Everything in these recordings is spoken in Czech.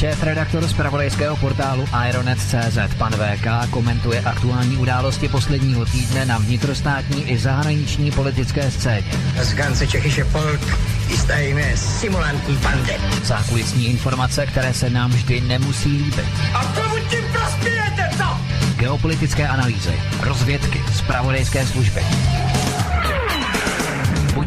Šéf-redaktor z pravodejského portálu Ironet.cz pan VK komentuje aktuální události posledního týdne na vnitrostátní i zahraniční politické scéně. Das ganze tschechische Volk ist eine Simulantenbande. Zákulisní informace, které se nám vždy nemusí líbit. A komu tím prospějete, co? Geopolitické analýzy, rozvědky, zpravodajské služby.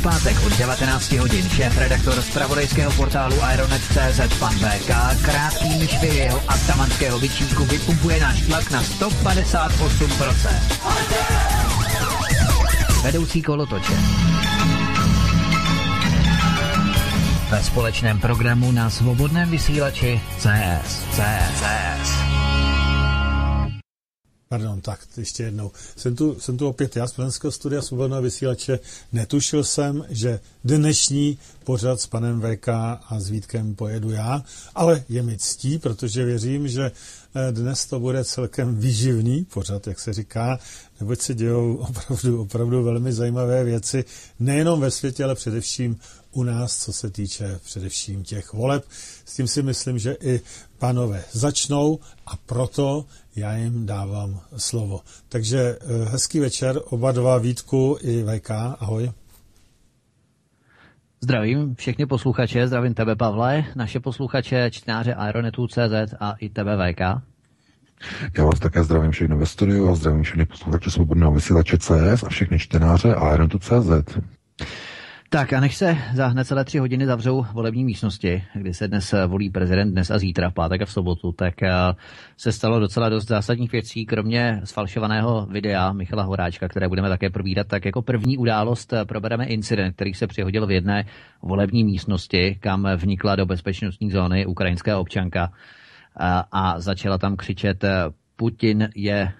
Pátek od 19 hodin šéf-redaktor z pravodejského portálu Ironet.cz pan VK krátkými švy jeho atamanského vyčínku vypumpuje náš tlak na 158%. Vedoucí kolotoče. Ve společném programu na svobodném vysílači CS. CS. CS. Pardon, tak ještě jednou. Jsem tu, jsem tu opět já z Plzeňského studia Svobodného vysílače. Netušil jsem, že dnešní pořad s panem VK a s Vítkem pojedu já, ale je mi ctí, protože věřím, že eh, dnes to bude celkem výživný pořad, jak se říká, neboť se dějou opravdu, opravdu velmi zajímavé věci, nejenom ve světě, ale především u nás, co se týče především těch voleb. S tím si myslím, že i pánové začnou a proto já jim dávám slovo. Takže eh, hezký večer, oba dva Vítku i VK, ahoj. Zdravím všechny posluchače, zdravím tebe Pavle, naše posluchače, čtenáře Aeronetu.cz a i tebe VK. Já vás také zdravím všechny ve studiu a zdravím všechny posluchače svobodného vysílače CS a všechny čtenáře Aeronetu.cz. Tak a než se za necelé tři hodiny zavřou volební místnosti, kdy se dnes volí prezident dnes a zítra, v pátek a v sobotu, tak eh, se stalo docela dost zásadních věcí, kromě sfalšovaného videa Michala Horáčka, které budeme také probírat, tak jako první událost eh, probereme incident, který se přihodil v jedné volební místnosti, kam vnikla do bezpečnostní zóny ukrajinská občanka a, a začala tam křičet Putin je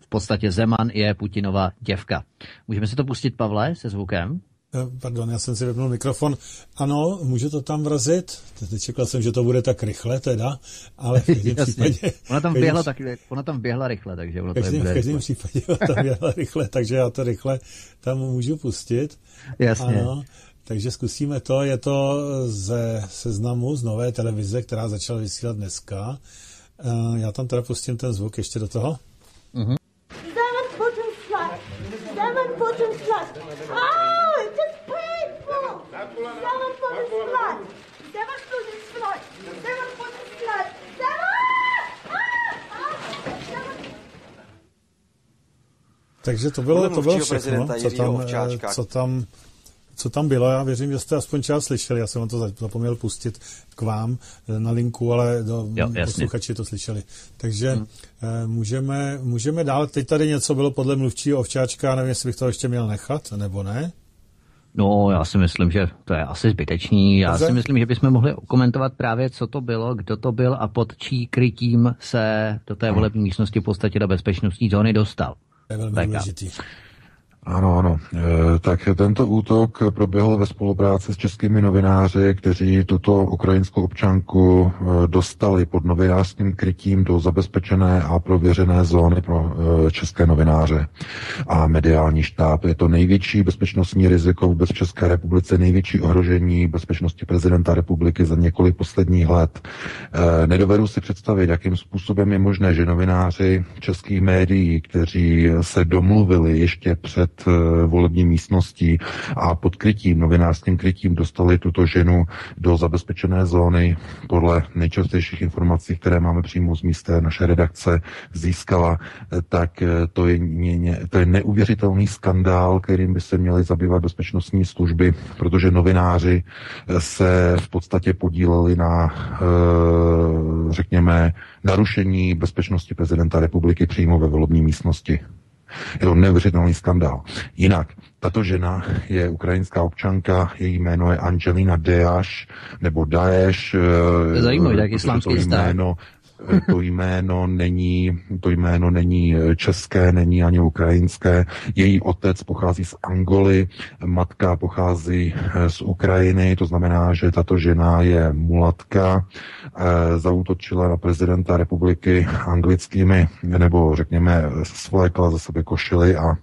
v podstatě Zeman je Putinova děvka. Můžeme si to pustit, Pavle, se zvukem? Pardon, já jsem si vypnul mikrofon. Ano, můžu to tam vrazit? Teď čekal jsem, že to bude tak rychle teda, ale v každém případě... Ona tam, běhla tak, ona tam běhla rychle, takže ono každém, to V každém případě ona tam běhla rychle, takže já to rychle tam můžu pustit. Jasně. Ano, takže zkusíme to. Je to ze seznamu z nové televize, která začala vysílat dneska. Já tam teda pustím ten zvuk ještě do toho. Takže to bylo, to bylo všechno, co tam, eh, co tam co tam bylo. Já věřím, že jste aspoň část slyšeli. Já jsem vám to za- zapomněl pustit k vám eh, na linku, ale do, Jo, jasně. posluchači to slyšeli. Takže hmm. můžeme, můžeme dál. Teď tady něco bylo podle mluvčího Ovčáčka, nevím, jestli bych to ještě měl nechat, nebo ne. No, já si myslím, že to je asi zbytečný. Já Dobře. si myslím, že bychom mohli komentovat právě, co to bylo, kdo to byl a pod čí krytím se do té volební místnosti v podstatě do bezpečnostní zóny dostal. To je velmi VK. důležitý. Ano, ano. E, tak tento útok proběhl ve spolupráci s českými novináři, kteří tuto ukrajinskou občanku e, dostali pod novinářským krytím do zabezpečené a prověřené zóny pro e, české novináře a mediální štáb. Je to největší bezpečnostní riziko vůbec v České republice, největší ohrožení bezpečnosti prezidenta republiky za několik posledních let. Nedovedu si představit, jakým způsobem je možné, že novináři českých médií, kteří se domluvili ještě před eh, volební místností a pod krytím, novinářským krytím dostali tuto ženu do zabezpečené zóny. Podle nejčastějších informací, které máme přímo z místa naše redakce získala, eh, tak eh, to je, to je neuvěřitelný skandál, kterým by se měly zabývat bezpečnostní služby, protože novináři se v podstatě podíleli na, řekněme, narušení bezpečnosti prezidenta republiky přímo ve volební místnosti. Je to neuvěřitelný skandál. Jinak, tato žena je ukrajinská občanka, její jméno je Angelina Deaš, nebo Daesh. To je zajímavé, tak islámský to stát. To jméno není, to jméno není české, není ani ukrajinské. Její otec pochází z Angoly, matka pochází z Ukrajiny, to znamená, že tato žena je mulatka, e, zautočila na prezidenta republiky anglickými, nebo řekněme, svlékla za sebe košily a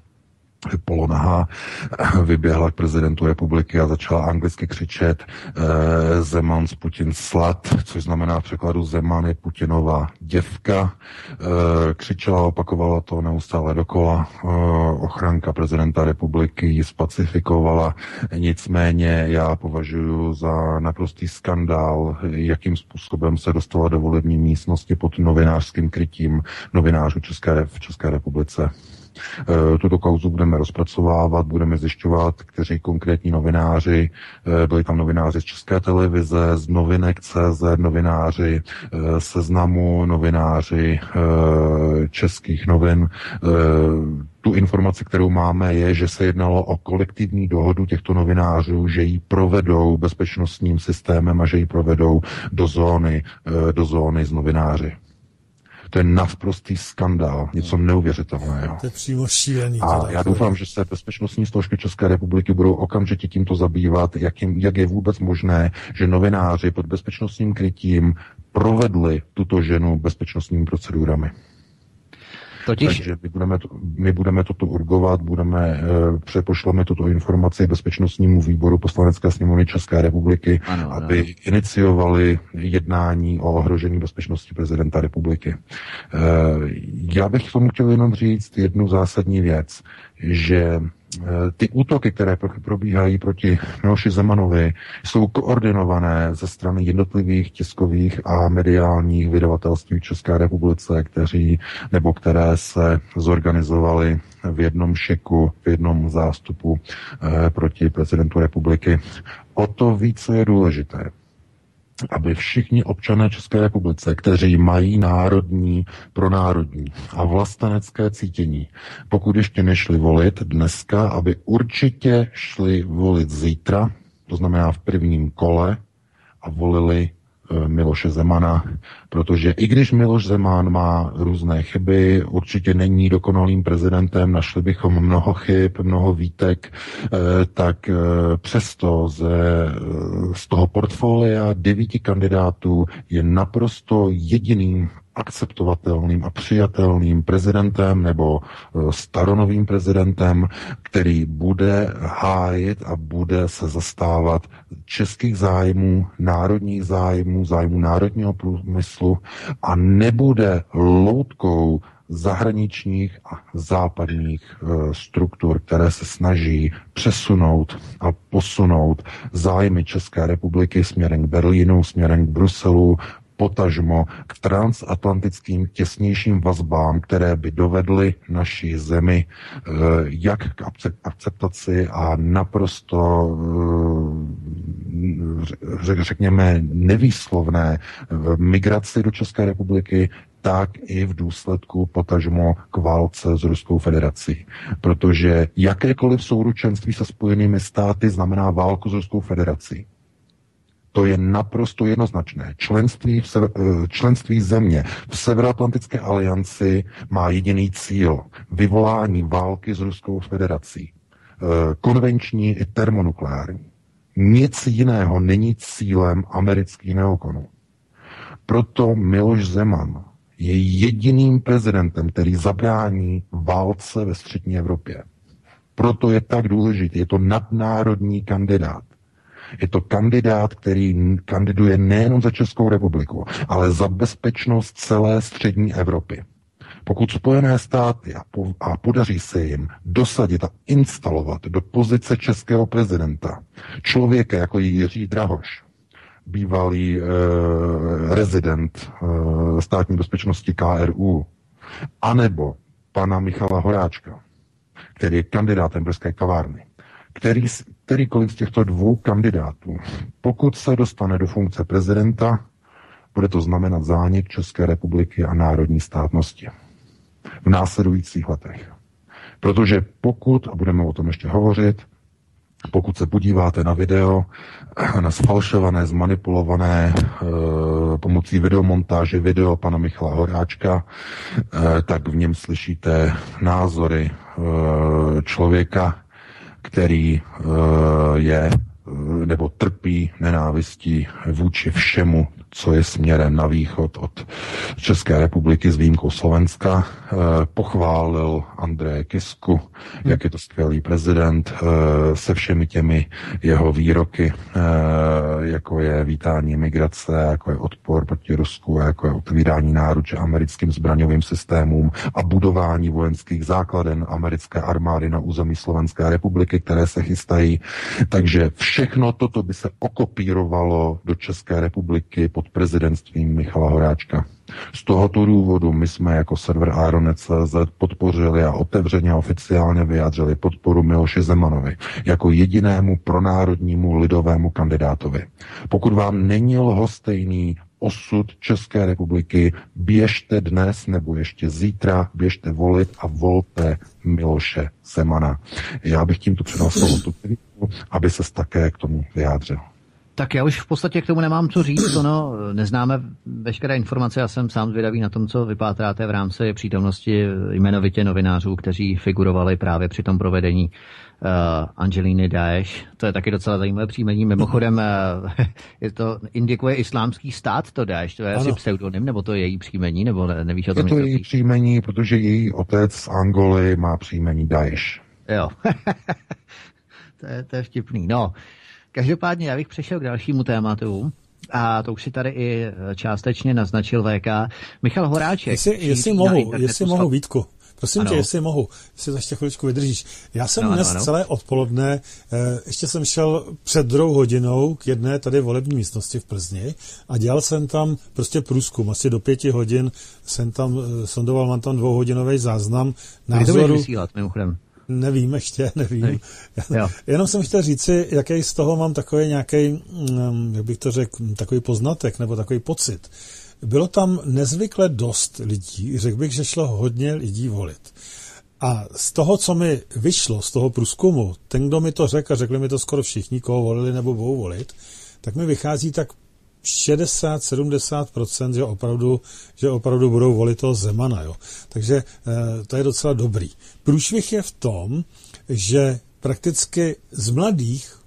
polonaha vyběhla k prezidentu republiky a začala anglicky křičet eh, Zeman z Putin slat, což znamená v překladu Zeman je Putinová děvka. Eh, křičela, opakovala to neustále dokola. Eh, ochranka prezidenta republiky ji spacifikovala. Nicméně já považuji za naprostý skandál, jakým způsobem se dostala do volební místnosti pod novinářským krytím novinářů České, v České republice. Eh, tuto kauzu budeme rozpracovávat, budeme zjišťovat, kteří konkrétní novináři, eh, byli tam novináři z České televize, z novinek CZ, novináři eh, seznamu, novináři českých novin. Tu informaci, kterou máme, je, že se jednalo o kolektivní dohodu těchto novinářů, že ji provedou bezpečnostním systémem a že ji provedou do zóny, do zóny z novináři. To je naprostý skandál, něco neuvěřitelného. To je přímo šílený. A já doufám, že se bezpečnostní složky České republiky budou okamžitě tímto zabývat, jak, jim, jak je vůbec možné, že novináři pod bezpečnostním krytím provedli tuto ženu bezpečnostními procedurami. Totiž Takže my budeme, to, my budeme toto urgovat, budeme, e, přepošleme tuto informaci bezpečnostnímu výboru poslanecké sněmovny České republiky, Ano, ano. aby iniciovali jednání o ohrožení bezpečnosti prezidenta republiky. E, já bych k tomu chtěl jenom říct jednu zásadní věc, že Eh, ty útoky, které probíhají proti Miloši Zemanovi, jsou koordinované ze strany jednotlivých tiskových a mediálních vydavatelství v České republice, kteří nebo které se zorganizovali v jednom šeku, v jednom zástupu eh, proti prezidentu republiky. O to více je důležité, aby všichni občané České republice, kteří mají národní, pronárodní a vlastenecké cítění, pokud ještě nešli volit dneska, aby určitě šli volit zítra, to znamená v prvním kole, a volili Miloše Zemana, protože i když Miloš Zeman má různé chyby, určitě není dokonalým prezidentem, našli bychom mnoho chyb, mnoho výtek, eh, tak eh, přesto ze, z toho portfolia devíti kandidátů je naprosto jediným akceptovatelným a přijatelným prezidentem nebo staronovým prezidentem, který bude hájit a bude se zastávat českých zájmů, národních zájmů, zájmů národního průmyslu a nebude loutkou zahraničních a západních e, struktur, které se snaží přesunout a posunout zájmy České republiky směrem k Berlínu, směrem k Bruselu, potažmo k transatlantickým těsnějším vazbám, které by dovedly naší zemi eh, jak k akceptaci a naprosto, eh, řekněme, nevýslovné eh, migraci do České republiky, tak i v důsledku potažmo k válce s Ruskou federací. Protože jakékoliv souručenství se spojenými státy znamená válku s Ruskou federací. To je naprosto jednoznačné. Členství, v sever, eh, členství země v Severoatlantické alianci má jediný cíl. Vyvolání války s Ruskou federací. Eh, konvenční i termonukleární. Nic jiného není cílem amerických neokonů. Proto Miloš Zeman je jediným prezidentem, který zabrání válce ve střední Evropě. Proto je tak důležitý. Je to nadnárodní kandidát. Je to kandidát, který kandiduje nejenom za Českou republiku, ale za bezpečnost celé střední Evropy. Pokud Spojené státy a, po, a podaří se jim dosadit a instalovat do pozice českého prezidenta člověka jako Jiří Drahoš, bývalý e, rezident e, státní bezpečnosti KRU, anebo pana Michala Horáčka, který je kandidátem Brské kavárny, který, kterýkoliv z těchto dvou kandidátů, pokud se dostane do funkce prezidenta, bude to znamenat zánik České republiky a národní státnosti v následujících letech. Protože pokud, a budeme o tom ještě hovořit, pokud se podíváte na video, na sfalšované, zmanipulované e, pomocí videomontáže video pana Michala Horáčka, e, tak v něm slyšíte názory e, člověka, který e, je nebo trpí nenávistí vůči všemu, co je směrem na východ od České republiky s výjimkou Slovenska. Eh, pochválil Andreje Kisku, hmm. jak je to skvělý prezident, eh, se všemi těmi jeho výroky, eh, jako je vítání migrace, jako je odpor proti Rusku, jako je otvírání náruče americkým zbraňovým systémům a budování vojenských základen americké armády na území Slovenské republiky, které se chystají. Takže všechno toto by se okopírovalo do České republiky pod prezidentstvím Michala Horáčka. Z tohoto důvodu my jsme jako server Aeronet.cz podpořili a otevřeně a oficiálně vyjádřili podporu Miloše Zemanovi jako jedinému pronárodnímu lidovému kandidátovi. Pokud vám není lhostejný osud České republiky, běžte dnes nebo ještě zítra, běžte volit a volte Miloše Zemana. Já bych tímto předal slovo aby se také k tomu vyjádřil. Tak já už v podstatě k tomu nemám co říct, no, neznáme veškeré informace, já jsem sám zvědavý na tom, co vypátráte v rámci přítomnosti jmenovitě novinářů, kteří figurovali právě při tom provedení uh, Angeliny Daesh. To je taky docela zajímavé příjmení. Mimochodem, uh, je to indikuje islámský stát to Daesh, to je ano. asi pseudonym, nebo to je její příjmení, nebo ne, nevíš o tom? Je to její příjmení, protože její otec z Angoly má příjmení Daesh. Jo. to, je, to je vtipný. No, Každopádně já bych přešel k dalšímu tématu. A to už si tady i částečně naznačil VK. Michal Horáček. Jestli, jestli mohu, jestli mohu, Vítku. Prosím ano. tě, jestli mohu, jestli to ještě chviličku vydržíš. Já jsem ano, dnes ano, ano. celé odpoledne, eh, ještě jsem šel před druhou hodinou k jedné tady volební místnosti v Plzni a dělal jsem tam prostě průzkum. Asi do pěti hodin jsem tam eh, sondoval, mám tam dvouhodinový záznam názoru. Kdy to vysílat, mimochodem? Nevím ještě, nevím. Jo. Jenom jsem chtěl říci, jaký z toho mám takový nějaký, mm, jak bych to řekl, takový poznatek nebo takový pocit. Bylo tam nezvykle dost lidí, řekl bych, že šlo hodně lidí volit. A z toho, co mi vyšlo, z toho průzkumu, ten, kdo mi to řekl, a řekli mi to skoro všichni, koho volili nebo budou volit, tak mi vychází tak 60-70%, že opravdu, že opravdu budou volit toho Zemana. Jo. Takže eh, to je docela dobrý. Průšvih je v tom, že prakticky z mladých,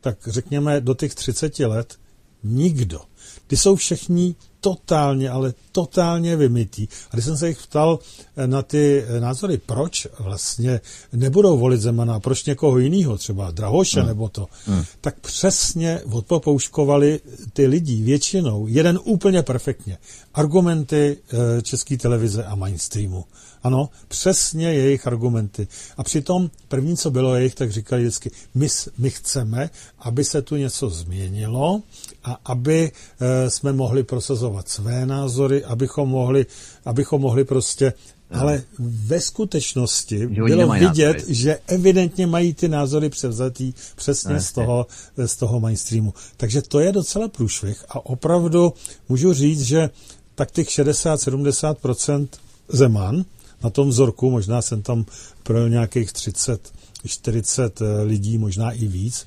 tak řekněme do těch 30 let, nikdo. Ty jsou všichni totálně, ale totálně vymytý. A když jsem se jich ptal eh, na ty eh, názory, proč vlastně nebudou volit Zemana, proč někoho jiného, třeba Drahoše hmm. nebo to, hmm. tak přesně odpopouškovali ty lidi většinou, jeden úplně perfektně, argumenty eh, české televize a mainstreamu. Ano, přesně jejich argumenty. A přitom první, co bylo jejich, tak říkali vždycky, my, my chceme, aby se tu něco změnilo a aby e, jsme mohli prosazovat své názory, abychom mohli, abychom mohli prostě ale ve skutečnosti že bylo vidět, názory. že evidentně mají ty názory převzatý přesně z toho, z toho mainstreamu. Takže to je docela průšvih a opravdu můžu říct, že tak těch 60-70% Zeman na tom vzorku, možná jsem tam pro nějakých 30, 40 eh, lidí, možná i víc,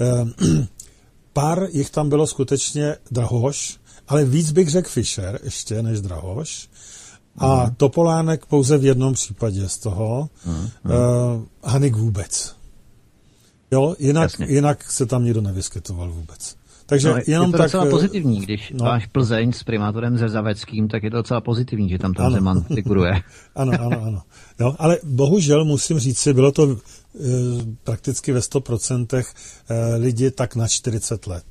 eh, pár jich tam bylo skutečně Drahoš, ale víc bych řekl Fischer ještě než Drahoš. A mm. Topolánek pouze v jednom případě z toho. Mm. Uh, Hanik vůbec. Jo, jinak, jinak se tam nikdo nevyskytoval vůbec. Takže no, jenom je to tak, docela pozitivní, když no. máš Plzeň s primátorem Zaveckým, tak je to docela pozitivní, že tam ten Zeman figuruje. ano, ano, ano. Jo, ale bohužel musím říct si, bylo to e, prakticky ve 100% e, eh, lidi tak na 40 let.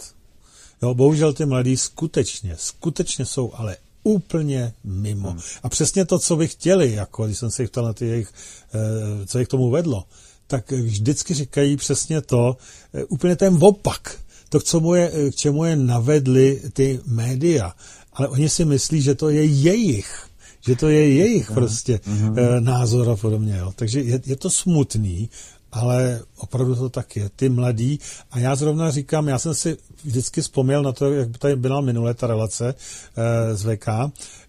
Jo, bohužel ty mladí skutečně, skutečně jsou ale úplně mimo. Hmm. A přesně to, co by chtěli, jako když jsem se jich ptal na ty jejich, e, co jich k tomu vedlo, tak vždycky říkají přesně to, e, úplně ten opak to, k čemu, je, k čemu je navedli ty média. Ale oni si myslí, že to je jejich že to je jejich prostě uh-huh. názor a podobně. Jo. Takže je, je to smutný, ale opravdu to tak je. Ty mladí, a já zrovna říkám, já jsem si vždycky vzpomněl na to, jak tady byla minulé ta relace e, z VK,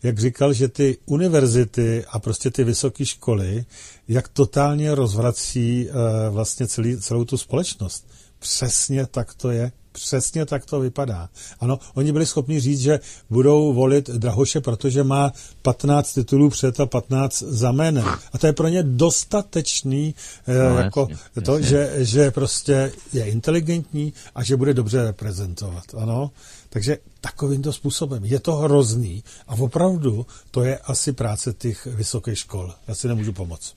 jak říkal, že ty univerzity a prostě ty vysoké školy, jak totálně rozvrací e, vlastně celý, celou tu společnost. Přesně tak to je. Přesně tak to vypadá. Ano, oni byli schopni říct, že budou volit Drahoše, protože má 15 titulů před a 15 za jménem. A to je pro ně dostatečný, eh, no, jako jasně, to, jasně. Že, že prostě je inteligentní a že bude dobře reprezentovat. Ano, takže takovýmto způsobem. Je to hrozný a opravdu to je asi práce těch vysokých škol. Já si nemůžu pomoct.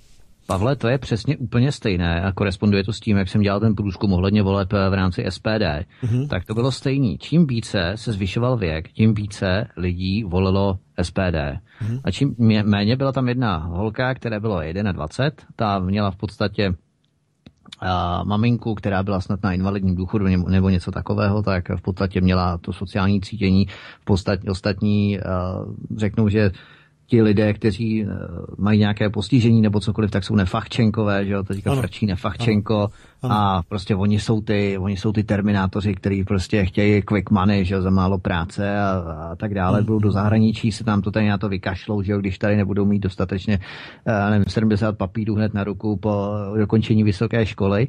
Pavle, to je přesně úplně stejné a koresponduje to s tím, jak jsem dělal ten průzkum ohledně voleb v rámci SPD. Mm-hmm. Tak to bylo stejný. Čím více se zvyšoval věk, tím více lidí volilo SPD. Mm-hmm. A čím méně byla tam jedna holka, která bylo 21, ta měla v podstatě a maminku, která byla snad na invalidním důchodu nebo něco takového, tak v podstatě měla to sociální cítění. V podstatě ostatní řeknou, že ti lidé, kteří eh, mají nějaké postižení nebo cokoliv, tak jsou nefachčenkové, že jo, to říká Frčí nefachčenko, ano. A prostě oni jsou ty, oni jsou ty terminátoři, kteří prostě chtějí quick money, že za málo práce a, a tak dále. Mm. Budou do zahraničí, se tam to tady na to vykašlou, že když tady nebudou mít dostatečně, uh, nevím, 70 papírů hned na ruku po dokončení vysoké školy.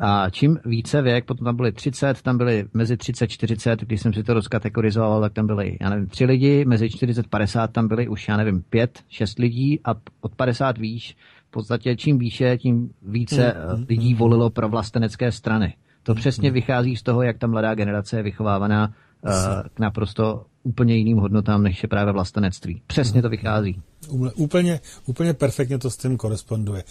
A čím více věk, potom tam byly 30, tam byly mezi 30 40, když jsem si to rozkategorizoval, tak tam byly, já nevím, tři lidi, mezi 40 50 tam byly už, já nevím, pět, šest lidí a od 50 výš v podstatě čím výše, tím více mm, lidí mm, volilo pro vlastenecké strany. To mm, přesně vychází z toho, jak ta mladá generace je vychovávaná uh, k naprosto úplně jiným hodnotám, než je právě vlastenectví. Přesně to vychází. Úplně, úplně perfektně to s tím koresponduje.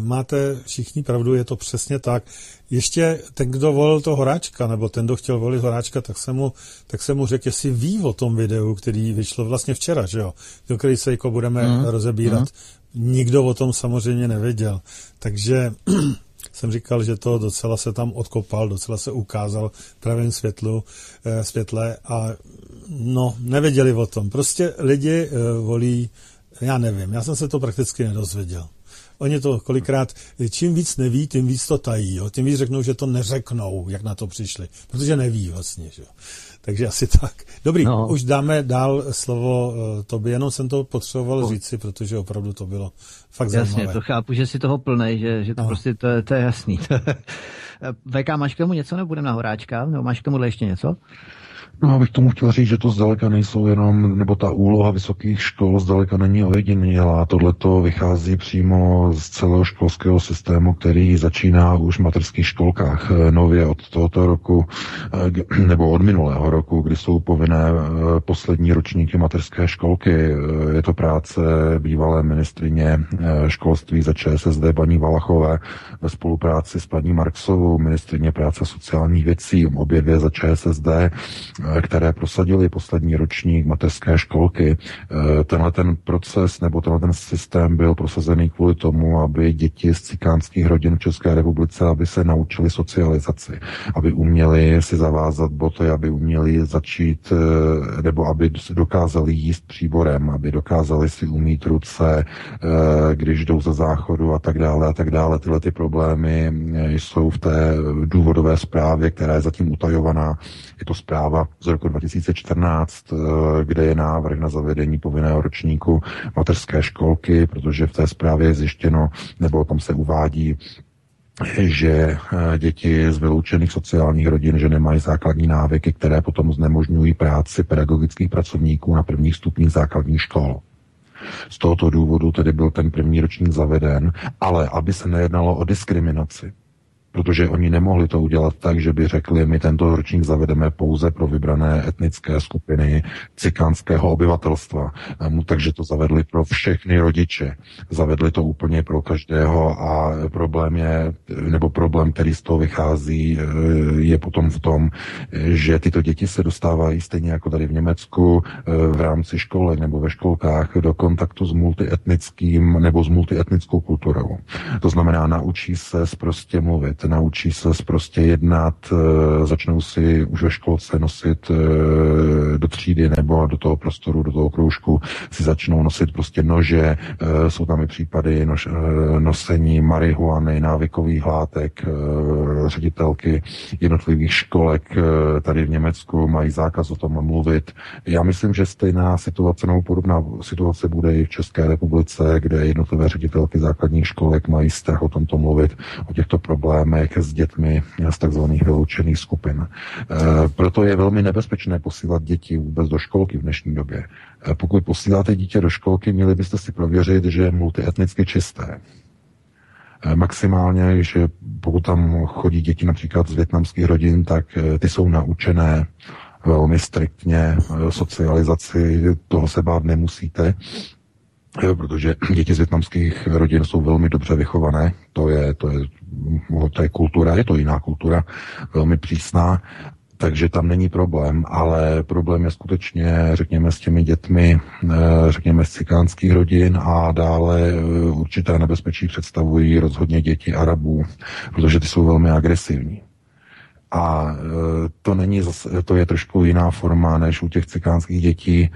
Máte všichni pravdu, je to přesně tak. Ještě ten, kdo volil to Horáčka, nebo ten, kdo chtěl volit Horáčka, tak se mu, tak se mu řekl, jestli ví o tom videu, který vyšlo vlastně včera, že jo? Do který se jako budeme mm. rozebírat. Mm nikdo o tom samozřejmě nevěděl. Takže jsem říkal, že to docela se tam odkopal, docela se ukázal v pravém světlu, e, světle a no, nevěděli o tom. Prostě lidi e, volí, já nevím, já jsem se to prakticky nedozvěděl. Oni to kolikrát, čím víc neví, tím víc to tají. Jo? Tím víc řeknou, že to neřeknou, jak na to přišli. Protože neví vlastně. Že? Takže asi tak. Dobrý, no. už dáme dál slovo uh, tobě, jenom jsem to potřeboval no. říci, protože opravdu to bylo fakt Jasně, zajímavé. to chápu, že si toho plnej, že, že to no. prostě to, to je jasný. VK, máš k tomu něco, nebo budeme na horáčka? Nebo máš k tomu ještě něco? No, abych tomu chtěl říct, že to zdaleka nejsou jenom, nebo ta úloha vysokých škol zdaleka není ojedinělá. Tohle to vychází přímo z celého školského systému, který začíná už v materských školkách eh, nově od tohoto roku, eh, nebo od minulého roku, kdy jsou povinné eh, poslední ročníky materské školky. Je to práce bývalé ministrině školství za ČSSD paní Valachové ve spolupráci s paní Marksovou, ministrině práce sociálních věcí, obě dvě za ČSSD které prosadili poslední ročník mateřské školky. Eh, tenhle ten proces nebo tenhle ten systém byl prosazený kvůli tomu, aby děti z cikánských rodin v České republice, aby se naučili socializaci, aby uměli si zavázat boty, aby uměli začít, eh, nebo aby dokázali jíst příborem, aby dokázali si umít ruce, eh, když jdou za záchodu a tak dále a tak dále. Tyhle ty problémy jsou v té důvodové zprávě, která je zatím utajovaná. Je to zpráva z roku 2014, eh, kde je návrh na zavedení povinného ročníku mateřské školky, protože v té zprávě je zjištěno, nebo o tom se uvádí, že eh, děti z vyloučených sociálních rodin, že nemají základní návyky, které potom znemožňují práci pedagogických pracovníků na prvních stupních základních škol. Z tohoto důvodu tedy byl ten první ročník zaveden, ale aby se nejednalo o diskriminaci, protože oni nemohli to udělat tak, že by řekli, my tento ročník zavedeme pouze pro vybrané etnické skupiny cikánského obyvatelstva. Takže to zavedli pro všechny rodiče. Zavedli to úplně pro každého a problém je, nebo problém, který z toho vychází, eh, je potom v tom, že tyto děti se dostávají stejně jako tady v Německu eh, v rámci školy nebo ve školkách do kontaktu s multietnickým nebo s multietnickou kulturou. To znamená, naučí se prostě mluvit naučí se prostě jednat, eh, začnou si už ve školce nosit eh, do třídy nebo do toho prostoru, do toho kroužku, si začnou nosit prostě nože, eh, jsou tam i případy nož, nosení marihuany, návykových látek, ředitelky jednotlivých školek tady v Německu mají zákaz o tom mluvit. Já myslím, že stejná situace nebo podobná situace bude i v České republice, kde jednotlivé ředitelky základních školek mají strach o tomto mluvit, o těchto problémech problémech s dětmi z tzv. vyloučených skupin. E, proto je velmi nebezpečné posílat děti vůbec do školky v dnešní době. E, pokud posíláte dítě do školky, měli byste si prověřit, že je multietnicky čisté. E, maximálně, že pokud tam chodí děti například z větnamských rodin, tak ty jsou naučené velmi striktně socializaci, toho se bát nemusíte. Protože děti z větnamských rodin jsou velmi dobře vychované, to je, to je, to je kultura, je to jiná kultura, velmi přísná, takže tam není problém, ale problém je skutečně, řekněme, s těmi dětmi, eh, řekněme, z cikánských rodin a dále eh, určité nebezpečí představují rozhodně děti Arabů, protože ty jsou velmi agresivní. A e, to není zase, to je trošku jiná forma než u těch cikánských dětí. E,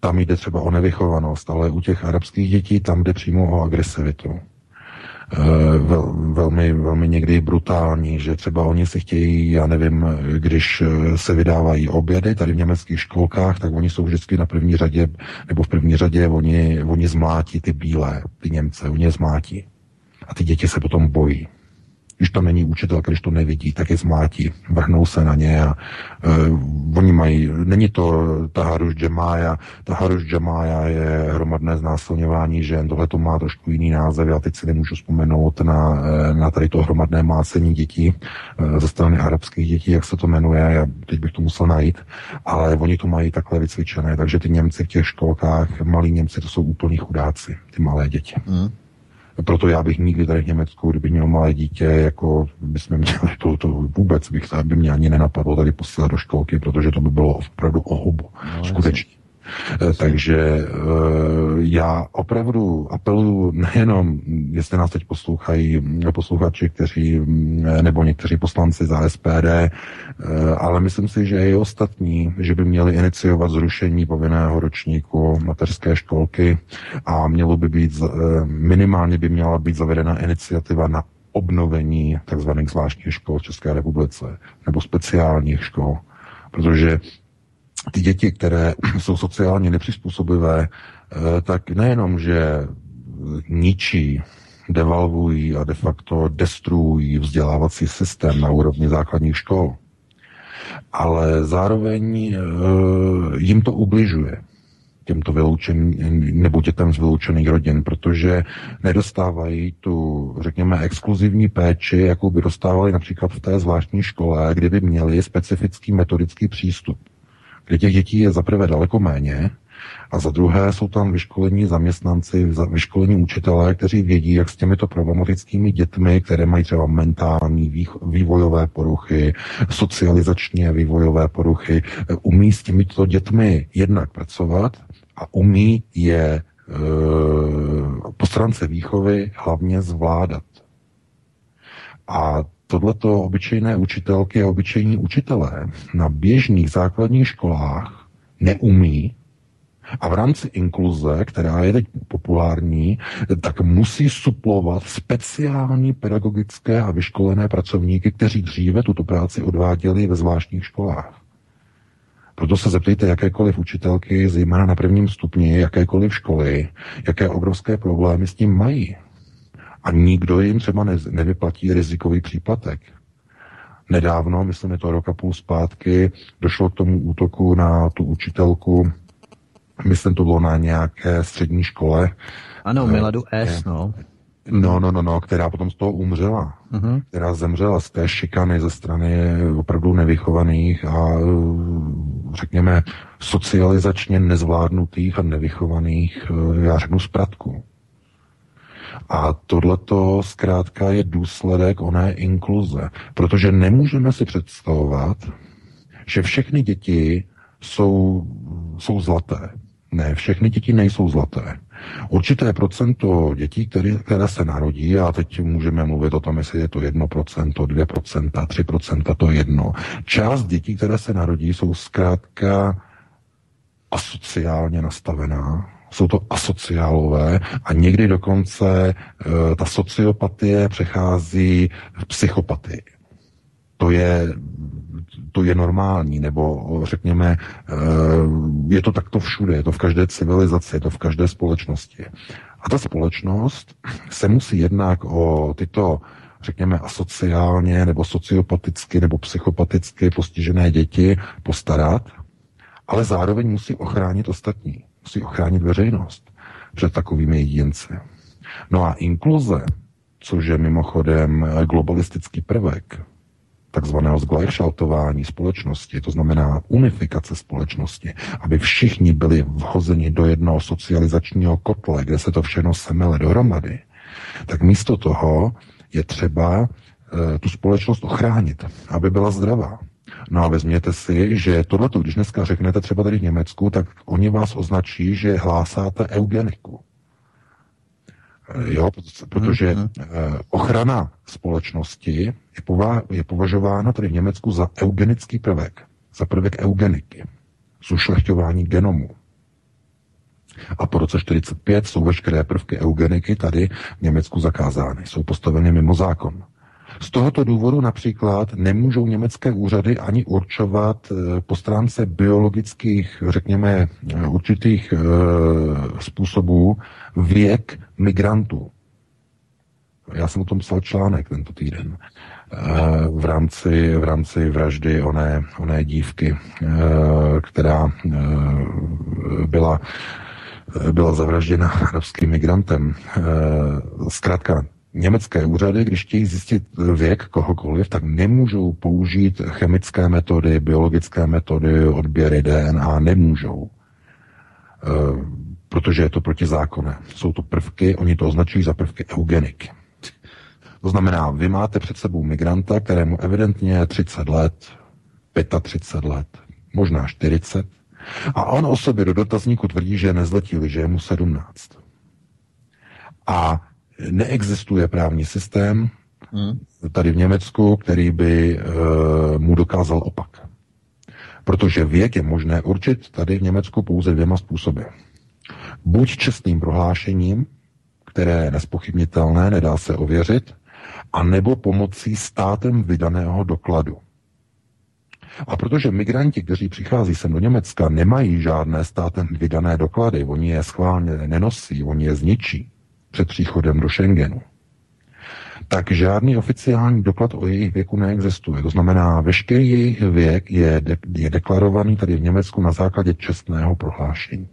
tam jde třeba o nevychovanost, ale u těch arabských dětí tam jde přímo o agresivitu. E, vel, velmi, velmi někdy brutální, že třeba oni si chtějí, já nevím, když se vydávají obědy tady v německých školkách, tak oni jsou vždycky na první řadě, nebo v první řadě oni, oni zmlátí ty bílé, ty Němce, oni je zmlátí. A ty děti se potom bojí když to není učitelka, když to nevidí, tak je zmátí, vrhnou se na ně a uh, oni mají, není to Taharuš Džemája, Taharuš Džemája je hromadné znásilňování žen, tohle to má trošku jiný název, já teď si nemůžu vzpomenout na, e, na tady to hromadné mácení dětí uh, ze strany arabských dětí, jak se to jmenuje, já teď bych to musel najít, ale oni to mají takhle vycvičené, takže ty Němci v těch školkách, malí Němci, to jsou úplní chudáci, ty malé děti. Mm. Proto já bych nikdy tady v Německu, kdyby měl malé dítě, jako bychom měli to, to vůbec bych by mě ani nenapadlo tady posílat do školky, protože to by bylo opravdu ohubu. No, Skutečně. Eh, takže eh, já opravdu apeluju nejenom, jestli nás teď poslouchají posluchači, kteří, eh, nebo někteří poslanci za SPD, ale myslím si, že i ostatní, že by měli iniciovat zrušení povinného ročníku mateřské školky a mělo by být, minimálně by měla být zavedena iniciativa na obnovení tzv. zvláštních škol v České republice nebo speciálních škol, protože ty děti, které jsou sociálně nepřizpůsobivé, eh, tak nejenom, že ničí, devalvují a de facto destruují vzdělávací systém na úrovni základních škol, ale zároveň eh, jim to ubližuje těmto vyloučeným nebo dětem z vyloučených rodin, protože nedostávají tu, řekněme, exkluzivní péči, jakou by dostávali například v té zvláštní škole, kdyby měli specifický metodický přístup kde těch dětí je zaprvé daleko méně a za druhé jsou tam vyškolení zaměstnanci, vyškolení učitelé, kteří vědí, jak s těmito problematickými dětmi, které mají třeba mentální vývojové poruchy, socializačně vývojové poruchy, umí s těmito dětmi jednak pracovat a umí je e, po stránce výchovy hlavně zvládat. A tohleto obyčejné učitelky a obyčejní učitelé na běžných základních školách neumí a v rámci inkluze, která je teď populární, tak musí suplovat speciální pedagogické a vyškolené pracovníky, kteří dříve tuto práci odváděli ve zvláštních školách. Proto se zeptejte jakékoliv učitelky, zejména na prvním stupni, jakékoliv školy, jaké obrovské problémy s tím mají. A nikdo jim třeba ne, nevyplatí rizikový příplatek. Nedávno, myslím, je to rok a půl zpátky, došlo k tomu útoku na tu učitelku, myslím, to bylo na nějaké střední škole. Ano, Miladu S, no. No, no, no, no, která potom z toho umřela, uh-huh. která zemřela z té šikany ze strany opravdu nevychovaných a řekněme socializačně nezvládnutých a nevychovaných, já řeknu, zpratků. A tohleto zkrátka je důsledek oné inkluze, protože nemůžeme si představovat, že všechny děti jsou, jsou zlaté. Ne, všechny děti nejsou zlaté. Určité procento dětí, které, které se narodí, a teď můžeme mluvit o tom, jestli je to 1%, 2%, 3%, to jedno. Část dětí, které se narodí, jsou zkrátka asociálně nastavená, jsou to asociálové a někdy dokonce e, ta sociopatie přechází v psychopatii. To je, to je normální, nebo řekněme, e, je to takto všude, je to v každé civilizaci, je to v každé společnosti. A ta společnost se musí jednak o tyto řekněme, asociálně nebo sociopaticky nebo psychopaticky postižené děti postarat, ale zároveň musí ochránit ostatní musí ochránit veřejnost před takovými jedinci. No a inkluze, což je mimochodem globalistický prvek, takzvaného zglajšaltování společnosti, to znamená unifikace společnosti, aby všichni byli vhozeni do jednoho socializačního kotle, kde se to všechno semele dohromady, tak místo toho je třeba e, tu společnost ochránit, aby byla zdravá. No a vezměte si, že tohle, když dneska řeknete třeba tady v Německu, tak oni vás označí, že hlásáte eugeniku. Jo, protože mhm. eh, ochrana společnosti je, pova- je považována tady v Německu za eugenický prvek, za prvek eugeniky, zušlechťování genomu. A po roce 45 jsou veškeré prvky eugeniky tady v Německu zakázány, jsou postaveny mimo zákon. Z tohoto důvodu například nemůžou německé úřady ani určovat eh, po stránce biologických, řekněme, eh, určitých e, způsobů věk migrantů. Já jsem o tom psal článek tento týden v rámci, v rámci vraždy oné, oné dívky, která byla byla zavražděna arabským migrantem. Zkrátka, německé úřady, když chtějí zjistit věk kohokoliv, tak nemůžou použít chemické metody, biologické metody, odběry DNA, nemůžou. E, protože je to protizákonné. Jsou to prvky, oni to označují za prvky eugeniky. To znamená, vy máte před sebou migranta, kterému evidentně je 30 let, 35 let, možná 40, a on o sobě do dotazníku tvrdí, že je nezletilý, že je mu 17. A neexistuje právní systém hmm. tady v Německu, který by uh, mu dokázal opak. Protože věk je možné určit tady v Německu pouze dvěma způsoby. Buď čestným prohlášením, které je nespochybnitelné, nedá se ověřit, a nebo pomocí státem vydaného dokladu. A protože migranti, kteří přichází sem do Německa, nemají žádné státem vydané doklady, oni je schválně nenosí, oni je zničí, před příchodem do Schengenu, tak žádný oficiální doklad o jejich věku neexistuje. To znamená, veškerý jejich věk je, de- je deklarovaný tady v Německu na základě čestného prohlášení.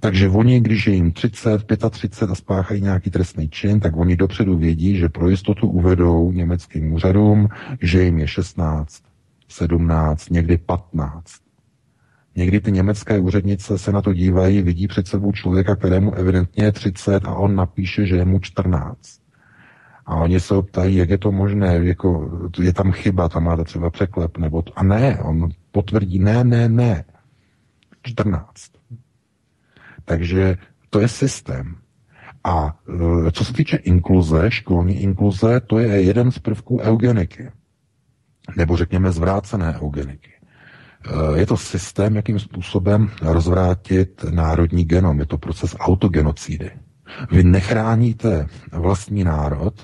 Takže oni, když je jim 30, 35 a spáchají nějaký trestný čin, tak oni dopředu vědí, že pro jistotu uvedou německým úřadům, že jim je 16, 17, někdy 15. Někdy ty německé úřednice se na to dívají, vidí před sebou člověka, kterému evidentně je 30 a on napíše, že je mu 14. A oni se ptají, jak je to možné, jako, je tam chyba, tam máte třeba překlep, nebo to. A ne, on potvrdí, ne, ne, ne. 14. Takže to je systém. A e, co se týče inkluze, školní inkluze, to je jeden z prvků eugeniky. Nebo řekněme zvrácené eugeniky. Je to systém, jakým způsobem rozvrátit národní genom. Je to proces autogenocidy. Vy nechráníte vlastní národ,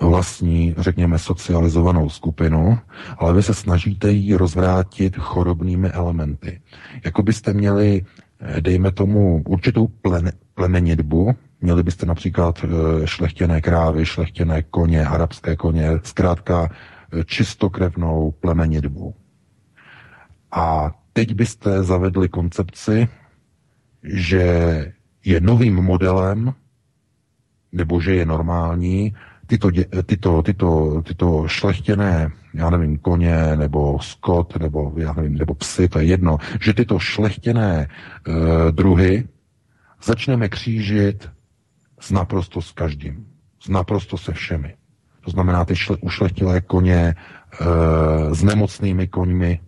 vlastní, řekněme, socializovanou skupinu, ale vy se snažíte ji rozvrátit chorobnými elementy. Jako byste měli, dejme tomu, určitou plemenitbu, měli byste například eh, šlechtěné krávy, šlechtěné koně, arabské koně, zkrátka eh, čistokrevnou plemenitbu. A teď byste zavedli koncepci, že je novým modelem, nebo že je normální, tyto, tyto, tyto, tyto šlechtěné, já nevím, koně, nebo skot, nebo já nevím, nebo psy, to je jedno, že tyto šlechtěné uh, druhy začneme křížit s naprosto s každým. S naprosto se všemi. To znamená ty šle, ušlechtilé koně e, s nemocnými koňmi,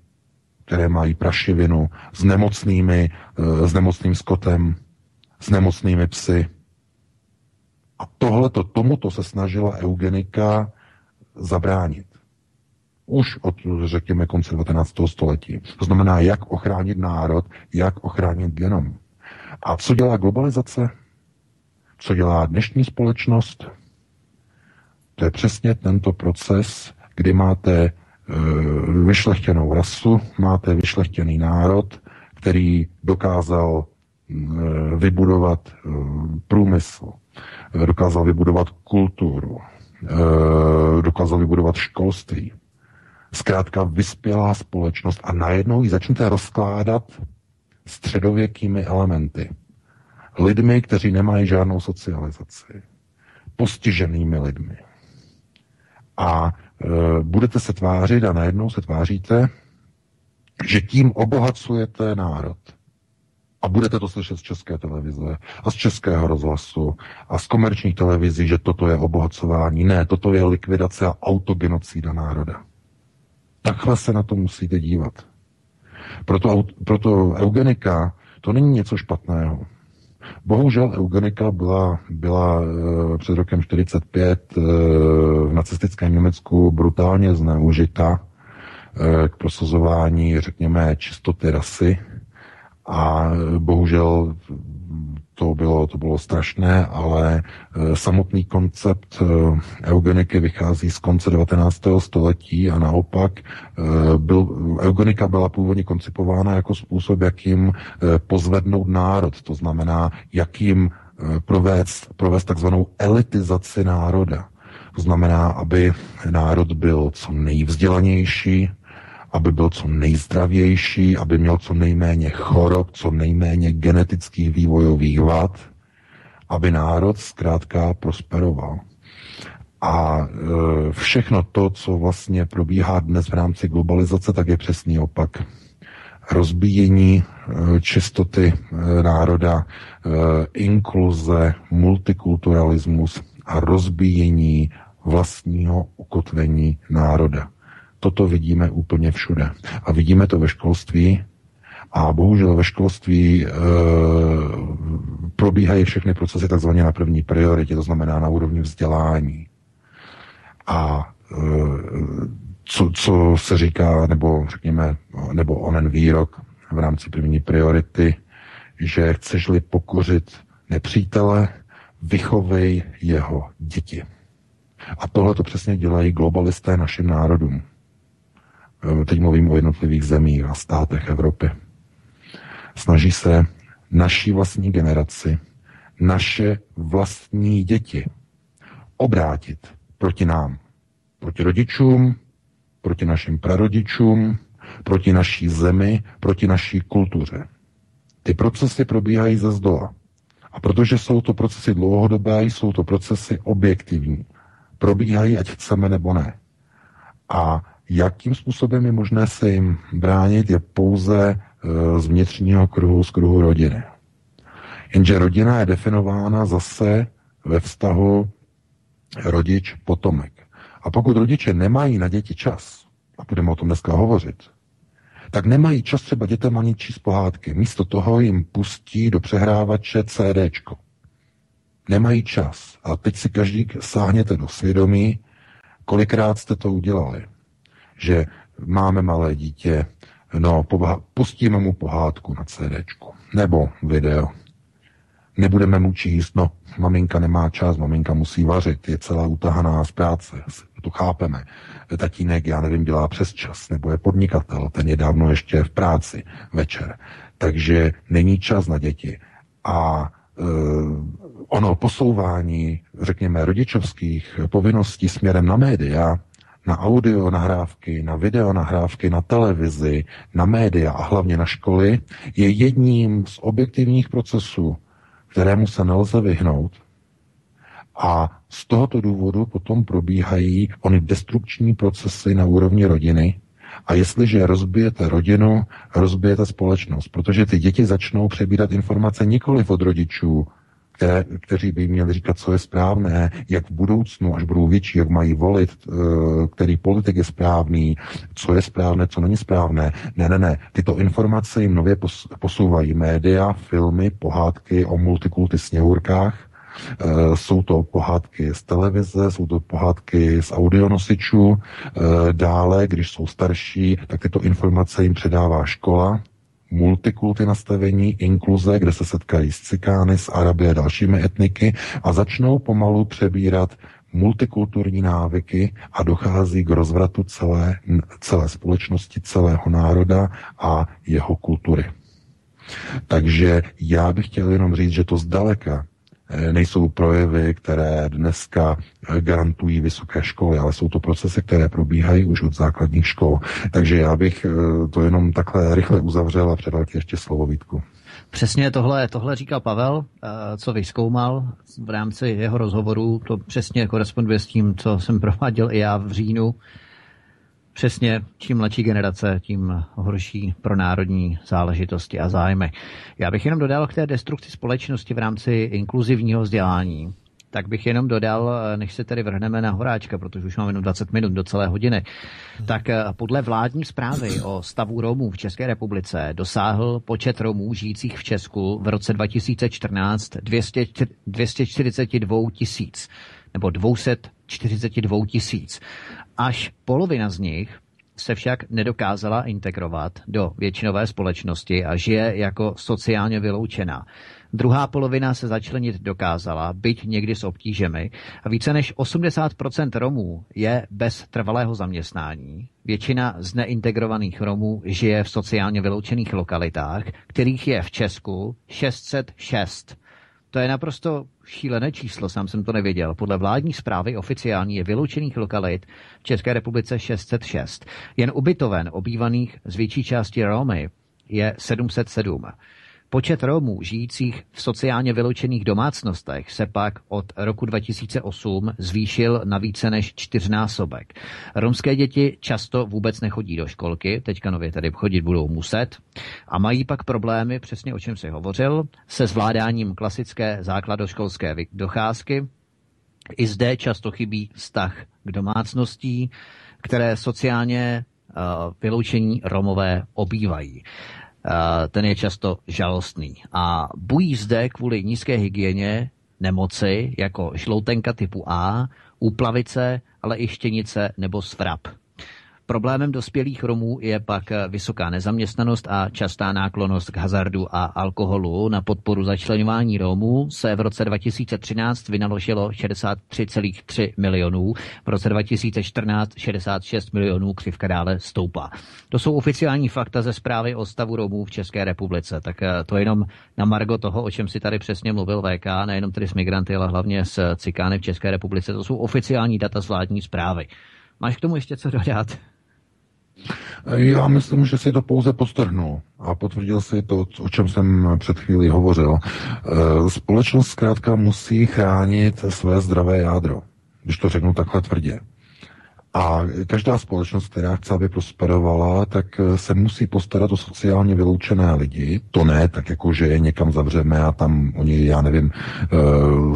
které mají prašivinu, s nemocnými, e, s nemocným skotem, s nemocnými psy. A tohleto, tomuto se snažila eugenika zabránit. Už od, řekněme, konce 19. století. To znamená, jak ochránit národ, jak ochránit genom. A co dělá globalizace? Co dělá dnešní společnost? To je přesně tento proces, kdy máte vyšlechtěnou rasu, máte vyšlechtěný národ, který dokázal e, vybudovat e, průmysl, dokázal vybudovat kulturu, dokázal vybudovat školství. Zkrátka vyspělá společnost a najednou ji začnete rozkládat středověkými elementy. Lidmi, kteří nemají žádnou socializaci, postiženými lidmi. A budete se tvářit a najednou se tváříte, že tím obohacujete národ. A budete to slyšet z české televize a z českého rozhlasu a z komerčních televizí, že toto je obohacování. Ne, toto je likvidace a autogenocída národa. Takhle se na to musíte dívat. Proto, proto eugenika to není něco špatného. Bohužel eugenika byla, byla e, před rokem 45 e, v nacistickém Německu brutálně zneužita e, k prosazování, řekněme, čistoty rasy. A bohužel to bylo, to bylo strašné, ale e, samotný koncept e, eugeniky vychází z konce 19. století a naopak e, byl, eugenika byla původně koncipována jako způsob, jakým pozvednout národ, to znamená, jakým provést, provést takzvanou elitizaci národa. To znamená, aby národ byl co nejvzdělanější, aby byl co nejzdravější, aby měl co nejméně chorob, co nejméně genetických vývojových vad, aby národ zkrátka prosperoval. A e, všechno to, co vlastně probíhá dnes v rámci globalizace, tak je přesný opak. Rozbíjení e, čistoty e, národa, inkluze, multikulturalismus a rozbíjení vlastního ukotvení národa. Toto vidíme úplně všude. A vidíme to ve školství, a bohužel ve školství e, probíhají všechny procesy takzvaně na první prioritě, to znamená na úrovni vzdělání. A e, co, co se říká, nebo řekněme, nebo onen výrok v rámci první priority, že chceš-li pokořit nepřítele, vychovej jeho děti. A tohle to přesně dělají globalisté našim národům. Eh, teď mluvím o jednotlivých zemích a státech Evropy, snaží se naší vlastní generaci, naše vlastní děti obrátit proti nám, proti rodičům, proti našim prarodičům, proti naší zemi, proti naší kultuře. Ty procesy probíhají ze zdola. A protože jsou to procesy dlouhodobé, jsou to procesy objektivní. Probíhají, ať chceme nebo ne. A Jakým způsobem je možné se jim bránit, je pouze e, z vnitřního kruhu, z kruhu rodiny. Jenže rodina je definována zase ve vztahu rodič-potomek. A pokud rodiče nemají na děti čas, a budeme o tom dneska hovořit, tak nemají čas třeba dětem ani číst pohádky. Místo toho jim pustí do přehrávače CDčko. Nemají čas. A teď si každý sáhněte do svědomí, kolikrát jste to udělali že máme malé dítě, no, pustíme mu pohádku na CDčku, nebo video. Nebudeme mu číst, no, maminka nemá čas, maminka musí vařit, je celá utahaná z práce, to chápeme. Tatínek, já nevím, dělá přes čas, nebo je podnikatel, ten je dávno ještě v práci večer. Takže není čas na děti. A ono posouvání, řekněme, rodičovských povinností směrem na média, na audio nahrávky, na video nahrávky, na televizi, na média a hlavně na školy, je jedním z objektivních procesů, kterému se nelze vyhnout. A z tohoto důvodu potom probíhají ony destrukční procesy na úrovni rodiny. A jestliže rozbijete rodinu, rozbijete společnost, protože ty děti začnou přebírat informace nikoli od rodičů, které, kteří by měli říkat, co je správné, jak v budoucnu, až budou větší, jak mají volit, eh, který politik je správný, co je správné, co není správné. Ne, ne, ne. Tyto informace jim nově posouvají média, filmy, pohádky o multikulty sněhurkách, eh, jsou to pohádky z televize, jsou to pohádky z audionosičů. Eh, dále, když jsou starší, tak tyto informace jim předává škola, multikulty nastavení, inkluze, kde se setkají s cikány, s Araby a dalšími etniky a začnou pomalu přebírat multikulturní návyky a dochází k rozvratu celé, celé společnosti, celého národa a jeho kultury. Takže já bych chtěl jenom říct, že to zdaleka nejsou projevy, které dneska eh, garantují vysoké školy, ale jsou to procesy, které probíhají už od základních škol. Takže já bych eh, to jenom takhle rychle uzavřel a předal ti ještě slovo Vítku. Přesně tohle, tohle říkal Pavel, co vyskoumal v rámci jeho rozhovoru. To přesně koresponduje s tím, co jsem prováděl i já v říjnu Přesně, čím mladší generace, tím horší pro národní záležitosti a zájmy. Já bych jenom dodal k té destrukci společnosti v rámci inkluzivního vzdělání. Tak bych jenom dodal, než se tedy vrhneme na Horáčka, protože už máme jenom 20 minut do celé hodiny, tak eh, podle vládní zprávy o stavu Romů v České republice dosáhl počet Romů žijících v Česku v roce 2014 200, 242 tisíc nebo 242 tisíc. Až polovina z nich se však nedokázala integrovat do většinové společnosti a žije jako sociálně vyloučená. Druhá polovina se začlenit dokázala, byť někdy s obtížemi. A více než 80% Romů je bez trvalého zaměstnání. Většina z neintegrovaných Romů žije v sociálně vyloučených lokalitách, kterých je v Česku 606. To je naprosto šílené číslo, sám jsem to nevěděl. Podle vládní zprávy oficiální je vyloučených lokalit v České republice 606. Jen ubytoven obývaných z větší části Romy je 707. Počet Romů žijících v sociálně vyloučených domácnostech se pak od roku 2008 zvýšil na více než čtyřnásobek. Romské děti často vůbec nechodí do školky, teďka nově tady chodit budou muset, a mají pak problémy, přesně o čem si hovořil, se zvládáním klasické základoškolské docházky. I zde často chybí vztah k domácností, které sociálně uh, vyloučení Romové obývají. Eh, ten je často žalostný. A bují zde kvůli nízké hygieně nemoci jako žloutenka typu A, úplavice, ale i štěnice nebo svrap. Problémem dospělých Romů je pak vysoká nezaměstnanost a častá náklonost k hazardu a alkoholu. Na podporu začlenování Romů se v roce 2013 vynaložilo 63,3 milionů, v roce 2014 66 milionů, křivka dále stoupá. To jsou oficiální fakta ze zprávy o stavu Romů v České republice. Tak eh, to jenom na margo toho, o čem si tady přesně mluvil VK, nejenom tedy s migranty, ale hlavně s cikány v České republice. To jsou oficiální data z vládní zprávy. Máš k tomu ještě co dodat? Já myslím, že si to pouze postrhnul a potvrdil si to, o čem jsem před chvílí hovořil. Eh, společnost zkrátka musí chránit své zdravé jádro, když to řeknu takhle tvrdě. A každá společnost, která chce, aby prosperovala, tak se musí postarat o sociálně vyloučené lidi. To ne tak, jako že je někam zavřeme a tam oni, já nevím, eh,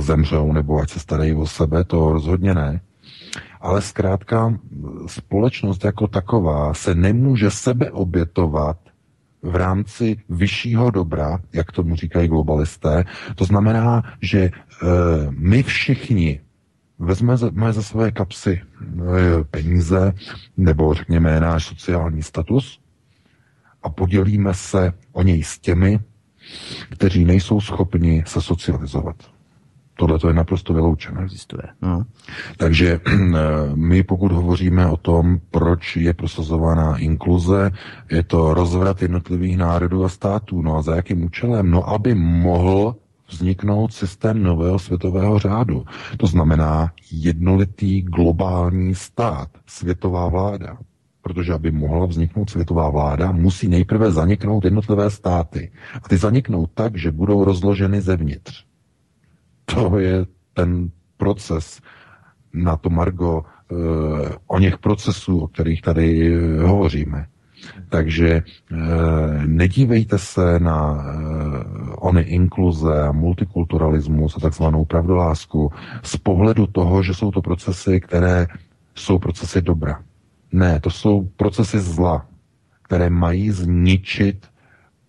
zemřou nebo ať se starají o sebe, to rozhodně ne ale zkrátka společnost jako taková se nemůže sebe obětovat v rámci vyššího dobra, jak tomu říkají globalisté. To znamená, že e, my všichni vezmeme za své kapsy e, peníze, nebo řekněme náš sociální status a podělíme se o něj s těmi, kteří nejsou schopni se socializovat. Tohle to je naprosto vyloučené. Existuje. No. Takže my pokud hovoříme o tom, proč je prosazovaná inkluze, je to rozvrat jednotlivých národů a států. No a za jakým účelem? No aby mohl vzniknout systém nového světového řádu. To znamená jednolitý globální stát, světová vláda. Protože aby mohla vzniknout světová vláda, musí nejprve zaniknout jednotlivé státy. A ty zaniknou tak, že budou rozloženy zevnitř. To je ten proces na to Margo eh, o něch procesů, o kterých tady eh, hovoříme. Takže e, nedívejte se na ony inkluze a multikulturalismus a takzvanou pravdolásku z pohledu toho, že jsou to procesy, které jsou procesy dobra. Ne, to jsou procesy zla, které mají zničit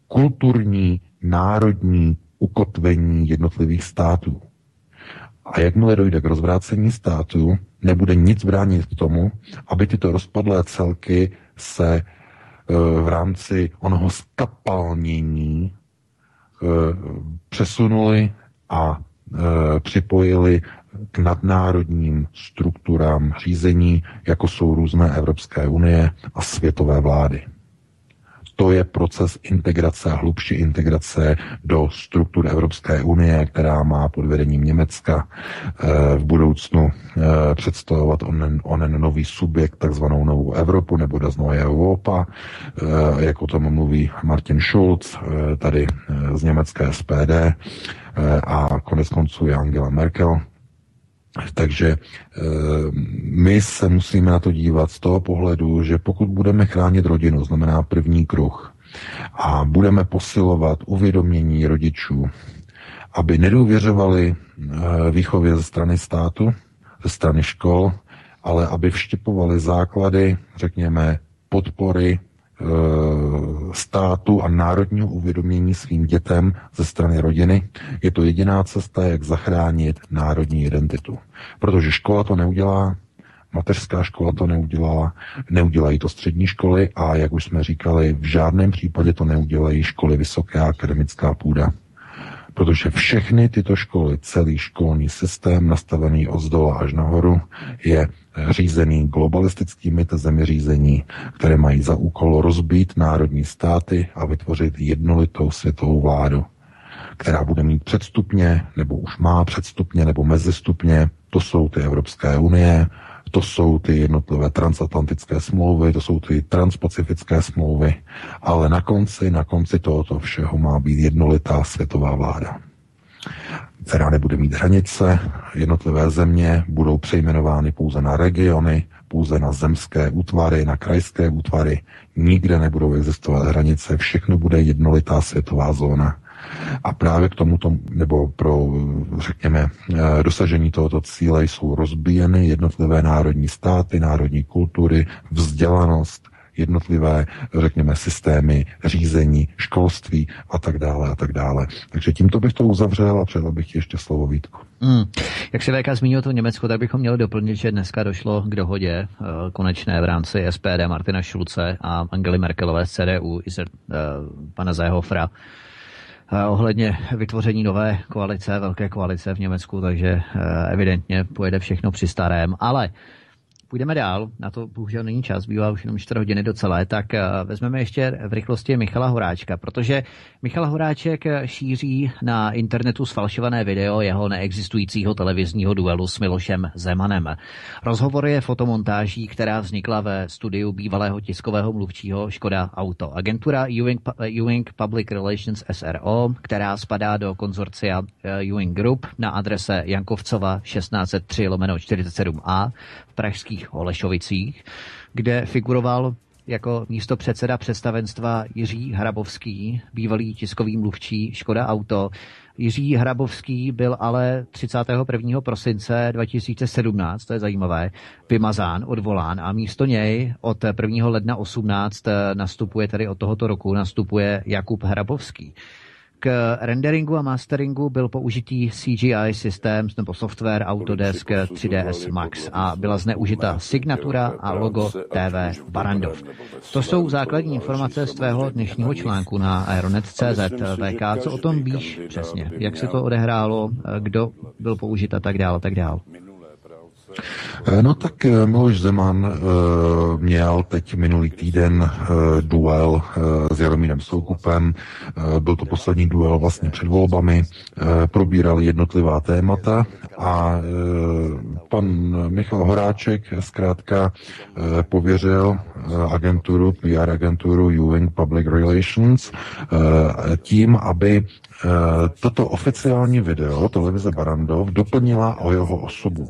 kulturní, národní ukotvení jednotlivých států. A jakmile dojde k rozvrácení státu, nebude nic bránit tomu, aby tyto rozpadlé celky se v rámci onoho skapalnění eh, přesunuli a eh, připojili k nadnárodním strukturám řízení, jako jsou různé Evropské unie a světové vlády to je proces integrace a hlubší integrace do struktur Evropské unie, která má pod vedením Německa eh, v budoucnu eh, představovat onen, onen nový subjekt, takzvanou novou Evropu nebo das neue Europa, eh, jak o tom mluví Martin Schulz, tady z německé SPD a konec konců je Angela Merkel, takže eh, my se musíme na to dívat z toho pohledu, že pokud budeme chránit rodinu, znamená první kruh, a budeme posilovat uvědomění rodičů, aby nedůvěřovali eh, výchově ze strany státu, ze strany škol, ale aby vštěpovali základy, řekněme, podpory státu a národního uvědomění svým dětem ze strany rodiny, je to jediná cesta, jak zachránit národní identitu. Protože škola to neudělá, mateřská škola to neudělala, neudělají to střední školy a jak už jsme říkali, v žádném případě to neudělají školy vysoké a akademická půda. Protože všechny tyto školy, celý školní systém nastavený od zdola až nahoru, je řízený globalistickými tezemi řízení, které mají za úkol rozbít národní státy a vytvořit jednolitou světovou vládu, která bude mít předstupně, nebo už má předstupně, nebo mezistupně. To jsou ty Evropské unie, to jsou ty jednotlivé transatlantické smlouvy, to jsou ty transpacifické smlouvy, ale na konci, na konci tohoto všeho má být jednolitá světová vláda která nebude mít hranice. Jednotlivé země budou přejmenovány pouze na regiony, pouze na zemské útvary, na krajské útvary. Nikde nebudou existovat hranice, všechno bude jednolitá světová zóna. A právě k tomuto, nebo pro, řekněme, eh, dosažení tohoto cíle jsou rozbíjeny jednotlivé národní státy, národní kultury, vzdělanost, jednotlivé, řekněme, systémy řízení, školství a tak dále a tak dále. Takže tímto bych to uzavřel a předal bych ještě slovo Vítku. Hmm. Jak se VK zmínil to Německo, tak bychom měli doplnit, že dneska došlo k dohodě eh, konečné v rámci SPD Martina Šulce a Angely Merkelové z CDU i se, uh, pana Zehofra eh, ohledně vytvoření nové koalice, velké koalice v Německu, takže evidentně pojede všechno při starém, ale půjdeme dál, na to bohužel není čas, bývá už jenom 4 hodiny do celé, tak eh, vezmeme ještě v rychlosti Michala Horáčka, protože Michal Horáček eh, šíří na internetu sfalšované video jeho neexistujícího televizního duelu s Milošem Zemanem. Rozhovor je fotomontáží, která vznikla ve studiu bývalého tiskového mluvčího Škoda Auto. Agentura Ewing, Ewing Public Relations SRO, která spadá do konzorcia eh, Ewing Group na adrese Jankovcova 1603 47a v pražských Holešovicích, kde figuroval jako místo předseda představenstva Jiří Hrabovský, bývalý tiskový mluvčí Škoda Auto. Jiří Hrabovský byl ale 31. prosince 2017, to je zajímavé, vymazán, odvolán a místo něj od 1. ledna 18 nastupuje, tedy od tohoto roku, nastupuje Jakub Hrabovský. K renderingu a masteringu byl použitý CGI systém nebo software Autodesk 3ds Max a byla zneužita signatura a logo TV Barandov. To jsou základní informace z tvého dnešního článku na Aeronet.cz VK. Co o tom víš přesně? Jak se to odehrálo? Kdo byl použit a tak dále, tak dále? Eh, no tak eh, Miloš Zeman uh, měl teď minulý týden duel s Jaromírem Soukupem. Byl to poslední duel vlastně před volbami. Probírali jednotlivá témata a pan Michal Horáček zkrátka pověřil agenturu, PR agenturu Ewing Public Relations tím, aby toto oficiální video televize Barandov doplnila o jeho osobu.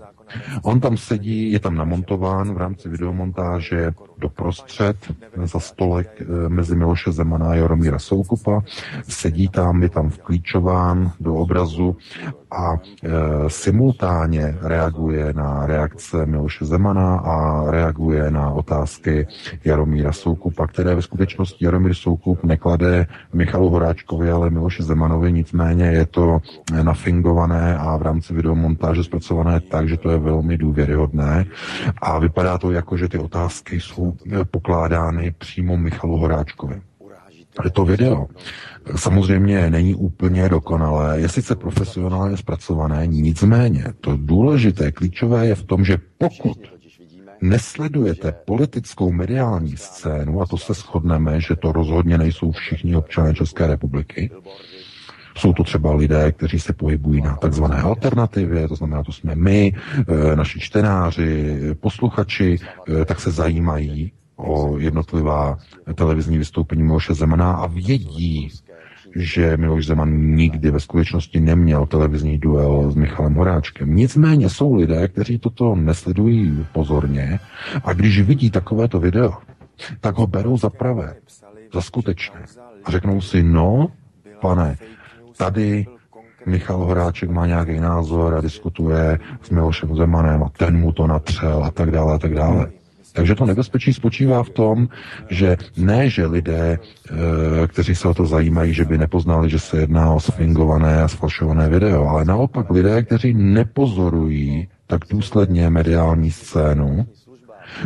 On tam sedí, je tam namontován v rámci videomontáže doprostřed za stolek eh, mezi Miloše Zemana a Jaromíra Soukupa. Sedí tam, je tam vklíčován do obrazu a e, simultánně reaguje na reakce Miloše Zemana a reaguje na otázky Jaromíra Soukupa, které ve skutečnosti Jaromír Soukup neklade Michalu Horáčkovi, ale Miloše Zemanovi, nicméně je to nafingované a v rámci videomontáže zpracované tak, že to je velmi důvěryhodné a vypadá to jako, že ty otázky jsou pokládány přímo Michalu Horáčkovi. To video samozřejmě není úplně dokonalé, je sice profesionálně zpracované, nicméně to důležité, klíčové je v tom, že pokud nesledujete politickou mediální scénu, a to se shodneme, že to rozhodně nejsou všichni občané České republiky, jsou to třeba lidé, kteří se pohybují na takzvané alternativě, to znamená, to jsme my, eh, naši čtenáři, posluchači, eh, tak se zajímají o jednotlivá televizní vystoupení Miloše Zemana a vědí, že Miloš Zeman nikdy ve skutečnosti neměl televizní duel s Michalem Horáčkem. Nicméně jsou lidé, kteří toto nesledují pozorně a když vidí takovéto video, tak ho berou za pravé, za skutečné. A řeknou si, no, pane, tady Michal Horáček má nějaký názor a diskutuje s Milošem Zemanem a ten mu to natřel a tak dále a tak dále. Takže to nebezpečí spočívá v tom, že ne, že lidé, eh, kteří se o to zajímají, že by nepoznali, že se jedná o sfingované a sfalšované video, ale naopak lidé, kteří nepozorují tak důsledně mediální scénu,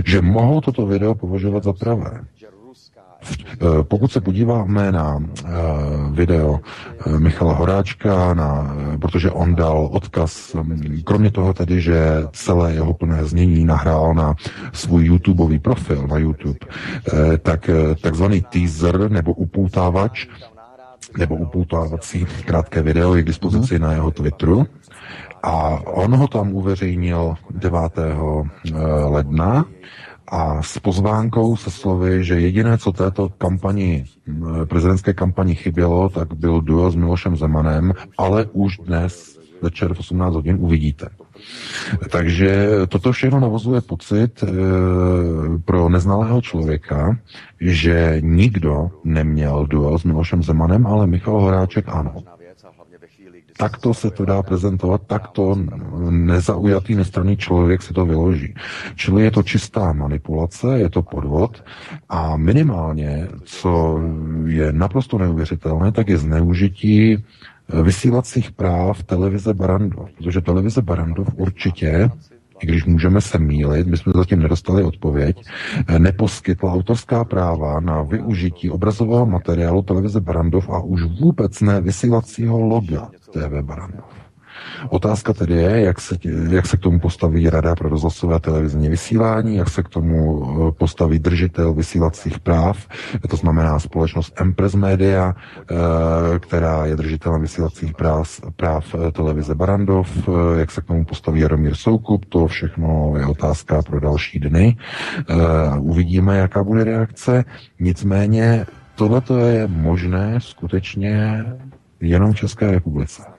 že mohou toto video považovat za pravé. Eh, pokud se podíváme na eh, video eh, Michala Horáčka, na, protože on dal odkaz, mm, kromě toho tedy, že celé jeho plné znění nahrál na svůj YouTubeový profil na YouTube, tak takzvaný teaser nebo upoutávač nebo upoutávací krátké video je k dispozici na jeho Twitteru. A on ho tam uveřejnil 9. ledna a s pozvánkou se slovy, že jediné, co této kampani, prezidentské kampani chybělo, tak byl duel s Milošem Zemanem, ale už dnes večer v 18 hodin uvidíte. Takže toto všechno navozuje pocit e, pro neznalého člověka, že nikdo neměl duel s Milošem Zemanem, ale Michal Horáček ano takto se to dá prezentovat, takto nezaujatý nestranný člověk se to vyloží. Čili je to čistá manipulace, je to podvod a minimálně, co je naprosto neuvěřitelné, tak je zneužití vysílacích práv televize Barandov, protože televize Barandov určitě i když můžeme se mílit, my jsme zatím nedostali odpověď, neposkytla autorská práva na využití obrazového materiálu televize Barandov a už vůbec ne vysílacího loga TV Barandov. Otázka tedy je, jak se, jak se k tomu postaví Rada pro rozhlasové televizní vysílání, jak se k tomu eh, postaví držitel vysílacích práv, to znamená společnost Empress Media, eh, která je držitelem vysílacích práv, práv eh, televize Barandov, jak se k tomu postaví Jaromír Soukup, to všechno je otázka pro další dny. Uvidíme, jaká bude reakce. Nicméně tohle je možné skutečně jenom v České republice.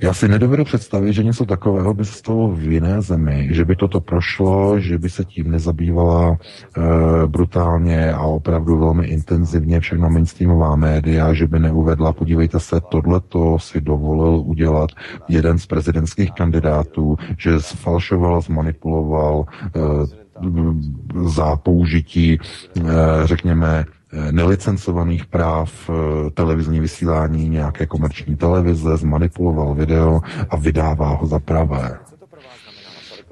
Já si nedovedu představit, že něco takového by se stalo v jiné zemi, že by toto prošlo, že by se tím nezabývala e, brutálně a opravdu velmi intenzivně všechno mainstreamová média, že by neuvedla, podívejte se, tohleto si dovolil udělat jeden z prezidentských kandidátů, že sfalšoval, zmanipuloval e, za použití, e, řekněme, nelicencovaných práv eh, televizní vysílání nějaké komerční televize, zmanipuloval video a vydává ho za pravé.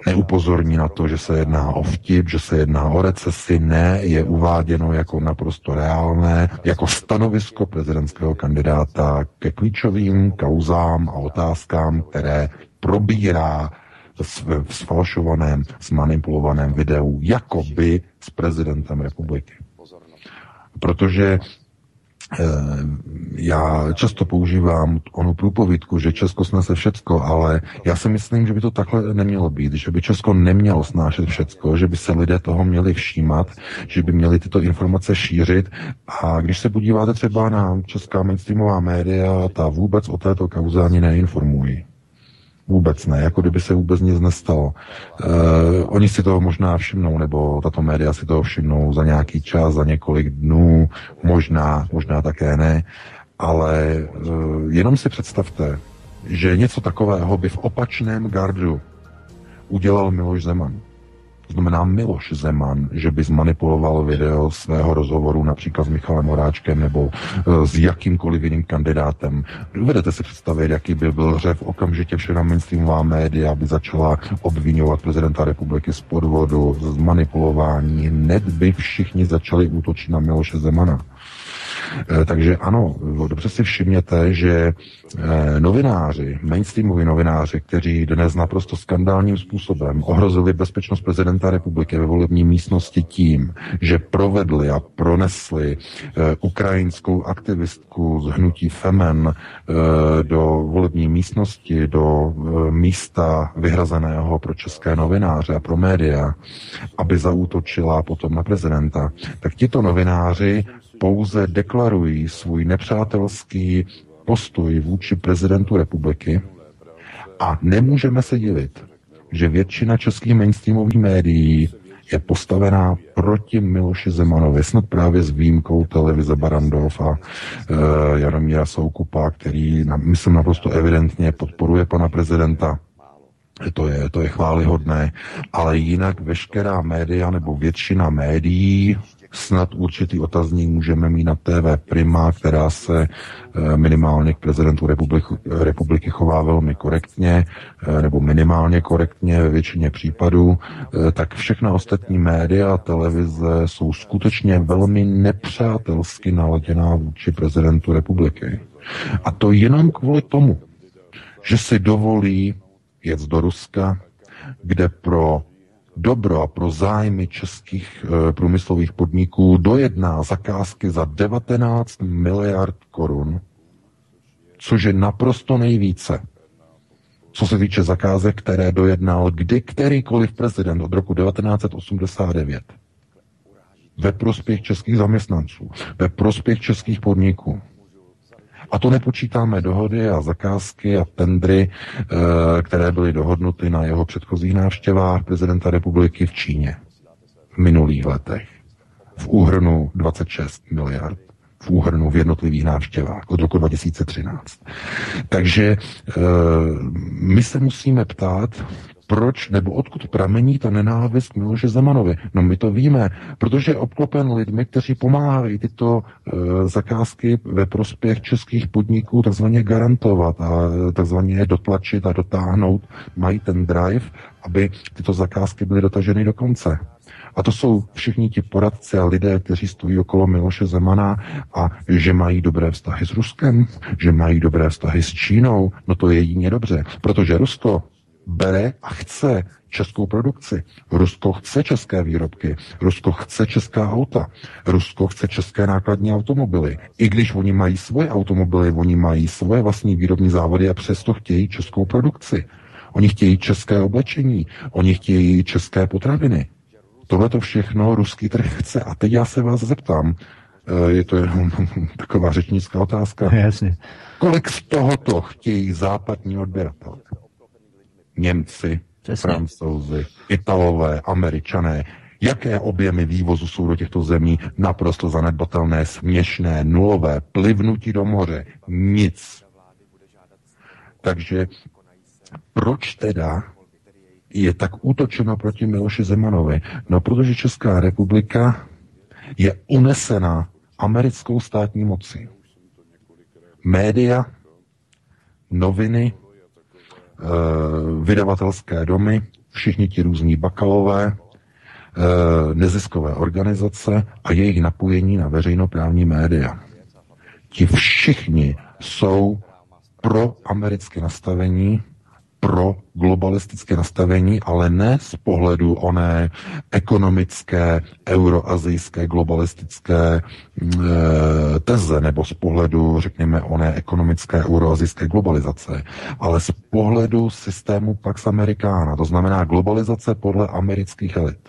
Neupozorní na to, že se jedná o vtip, že se jedná o recesi, ne, je uváděno jako naprosto reálné, jako stanovisko prezidentského kandidáta ke klíčovým kauzám a otázkám, které probírá v sfalšovaném, zmanipulovaném videu, jako by s prezidentem republiky. Protože Eh, já často používám onu průpovídku, že Česko snese všecko, ale já si myslím, že by to takhle nemělo být, že by Česko nemělo snášet všecko, že by se lidé toho měli všímat, že by měli tyto informace šířit a když se podíváte třeba na česká mainstreamová média, ta vůbec o této kauze ani neinformují. Vůbec ne, jako kdyby se vůbec nic nestalo. Uh, oni si toho možná všimnou, nebo tato média si toho všimnou za nějaký čas, za několik dnů, možná, možná také ne, ale uh, jenom si představte, že něco takového by v opačném gardu udělal Miloš Zeman. To znamená Miloš Zeman, že by zmanipuloval video svého rozhovoru například s Michalem Horáčkem nebo e, s jakýmkoliv jiným kandidátem. Dovedete si představit, jaký by byl řev okamžitě všechna mainstreamová média by začala obvinovat prezidenta republiky z podvodu, z manipulování. Hned by všichni začali útočit na Miloše Zemana. Eh, takže ano, dobře si všimněte, že eh, novináři, mainstreamoví novináři, kteří dnes naprosto skandálním způsobem ohrozili bezpečnost prezidenta republiky ve volební místnosti tím, že provedli a pronesli eh, ukrajinskou aktivistku z hnutí Femen do volební místnosti, do místa vyhrazeného pro české novináře a pro média, aby zaútočila potom na prezidenta, tak tito novináři pouze deklarují svůj nepřátelský postoj vůči prezidentu republiky a nemůžeme se divit, že většina českých mainstreamových médií je postavená proti Miloši Zemanovi, snad právě s výjimkou televize Barandov a e, Jaromíra Soukupa, který, na, myslím, naprosto evidentně podporuje pana prezidenta. To je, to je chválihodné, ale jinak veškerá média nebo většina médií snad určitý otazník můžeme mít na TV Prima, která se eh, minimálně k prezidentu republiky, republiky chová velmi korektně, eh, nebo minimálně korektně ve většině případů, eh, tak všechna ostatní média a televize jsou skutečně velmi nepřátelsky naladěná vůči prezidentu republiky. A to jenom kvůli tomu, že si dovolí jet do Ruska, kde pro dobro a pro zájmy českých e, průmyslových podniků dojedná zakázky za 19 miliard korun, což je naprosto nejvíce, co se týče zakázek, které dojednal kdy kterýkoliv prezident od roku 1989 ve prospěch českých zaměstnanců, ve prospěch českých podniků. A to nepočítáme dohody a zakázky a tendry, eh, které byly dohodnuty na jeho předchozích návštěvách prezidenta republiky v Číně v minulých letech. V úhrnu 26 miliard v úhrnu v jednotlivých návštěvách od roku 2013. Takže e, my se musíme ptát, proč nebo odkud pramení ta nenávist k Miloše Zemanovi? No my to víme, protože je obklopen lidmi, kteří pomáhají tyto e, zakázky ve prospěch českých podniků takzvaně garantovat a takzvaně je dotlačit a dotáhnout. Mají ten drive, aby tyto zakázky byly dotaženy do konce. A to jsou všichni ti poradci a lidé, kteří stojí okolo Miloše Zemana a že mají dobré vztahy s Ruskem, že mají dobré vztahy s Čínou, no to je jedině dobře, protože Rusko bere a chce českou produkci. Rusko chce české výrobky, Rusko chce česká auta, Rusko chce české nákladní automobily. I když oni mají svoje automobily, oni mají svoje vlastní výrobní závody a přesto chtějí českou produkci. Oni chtějí české oblečení, oni chtějí české potraviny. Tohle to všechno ruský trh chce. A teď já se vás zeptám, eh, je to jenom taková řečnická otázka. Jasně. Kolik z tohoto chtějí západní odběratelé? Němci, Přesně. Francouzi, Italové, Američané. Jaké objemy vývozu jsou do těchto zemí naprosto zanedbatelné, směšné, nulové, plivnutí do moře? Nic. Takže proč teda je tak útočeno proti Miloši Zemanovi? No, protože Česká republika je unesena americkou státní mocí. Média, noviny, vydavatelské domy, všichni ti různí bakalové, eh, neziskové organizace a jejich napojení na veřejnoprávní média. Ti všichni jsou pro americké nastavení, pro globalistické nastavení, ale ne z pohledu oné ekonomické, euroazijské, globalistické e, teze, nebo z pohledu, řekněme, oné ekonomické, euroazijské globalizace, ale z pohledu systému Pax Americana, to znamená globalizace podle amerických elit,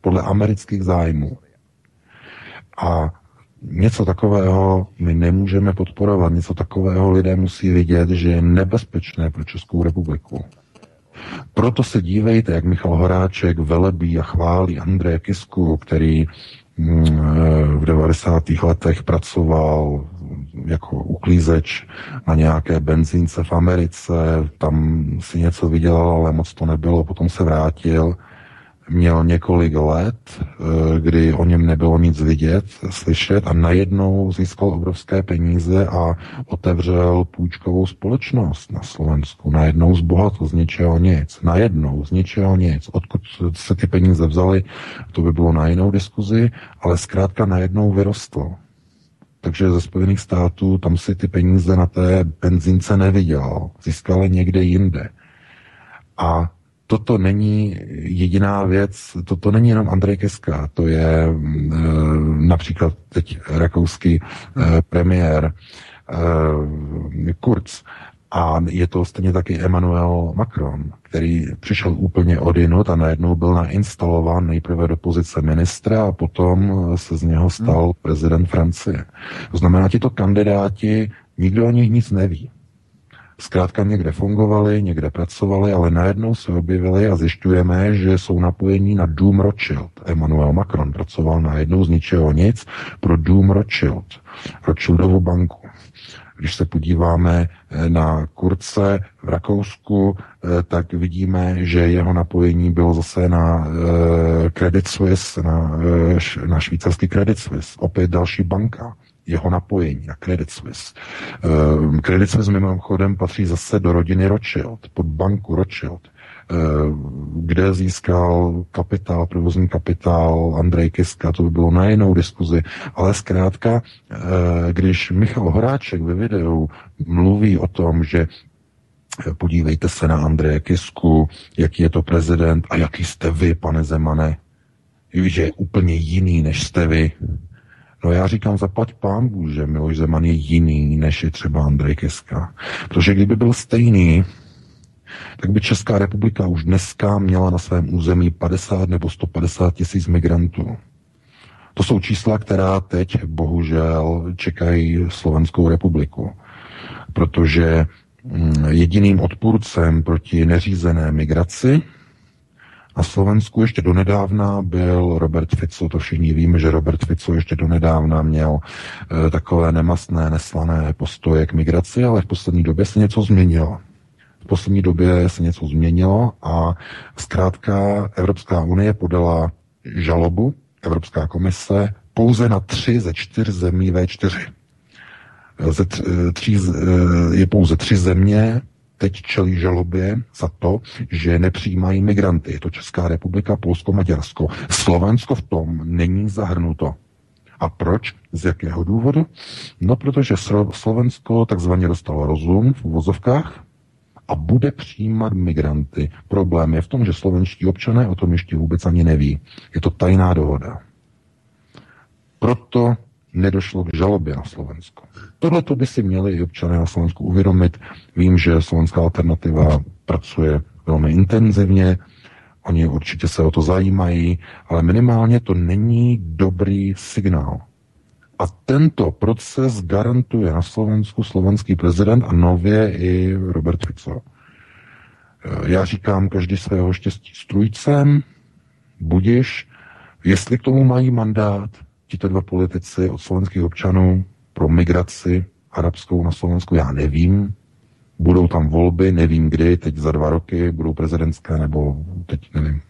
podle amerických zájmů. A něco takového my nemůžeme podporovat, něco takového lidé musí vidět, že je nebezpečné pro Českou republiku. Proto se dívejte, jak Michal Horáček velebí a chválí Andreje Kisku, který mm, v 90. letech pracoval jako uklízeč na nějaké benzínce v Americe, tam si něco vydělal, ale moc to nebylo, potom se vrátil měl několik let, eh, kdy o něm nebylo nic vidět, slyšet a najednou získal obrovské peníze a otevřel půjčkovou společnost na Slovensku. Najednou zbohatl z ničeho nic. Najednou z ničeho nic. Odkud se ty peníze vzaly, to by bylo na jinou diskuzi, ale zkrátka najednou vyrostl. Takže ze Spojených států tam si ty peníze na té benzínce nevydělal. Získal někde jinde. A toto není jediná věc, toto není jenom Andrej Keska, to je e, například teď rakouský e, premiér e, Kurz a je to stejně taky Emmanuel Macron, který přišel úplně jinot a najednou byl nainstalován nejprve do pozice ministra a potom se z něho stal hmm. prezident Francie. To znamená, tito kandidáti, nikdo o nich nic neví. Zkrátka někde fungovali, někde pracovali, ale najednou se objevili a zjišťujeme, že jsou napojení na Dům Rothschild. Emmanuel Macron pracoval najednou z ničeho nic pro Dům Rothschild, Rothschildovu banku. Když se podíváme eh, na Kurce v Rakousku, eh, tak vidíme, že jeho napojení bylo zase na eh, Credit Suisse, na, na švýcarský Credit Suisse, opět další banka jeho napojení na Credit Suisse. Uh, Credit Suisse mimochodem patří zase do rodiny Rothschild, pod banku Rothschild, uh, kde získal kapitál, provozní kapitál Andrej Kiska, to by bylo na jinou diskuzi, ale zkrátka, uh, když Michal Horáček ve videu mluví o tom, že podívejte se na Andreje Kisku, jaký je to prezident a jaký jste vy, pane Zemane, že je úplně jiný, než jste vy, No já říkám, zaplať pán Bůh, že Miloš Zeman je jiný, než je třeba Andrej Kiska. Protože kdyby byl stejný, tak by Česká republika už dneska měla na svém území 50 nebo 150 tisíc migrantů. To jsou čísla, která teď bohužel čekají Slovenskou republiku. Protože mm, jediným odpůrcem proti neřízené migraci na Slovensku ještě donedávna byl Robert Fico, to všichni víme, že Robert Fico ještě donedávna měl e, takové nemastné, neslané postoje k migraci, ale v poslední době se něco změnilo. V poslední době se něco změnilo a zkrátka Evropská unie podala žalobu, Evropská komise, pouze na tři ze čtyř zemí V4. Ze tří, e, je pouze tři země, teď čelí žalobě za to, že nepřijímají migranty. Je to Česká republika, Polsko, Maďarsko. Slovensko v tom není zahrnuto. A proč? Z jakého důvodu? No, protože Slovensko takzvaně dostalo rozum v uvozovkách a bude přijímat migranty. Problém je v tom, že slovenští občané o tom ještě vůbec ani neví. Je to tajná dohoda. Proto nedošlo k žalobě na Slovensko. Tohle to by si měli i občané na Slovensku uvědomit. Vím, že slovenská alternativa pracuje velmi intenzivně, oni určitě se o to zajímají, ale minimálně to není dobrý signál. A tento proces garantuje na Slovensku slovenský prezident a nově i Robert Fico. Já říkám, každý svého štěstí strujcem, budiš, jestli k tomu mají mandát, tito dva politici od slovenských občanů pro migraci arabskou na Slovensku, já nevím. Budou tam volby, nevím kdy, teď za dva roky budou prezidentské, nebo teď nevím,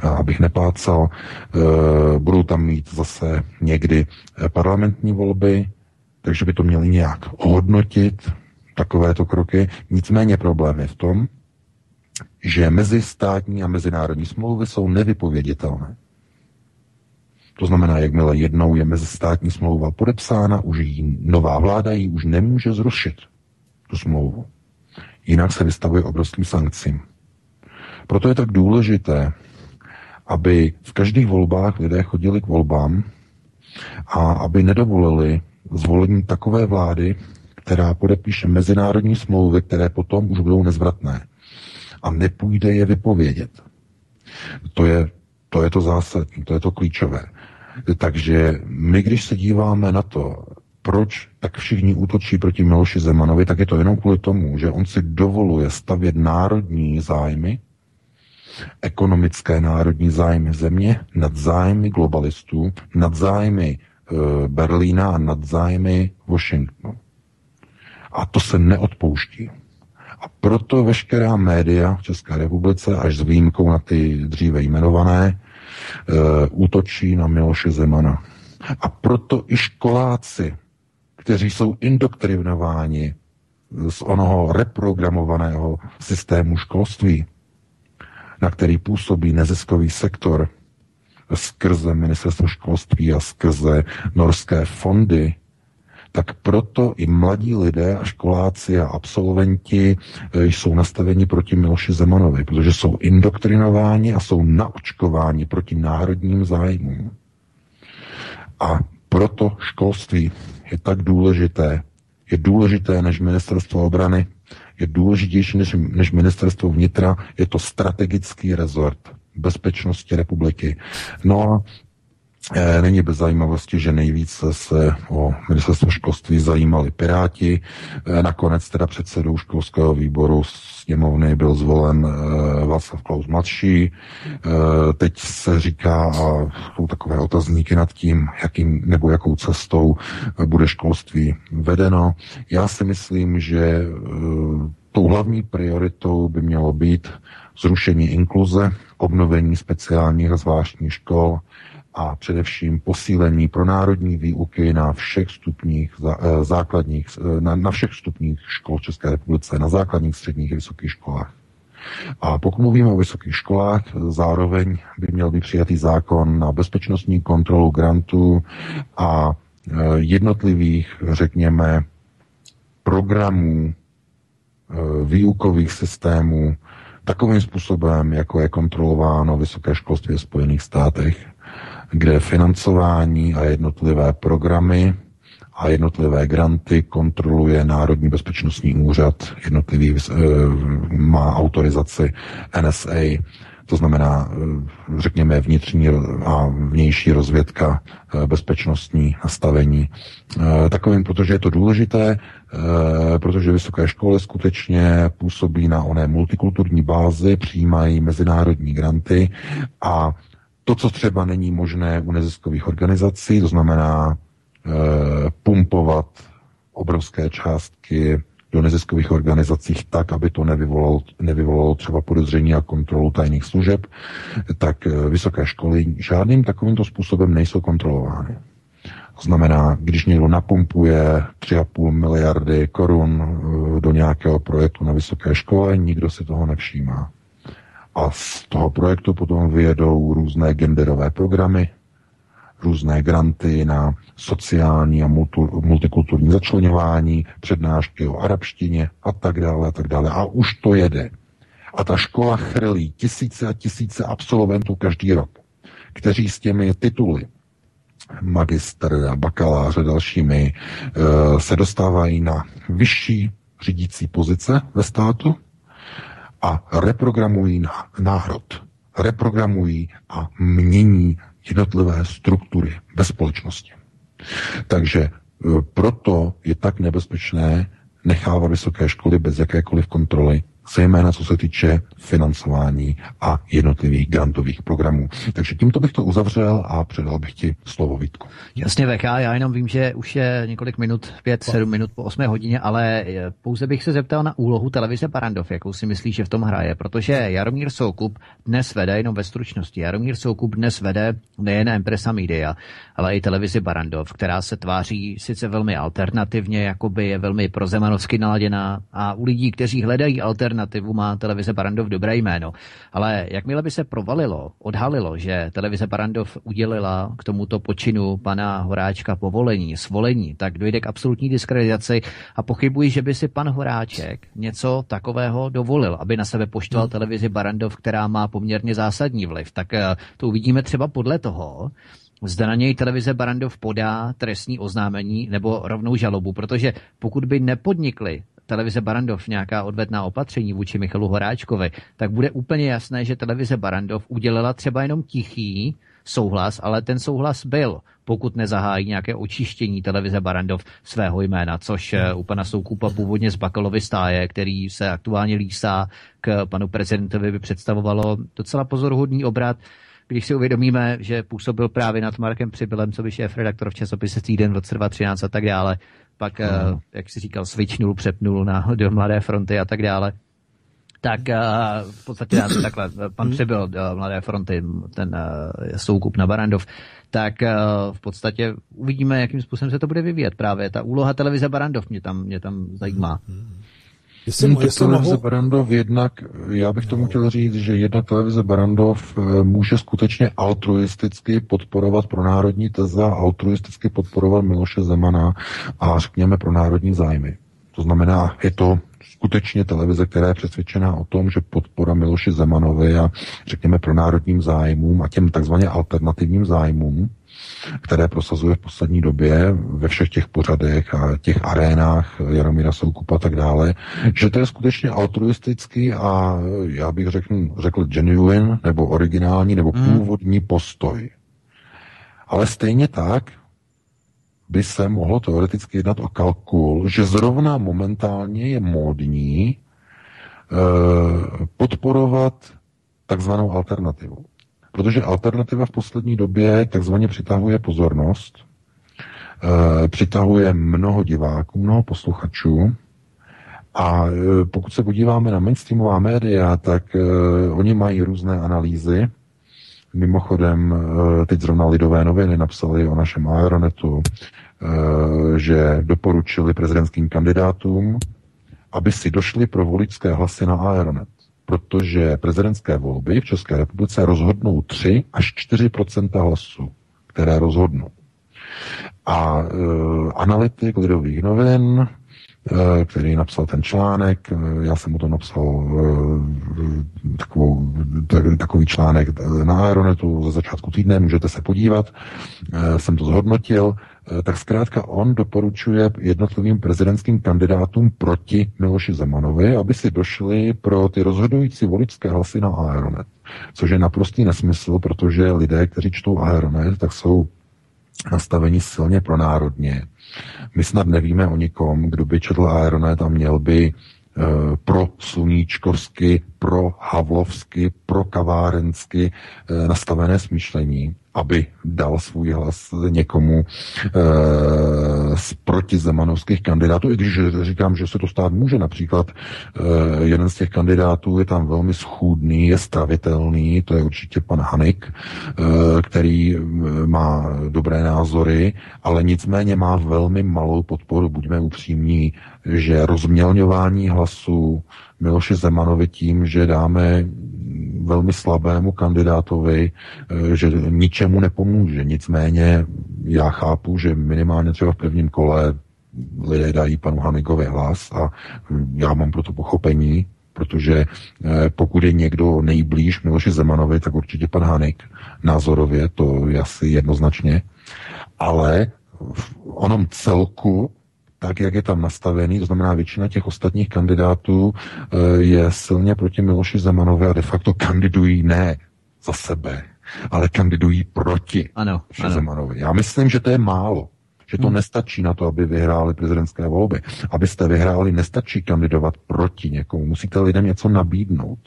abych nepácal. Eh, budou tam mít zase někdy eh, parlamentní volby, takže by to měli nějak ohodnotit, takovéto kroky. Nicméně problém je v tom, že mezistátní a mezinárodní smlouvy jsou nevypověditelné. To znamená, jakmile jednou je mezistátní smlouva podepsána, už jí nová vláda ji už nemůže zrušit, tu smlouvu. Jinak se vystavuje obrovským sankcím. Proto je tak důležité, aby v každých volbách lidé chodili k volbám a aby nedovolili zvolení takové vlády, která podepíše mezinárodní smlouvy, které potom už budou nezvratné a nepůjde je vypovědět. To je to, je to zásadní, to je to klíčové. Takže my, když se díváme na to, proč tak všichni útočí proti Miloši Zemanovi, tak je to jenom kvůli tomu, že on si dovoluje stavět národní zájmy, ekonomické národní zájmy země nad zájmy globalistů, nad zájmy e, Berlína a nad zájmy Washingtonu. A to se neodpouští. A proto veškerá média v České republice, až s výjimkou na ty dříve jmenované, útočí na Miloše Zemana. A proto i školáci, kteří jsou indoktrinováni z onoho reprogramovaného systému školství, na který působí neziskový sektor skrze ministerstvo školství a skrze norské fondy, tak proto i mladí lidé a školáci a absolventi eh, jsou nastaveni proti Miloši Zemanovi, protože jsou indoktrinováni a jsou naočkováni proti národním zájmům. A proto školství je tak důležité. Je důležité než ministerstvo obrany, je důležitější než, než ministerstvo vnitra, je to strategický rezort bezpečnosti republiky. No a není bez zajímavosti, že nejvíce se o ministerstvo školství zajímali Piráti. Eh, nakonec teda předsedou školského výboru sněmovny byl zvolen eh, Václav Klaus mladší. Teď se říká, a jsou takové otazníky nad tím, jakým nebo jakou cestou bude školství vedeno. Já si myslím, že tou hlavní prioritou by mělo být zrušení inkluze, obnovení speciálních a zvláštních škol, a především posílení pro národní výuky na všech stupních eh, základních, eh, na, na všech stupních škol v České republice, na základních, středních a vysokých školách. A pokud mluvíme o vysokých školách, zároveň by měl být přijatý zákon na bezpečnostní kontrolu grantů a eh, jednotlivých, řekněme, programů, výukových systémů takovým způsobem, jako je kontrolováno vysoké školství v Spojených státech kde financování a jednotlivé programy a jednotlivé granty kontroluje Národní bezpečnostní úřad, jednotlivý e, má autorizaci NSA, to znamená, eh, řekněme, vnitřní a vnější rozvědka, eh, bezpečnostní nastavení. Takovým, protože je to důležité, protože vysoké školy skutečně působí na oné multikulturní bázi, přijímají mezinárodní granty a to, co třeba není možné u neziskových organizací, to znamená e, pumpovat obrovské částky do neziskových organizací tak, aby to nevyvolalo, nevyvolalo třeba podezření a kontrolu tajných služeb, tak eh, vysoké školy žádným takovýmto způsobem nejsou kontrolovány. To znamená, když někdo napumpuje 3,5 miliardy korun eh, do nějakého projektu na vysoké škole, nikdo si toho nevšímá. A z toho projektu potom vyjedou různé genderové programy, různé granty na sociální a multikulturní začlenování, přednášky o arabštině a tak dále a tak dále. A už to jede. A ta škola chrlí tisíce a tisíce absolventů každý rok, kteří s těmi tituly magistr a bakalář a dalšími e, se dostávají na vyšší řídící pozice ve státu a reprogramují národ. Reprogramují a mění jednotlivé struktury ve společnosti. Takže e, proto je tak nebezpečné nechávat vysoké školy bez jakékoliv kontroly zejména co se týče financování a jednotlivých grantových programů. Takže tímto bych to uzavřel a předal bych ti slovo Vítku. Jasně, VK, já jenom vím, že už je několik minut, pět, sedm minut po osmé hodině, ale eh, pouze bych se zeptal na úlohu televize Barandov, jakou si myslíš, že v tom hraje, protože Jaromír Soukup dnes vede, jenom ve stručnosti, Jaromír Soukup dnes vede nejen Empresa Media, ale i televizi Barandov, která se tváří sice velmi alternativně, jakoby je velmi prozemanovsky naladěná a u lidí, kteří hledají alternativu má televize Barandov dobré jméno. Ale jakmile by se provalilo, odhalilo, že televize Barandov udělila k tomuto počinu pana Horáčka povolení, svolení, tak dojde k absolutní diskreditaci a pochybuji, že by si pan Horáček něco takového dovolil, aby na sebe poštval hmm. televizi Barandov, která má poměrně zásadní vliv. Tak eh, to uvidíme třeba podle toho, zda na něj televize Barandov podá trestní oznámení nebo rovnou žalobu, protože pokud by nepodnikli televize Barandov nějaká odvetná opatření vůči Michalu Horáčkovi, tak bude úplně jasné, že televize Barandov udělala třeba jenom tichý souhlas, ale ten souhlas byl, pokud nezahájí nějaké očištění televize Barandov svého jména, což eh, u pana Soukupa původně z Bakalovy stáje, který se aktuálně lísá k panu prezidentovi, by představovalo docela pozoruhodný obrat když si uvědomíme, že působil právě nad Markem Přibylem, co by šéf redaktor v časopise Týden v roce 2013 a tak dále, pak, uh, jak si říkal, switchnul, přepnul na do Mladé fronty a tak dále, tak uh, v podstatě takhle, pan hmm. Přibyl uh, Mladé fronty, ten soukup na Barandov, tak v podstatě uvidíme, jakým způsobem se to bude vyvíjet právě. Ta úloha televize Barandov mě tam, mě tam zajímá. Jestli, hmm, jestli televize mohu... Barandov jednak, já bych tomu chtěl říct, že jedna televize Barandov eh, může skutečně altruisticky podporovat pro národní teze a altruisticky podporovat Miloše Zemana a řekněme pro národní zájmy. To znamená, je to skutečně televize, která je přesvědčená o tom, že podpora Miloši Zemanovi a řekněme pro národním zájmům a těm takzvaně alternativním zájmům které prosazuje v poslední době ve všech těch pořadech a těch arénách Jaromíra Soukupa a tak dále, že to je skutečně altruistický a já bych řekl, řekl genuine nebo originální nebo hmm. původní postoj. Ale stejně tak by se mohlo teoreticky jednat o kalkul, že zrovna momentálně je módní eh, podporovat takzvanou alternativu. Protože alternativa v poslední době takzvaně přitahuje pozornost, e, přitahuje mnoho diváků, mnoho posluchačů a e, pokud se podíváme na mainstreamová média, tak e, oni mají různé analýzy. Mimochodem, teď zrovna Lidové noviny napsali o našem Aeronetu, že doporučili prezidentským kandidátům, aby si došli pro voličské hlasy na Aeronet protože prezidentské volby v České republice rozhodnou 3 až 4% hlasů, které rozhodnou. A e, analytik Lidových novin, e, který napsal ten článek, e, já jsem mu to napsal e, takovou, takový článek na Aeronetu ze začátku týdne, můžete se podívat, e, jsem to zhodnotil, tak zkrátka on doporučuje jednotlivým prezidentským kandidátům proti Miloši Zemanovi, aby si došli pro ty rozhodující voličské hlasy na Aeronet. Což je naprostý nesmysl, protože lidé, kteří čtou Aeronet, tak jsou nastaveni silně pro národně. My snad nevíme o nikom, kdo by četl Aeronet a měl by e, pro sluníčkovsky, pro havlovsky, pro kavárensky e, nastavené smýšlení aby dal svůj hlas někomu e, z protizemanovských kandidátů, i když říkám, že se to stát může. Například e, jeden z těch kandidátů je tam velmi schůdný, je stravitelný, to je určitě pan Hanik, e, který má dobré názory, ale nicméně má velmi malou podporu, buďme upřímní, že rozmělňování hlasů Miloše Zemanovi tím, že dáme velmi slabému kandidátovi, eh, že ničemu nepomůže. Nicméně já chápu, že minimálně třeba v prvním kole lidé dají panu Hanigovi hlas a já mám pro to pochopení, protože eh, pokud je někdo nejblíž Miloši Zemanovi, tak určitě pan Hanik názorově, to je asi jednoznačně, ale v onom celku tak, jak je tam nastavený, to znamená většina těch ostatních kandidátů eh, je silně proti Miloši Zemanovi a de facto kandidují ne za sebe, ale kandidují proti ano, ano. Zemanovi. Já myslím, že to je málo. Že to hmm. nestačí na to, aby vyhráli prezidentské volby. Abyste vyhráli, nestačí kandidovat proti někomu. Musíte lidem něco nabídnout.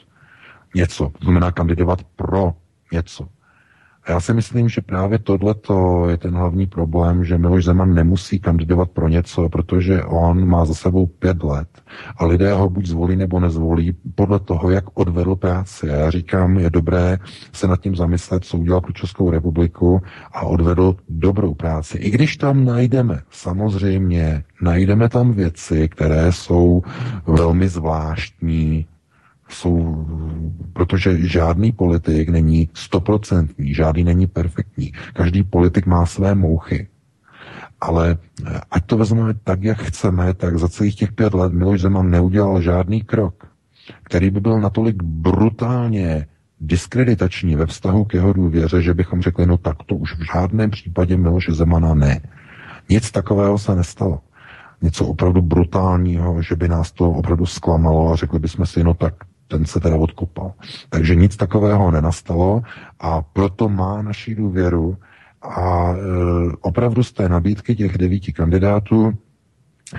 Něco. To znamená kandidovat pro něco. A já si myslím, že právě tohle je ten hlavní problém, že Miloš Zeman nemusí kandidovat pro něco, protože on má za sebou pět let a lidé ho buď zvolí nebo nezvolí podle toho, jak odvedl práci. Já říkám, je dobré se nad tím zamyslet, co udělal pro Českou republiku a odvedl dobrou práci. I když tam najdeme, samozřejmě, najdeme tam věci, které jsou velmi zvláštní, Jsou, protože žádný politik není stoprocentní, žádný není perfektní. Každý politik má své mouchy. Ale eh, ať to vezmeme tak, jak chceme, tak za celých těch pět let Miloš Zeman neudělal žádný krok, který by byl natolik brutálně diskreditační ve vztahu k jeho důvěře, že bychom řekli, no tak to už v žádném případě Miloše Zemana ne. Nic takového se nestalo. Něco opravdu brutálního, že by nás to opravdu zklamalo a řekli bychom si, no tak ten se teda odkopal. Takže nic takového nenastalo a proto má naši důvěru a e, opravdu z té nabídky těch devíti kandidátů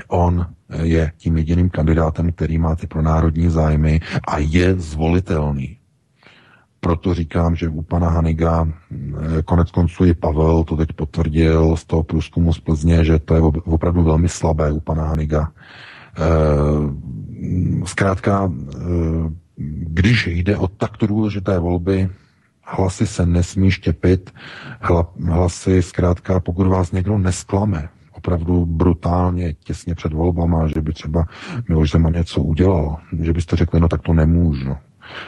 on je tím jediným kandidátem, který má ty pronárodní zájmy a je zvolitelný. Proto říkám, že u pana Haniga e, konec konců i Pavel to teď potvrdil z toho průzkumu z Plzně, že to je opravdu velmi slabé u pana Haniga. E, zkrátka, e, když jde o takto důležité volby, hlasy se nesmí štěpit, hlasy zkrátka, pokud vás někdo nesklame, opravdu brutálně těsně před volbama, že by třeba Miloš Zeman něco udělal, že byste řekli, no tak to nemůžu,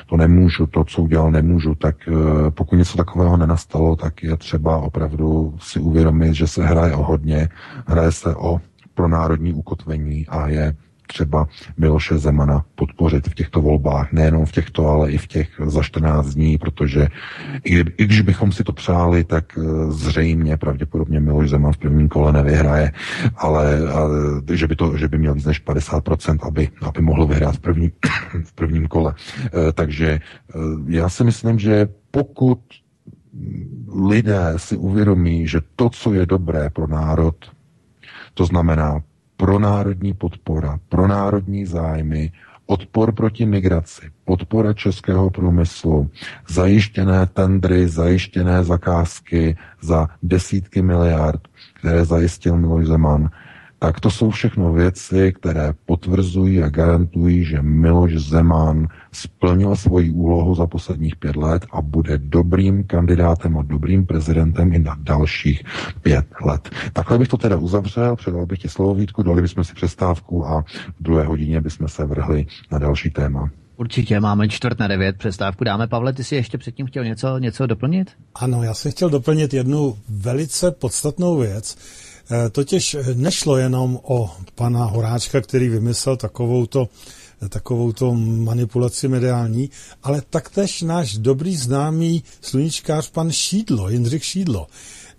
to nemůžu, to, co udělal, nemůžu, tak eh, pokud něco takového nenastalo, tak je třeba opravdu si uvědomit, že se hraje o hodně, hraje se o pro národní ukotvení a je třeba Miloše Zemana podpořit v těchto volbách, nejenom v těchto, ale i v těch za 14 dní, protože i, i když bychom si to přáli, tak eh, zřejmě pravděpodobně Miloš Zeman v prvním kole nevyhraje, ale a, že, by to, že by měl víc než 50%, aby, aby mohl vyhrát v, první, v prvním kole. E, takže já si myslím, že pokud lidé si uvědomí, že to, co je dobré pro národ, to znamená pronárodní podpora, pronárodní zájmy, odpor proti migraci, podpora českého průmyslu, zajištěné tendry, zajištěné zakázky za desítky miliard, které zajistil Miloš Zeman, tak to jsou všechno věci, které potvrzují a garantují, že Miloš Zeman splnil svoji úlohu za posledních pět let a bude dobrým kandidátem a dobrým prezidentem i na dalších pět let. Takhle bych to teda uzavřel, předal bych ti slovo Vítku, dali bychom si přestávku a v druhé hodině bychom se vrhli na další téma. Určitě máme čtvrt na devět, přestávku dáme. Pavle, ty si ještě předtím chtěl něco, něco doplnit? Ano, já jsem chtěl doplnit jednu velice podstatnou věc. Eh, totiž nešlo jenom o pana Horáčka, který vymyslel takovouto takovouto manipulaci mediální, ale taktéž náš dobrý známý sluníčkář pan Šídlo, Jindřich Šídlo.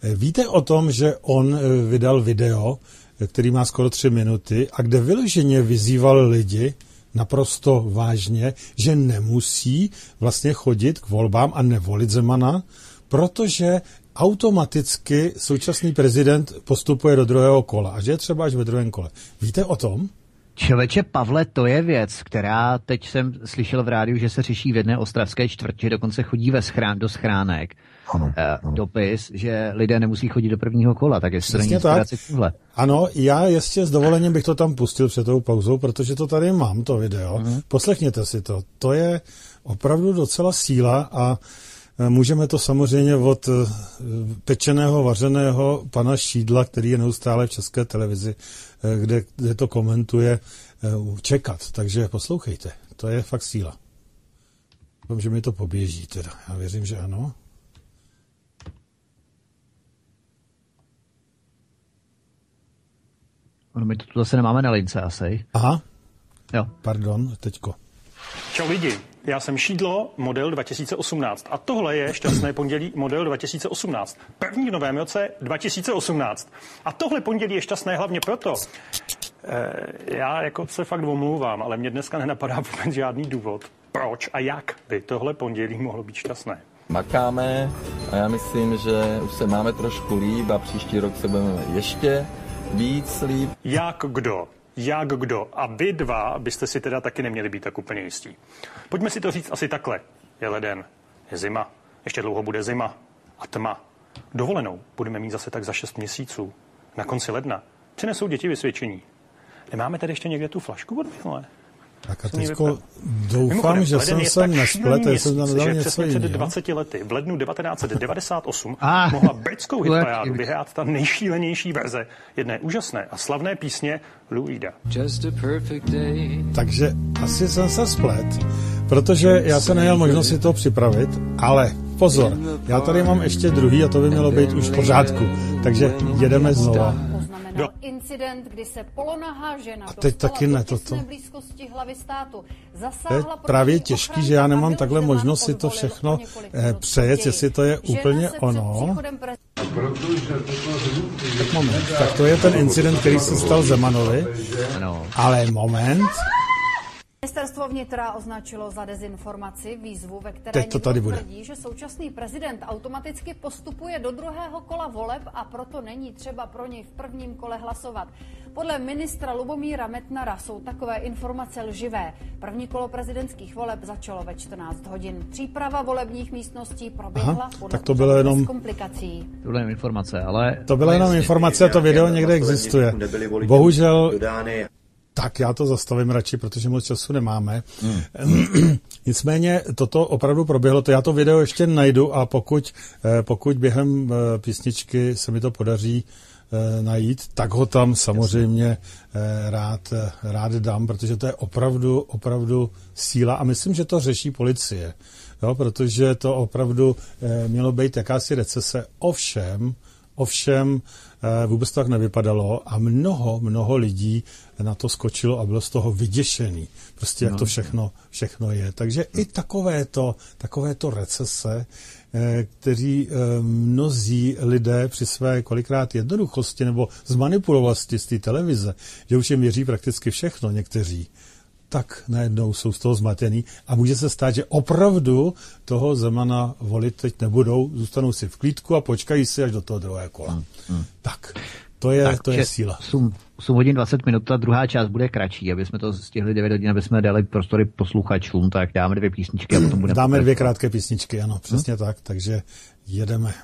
Eh, víte o tom, že on eh, vydal video, který má skoro tři minuty a kde vyloženě vyzýval lidi, naprosto vážně, že nemusí vlastně chodit k volbám a nevolit Zemana, protože automaticky současný prezident postupuje do druhého kola a že je třeba až ve druhém kole. Víte o tom? Čověče Pavle, to je věc, která teď jsem slyšel v rádiu, že se řeší v jedné ostravské čtvrti, dokonce chodí ve schrán, do schránek. Ano, eh, ano. Dopis, že lidé nemusí chodit do prvního kola, tak jestli to není tak. tímhle. Ano, já ještě s dovolením bych to tam pustil před tou pauzou, protože to tady mám, to video. Mm-hmm. Poslechněte si to. To je opravdu docela síla a můžeme to samozřejmě od eh, pečeného, vařeného pana Šídla, který je neustále v české televizi, eh, kde, kde to komentuje, čekat. Takže poslouchejte, to je fakt síla. Doufám, že mi to poběží teda. Já věřím, že ano. No, my to tu zase nemáme na lince asi. Aha. Jo. Pardon, teďko. Čau lidi, já jsem Šídlo, model 2018 a tohle je šťastné pondělí model 2018. První v novém roce 2018. A tohle pondělí je šťastné hlavně proto, eh, já jako se fakt omlouvám, ale mě dneska nenapadá vůbec žádný důvod, proč a jak by tohle pondělí mohlo být šťastné. Makáme a já myslím, že už se máme trošku líp a příští rok se budeme ještě víc líp. Jak kdo? Jak kdo. A vy dva byste si teda taky neměli být tak úplně jistí. Pojďme si to říct asi takhle. Je leden, je zima, ještě dlouho bude zima a tma. Dovolenou budeme mít zase tak za 6 měsíců. Na konci ledna přinesou děti vysvědčení. Nemáme tady ještě někde tu flašku od minulé? Tak a teďko doufám, že jsem se nesplet, jestli jsem tam že něco před jiného. 20 lety, v lednu 1998, Ah, mohla britskou hitparádu vyhrát ta nejšílenější verze jedné úžasné a slavné písně Louida. Just a perfect day. Takže asi jsem se splet, protože já jsem neměl možnost si to připravit, ale pozor, já tady mám ještě druhý a to by mělo být už v pořádku. Takže jedeme znova. Poznamenal incident, kdy se polonahá žena A teď taky ne toto. blízkosti hlavy státu. To Zasáhla je proti právě těžký, že já nemám takhle možnost si to všechno eh, přejet, jestli to je úplně ono. Tak moment, tak to je ten incident, který se stal Zemanovi, Ano. ale moment, Ministerstvo vnitra označilo za dezinformaci výzvu, ve které Teď to tady bude. tvrdí, že současný prezident automaticky postupuje do druhého kola voleb a proto není třeba pro něj v prvním kole hlasovat. Podle ministra Lubomíra Metnara jsou takové informace lživé. První kolo prezidentských voleb začalo ve 14 hodin. Příprava volebních místností proběhla Aha, podle tak to bylo bez jenom- komplikací. To byla informace, ale to byla jenom informace, to video někde existuje. Bohužel Tak já to zastavím radši, protože moc času nemáme. Hmm. Nicméně toto opravdu proběhlo, to já to video ještě najdu a pokud, eh, pokud během eh, písničky se mi to podaří eh, najít, tak ho tam samozřejmě rád, rád dám, protože to je opravdu, opravdu síla a myslím, že to řeší policie, jo, protože to opravdu mělo být jakási recese. Ovšem, Ovšem eh, vůbec tak nevypadalo a mnoho, mnoho lidí na to skočilo a bylo z toho vyděšený. Prostě jak to všechno, všechno je. Takže i takovéto, takovéto recese, eh, kteří eh, mnozí lidé při své kolikrát jednoduchosti nebo zmanipulovosti z té televize, že už jim věří prakticky všechno někteří, tak najednou jsou z toho zmatený a může se stát, že opravdu toho Zemana volit teď nebudou, zůstanou si v klídku a počkají si až do toho druhého kola. Hmm. Tak, to je, tak, to je síla. 8, 8 hodin 20 minut, ta druhá část bude kratší, aby jsme to stihli 9 hodin, aby jsme dali prostory posluchačům, tak dáme dvě písničky a potom budeme... Dáme dvě krátké písničky, ano, přesně hmm. tak, takže jedeme.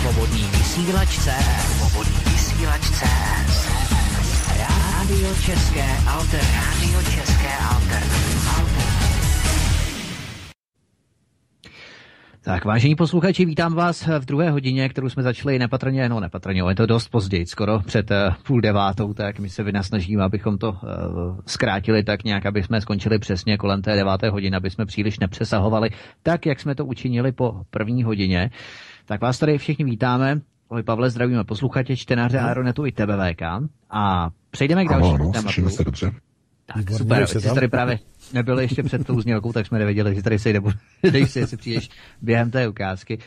Svobodný vysílač CS. Svobodný vysílač CS. Rádio České Alter. Rádio České Alter. Tak, vážení posluchači, vítám vás v druhé hodině, kterou jsme začali nepatrně, no nepatrně, je to dost později, skoro před uh, půl devátou, tak my se vynasnažíme, abychom to uh, zkrátili tak nějak, aby jsme skončili přesně kolem té deváté hodiny, aby jsme příliš nepřesahovali, tak jak jsme to učinili po první hodině. Tak vás tady všichni vítáme. Ahoj Pavle, zdravíme posluchače, čtenáře Aeronetu i tebe VK. A přejdeme k dalšímu Ano, ano, tématu. se dobře. Tak Výborně, super, jsi tady právě nebyl ještě před tou znělkou, tak jsme nevěděli, že tady sejde, dej si, jestli přijdeš během té ukázky.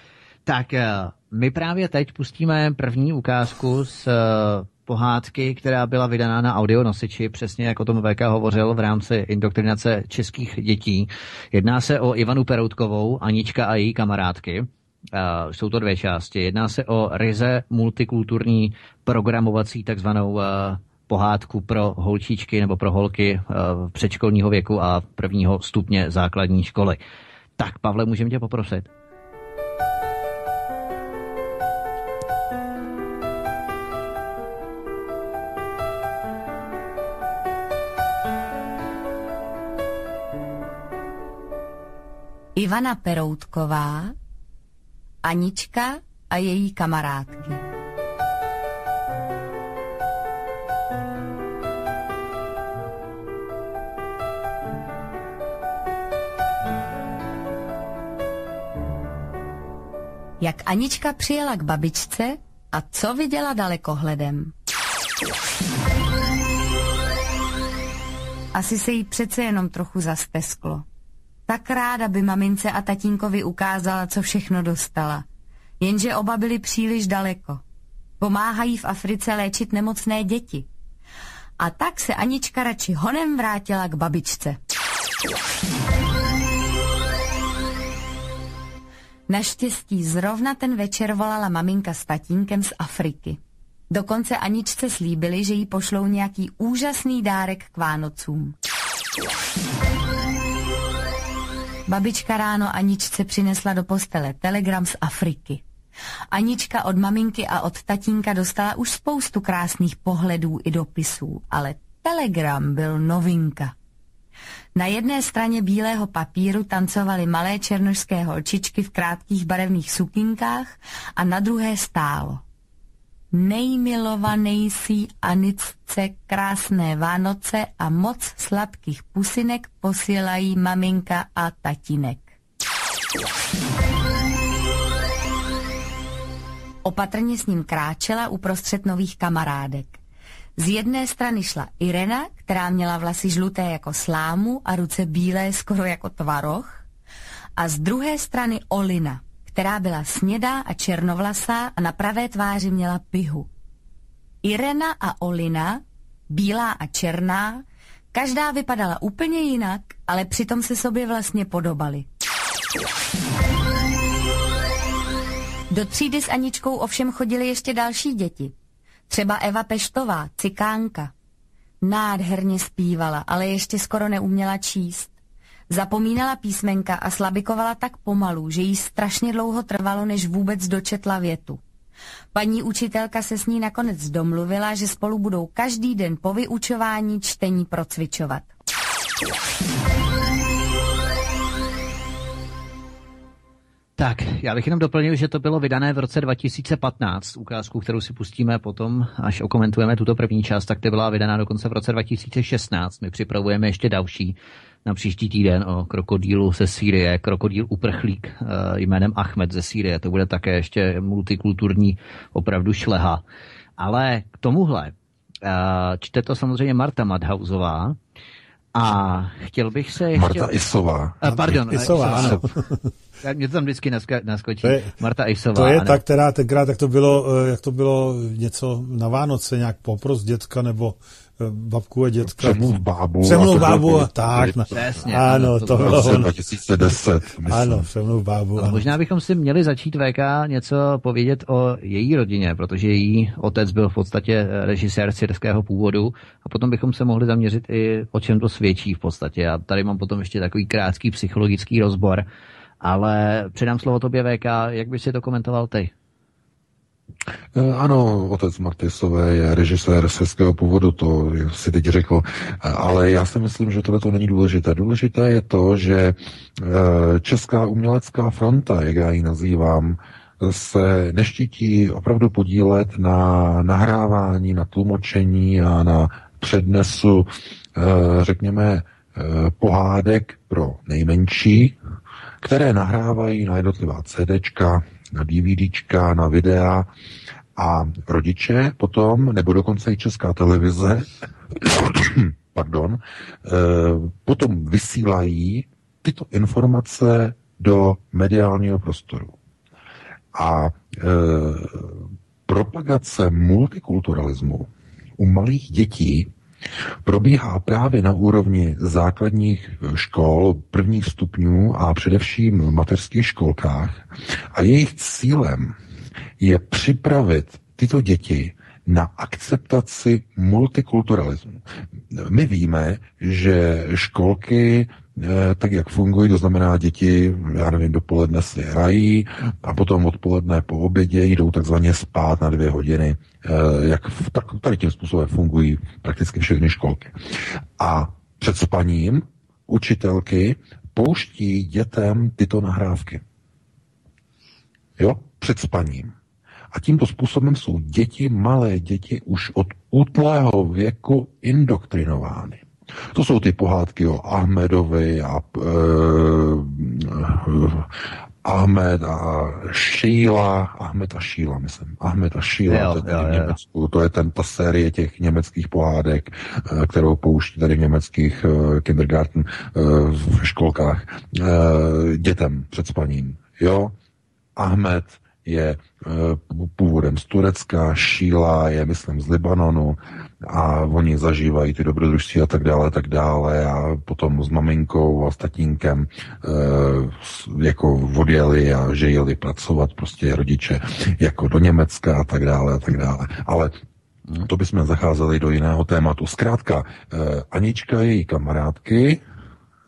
Tak eh, my právě teď pustíme první ukázku z eh, pohádky, která byla vydaná na audionosiči, přesně jak o tom VK hovořil v rámci indoktrinace českých dětí. Jedná se o Ivanu Peroutkovou, Anička a její kamarádky. Uh, jsou to dvě části. Jedná se o ryze multikulturní programovací takzvanou uh, pohádku pro holčičky nebo pro holky uh, předškolního věku a prvního stupně základní školy. Tak, Pavle, můžeme tě poprosit? Ivana Peroutková, Anička a její kamarádky. Jak Anička přijela k babičce a co viděla dalekohledem. Asi se jí přece jenom trochu zastesklo. Tak ráda by mamince a tatínkovi ukázala, co všechno dostala. Jenže oba byli příliš daleko. Pomáhají v Africe léčit nemocné děti. A tak se Anička radši honem vrátila k babičce. Naštěstí zrovna ten večer volala maminka s tatínkem z Afriky. Dokonce Aničce slíbili, že jí pošlou nějaký úžasný dárek k Vánocům. Babička ráno Aničce přinesla do postele telegram z Afriky. Anička od maminky a od tatínka dostala už spoustu krásných pohledů i dopisů, ale telegram byl novinka. Na jedné straně bílého papíru tancovaly malé černožské holčičky v krátkých barevných sukinkách a na druhé stálo. Nejmilovanější Anicce krásné Vánoce a moc sladkých pusinek posílají maminka a tatínek. Opatrně s ním kráčela uprostřed nových kamarádek. Z jedné strany šla Irena, která měla vlasy žluté jako slámu a ruce bílé skoro jako tvaroh. A z druhé strany Olina, která byla snědá a černovlasá a na pravé tváři měla pihu. Irena a Olina, bílá a černá, každá vypadala úplně jinak, ale přitom se sobě vlastně podobali. Do třídy s Aničkou ovšem chodili ještě další děti. Třeba Eva Peštová, cikánka. Nádherně zpívala, ale ještě skoro neuměla číst. Zapomínala písmenka a slabikovala tak pomalu, že jí strašně dlouho trvalo, než vůbec dočetla větu. Paní učitelka se s ní nakonec domluvila, že spolu budou každý den po vyučování čtení procvičovat. Tak, já bych jenom doplnil, že to bylo vydané v roce 2015. Ukázku, kterou si pustíme potom, až okomentujeme tuto první část, tak to byla vydaná dokonce v roce 2016. My připravujeme ještě další na příští týden o krokodýlu ze Sýrie, krokodýl uprchlík uh, jménem Ahmed ze Sýrie. To bude také ještě multikulturní opravdu šleha. Ale k tomuhle uh, čte to samozřejmě Marta Madhausová, a chtěl bych se ještě... Marta Isová. A, pardon. Isová, ano. Mě to tam vždycky naskočí. To je, Marta Isová. To je ano. ta, která tenkrát, tak to bylo, eh, jak to bylo něco na Vánoce, nějak popros dětka, nebo babku a dětka. Přemluv bábu. Přemluv bábu a tak. No. Přesně, ano, to, to bylo ono. 2010. Myslím. Ano, přemluv bábu. Ano. Možná bychom si měli začít VK něco povědět o její rodině, protože její otec byl v podstatě režisér syrského původu a potom bychom se mohli zaměřit i o čem to svědčí v podstatě. A tady mám potom ještě takový krátký psychologický rozbor, ale předám slovo tobě VK, jak bys si to komentoval ty? Eh, ano, otec Martisové je režisér světského původu, to si teď řekl, eh, ale já si myslím, že tohle to není důležité. Důležité je to, že eh, Česká umělecká fronta, jak já ji nazývám, se neštítí opravdu podílet na nahrávání, na tlumočení a na přednesu, řekněme, pohádek pro nejmenší, které nahrávají na jednotlivá CDčka, na DVDčka, na videa a rodiče potom, nebo dokonce i česká televize, pardon, eh, potom vysílají tyto informace do mediálního prostoru. A e, propagace multikulturalismu u malých dětí probíhá právě na úrovni základních škol, prvních stupňů a především v mateřských školkách. A jejich cílem je připravit tyto děti na akceptaci multikulturalismu. My víme, že školky tak, jak fungují, to znamená, děti, já nevím, dopoledne si hrají a potom odpoledne po obědě jdou takzvaně spát na dvě hodiny, eh, jak tak, tady tím způsobem fungují prakticky všechny školky. A před spaním učitelky pouští dětem tyto nahrávky. Jo, před spaním. A tímto způsobem jsou děti, malé děti, už od útlého věku indoktrinovány. To jsou ty pohádky o Ahmedovi a uh, Ahmed a Sheila, Ahmed a Sheila, myslím. Ahmed a Sheila, jo, to, je jo, v Německu, to je ten, ta série těch německých pohádek, uh, kterou pouští tady v německých uh, kindergarten uh, v školkách uh, dětem před spaním. Jo, Ahmed je původem z Turecka, Šíla je, myslím, z Libanonu a oni zažívají ty dobrodružství a tak dále, tak dále a potom s maminkou a s tatínkem e, jako odjeli a že jeli pracovat prostě rodiče jako do Německa a tak dále a tak dále. Ale to bychom zacházeli do jiného tématu. Zkrátka, e, Anička její kamarádky,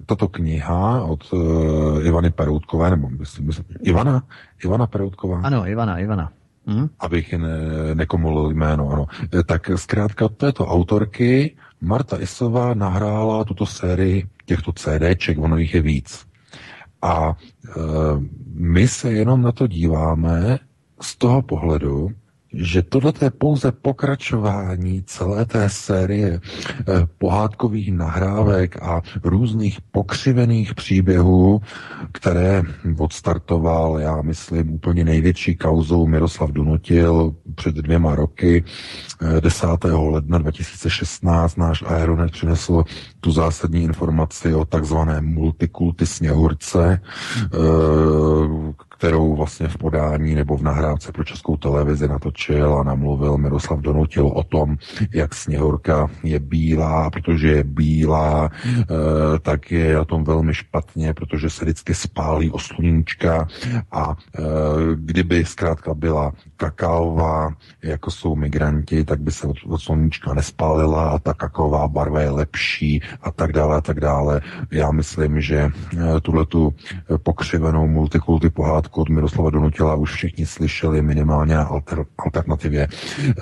tato kniha od uh, Ivany Peroutkové, nebo myslím, myslím, Ivana? Ivana Peroutková? Ano, Ivana, Ivana. Hmm? Abych ne, nekomolil jméno, ano. Tak zkrátka od této autorky Marta Isová nahrála tuto sérii těchto CDček, ono jich je víc. A e, my se jenom na to díváme z toho pohledu, že tohle je pouze pokračování celé té série eh, pohádkových nahrávek a různých pokřivených příběhů, které odstartoval, já myslím, úplně největší kauzou Miroslav Dunutil před dvěma roky. 10. ledna 2016 náš Aeronet přinesl tu zásadní informaci o takzvané multikulty sněhurce, eh, kterou vlastně v podání nebo v nahrávce pro českou televizi natočil a namluvil Miroslav Donutil o tom, jak sněhurka je bílá, protože je bílá, eh, tak je na tom velmi špatně, protože se vždycky spálí o sluníčka a eh, kdyby zkrátka byla kakaová, jako jsou migranti, tak by se od, sluníčka nespálila a ta kakaová barva je lepší a tak dále a tak dále. Já myslím, že eh, tuhle tu pokřivenou multikulty pohádku od Miroslava Donutila už všichni slyšeli minimálně na alter, alternativě. Eh,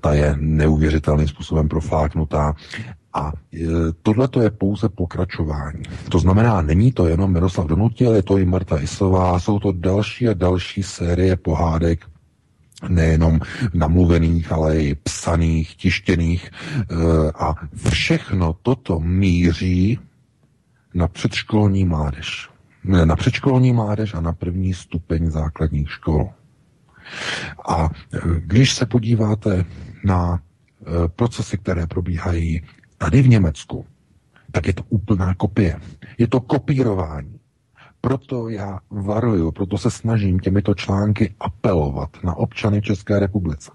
ta je neuvěřitelným způsobem profláknutá. A tohle to je pouze pokračování. To znamená, není to jenom Miroslav Donutil, je to i Marta Isová, jsou to další a další série pohádek, nejenom namluvených, ale i psaných, tištěných. E, a všechno toto míří na předškolní mládež. Na předškolní mládež a na první stupeň základních škol. A e, když se podíváte na procesy, které probíhají tady v Německu, tak je to úplná kopie. Je to kopírování. Proto já varuju, proto se snažím těmito články apelovat na občany České republice,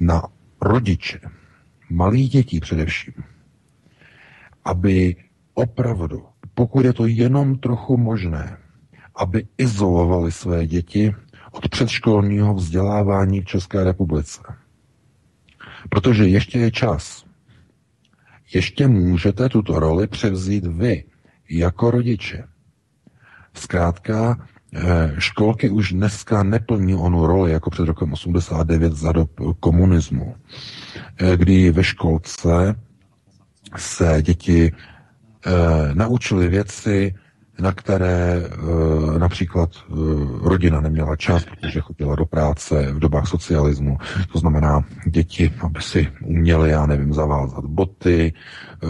na rodiče, malých dětí především, aby opravdu, pokud je to jenom trochu možné, aby izolovali své děti od předškolního vzdělávání v České republice. Protože ještě je čas. Ještě můžete tuto roli převzít vy, jako rodiče. Zkrátka, eh, školky už dneska neplní onu roli jako před rokem 89 za dob komunismu, eh, kdy ve školce se děti eh, naučily věci, na které e, například e, rodina neměla čas, protože chodila do práce v dobách socialismu. To znamená, děti, aby si uměli, já nevím, zavázat boty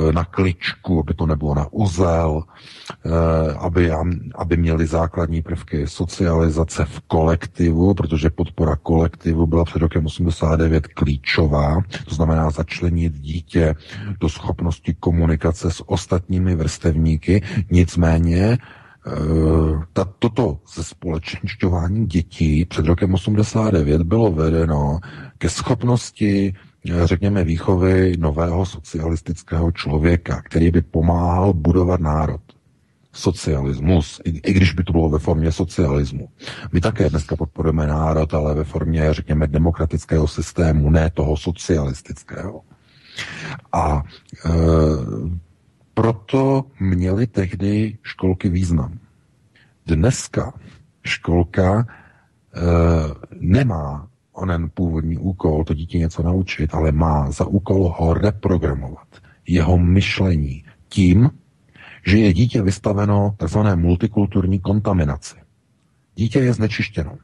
e, na kličku, aby to nebylo na uzel, aby, aby měli základní prvky socializace v kolektivu, protože podpora kolektivu byla před rokem 89 klíčová, to znamená začlenit dítě do schopnosti komunikace s ostatními vrstevníky, nicméně Eh, ta, toto ze společenšťování dětí před rokem 89 bylo vedeno ke schopnosti eh, řekněme, výchovy nového socialistického člověka, který by pomáhal budovat národ. Socialismus, i, i když by to bylo ve formě socialismu. My také dneska podporujeme národ, ale ve formě, řekněme, demokratického systému, ne toho socialistického. A e, proto měly tehdy školky význam. Dneska školka e, nemá onen původní úkol to dítě něco naučit, ale má za úkol ho reprogramovat. Jeho myšlení tím, že je dítě vystaveno tzv. multikulturní kontaminaci. Dítě je znečištěno.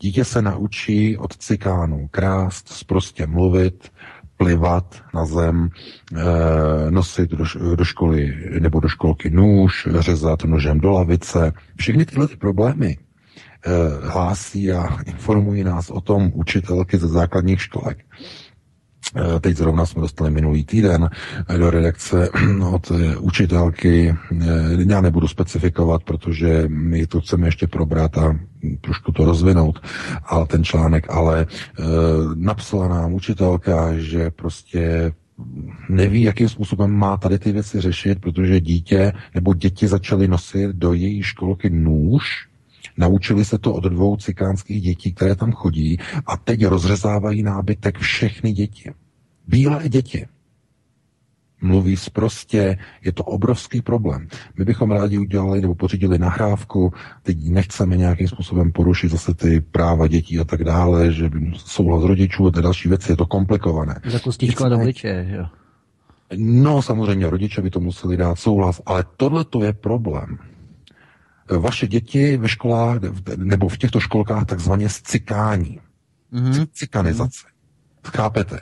Dítě se naučí od cikánů krást, prostě mluvit, plivat na zem, eh, nosit do, školy nebo do školky nůž, řezat nožem do lavice. Všechny tyhle ty problémy eh, hlásí a informují nás o tom učitelky ze základních školek. Eh, teď zrovna jsme dostali minulý týden do redakce od učitelky. Já nebudu specifikovat, protože my to chceme ještě probrat a trošku to rozvinout, ale ten článek, ale e, napsala nám učitelka, že prostě neví, jakým způsobem má tady ty věci řešit, protože dítě nebo děti začaly nosit do její školky nůž, Naučili se to od dvou cikánských dětí, které tam chodí a teď rozřezávají nábytek všechny děti. Bílé děti mluví zprostě, je to obrovský problém. My bychom rádi udělali nebo pořídili nahrávku, teď nechceme nějakým způsobem porušit zase ty práva dětí a tak dále, že souhlas rodičů a ty další věci, je to komplikované. Za kostičku a jo. No, samozřejmě rodiče by to museli dát souhlas, ale tohle to je problém. Vaše děti ve školách nebo v těchto školkách takzvaně scikání. Mm-hmm. Cikanizace. Chápete?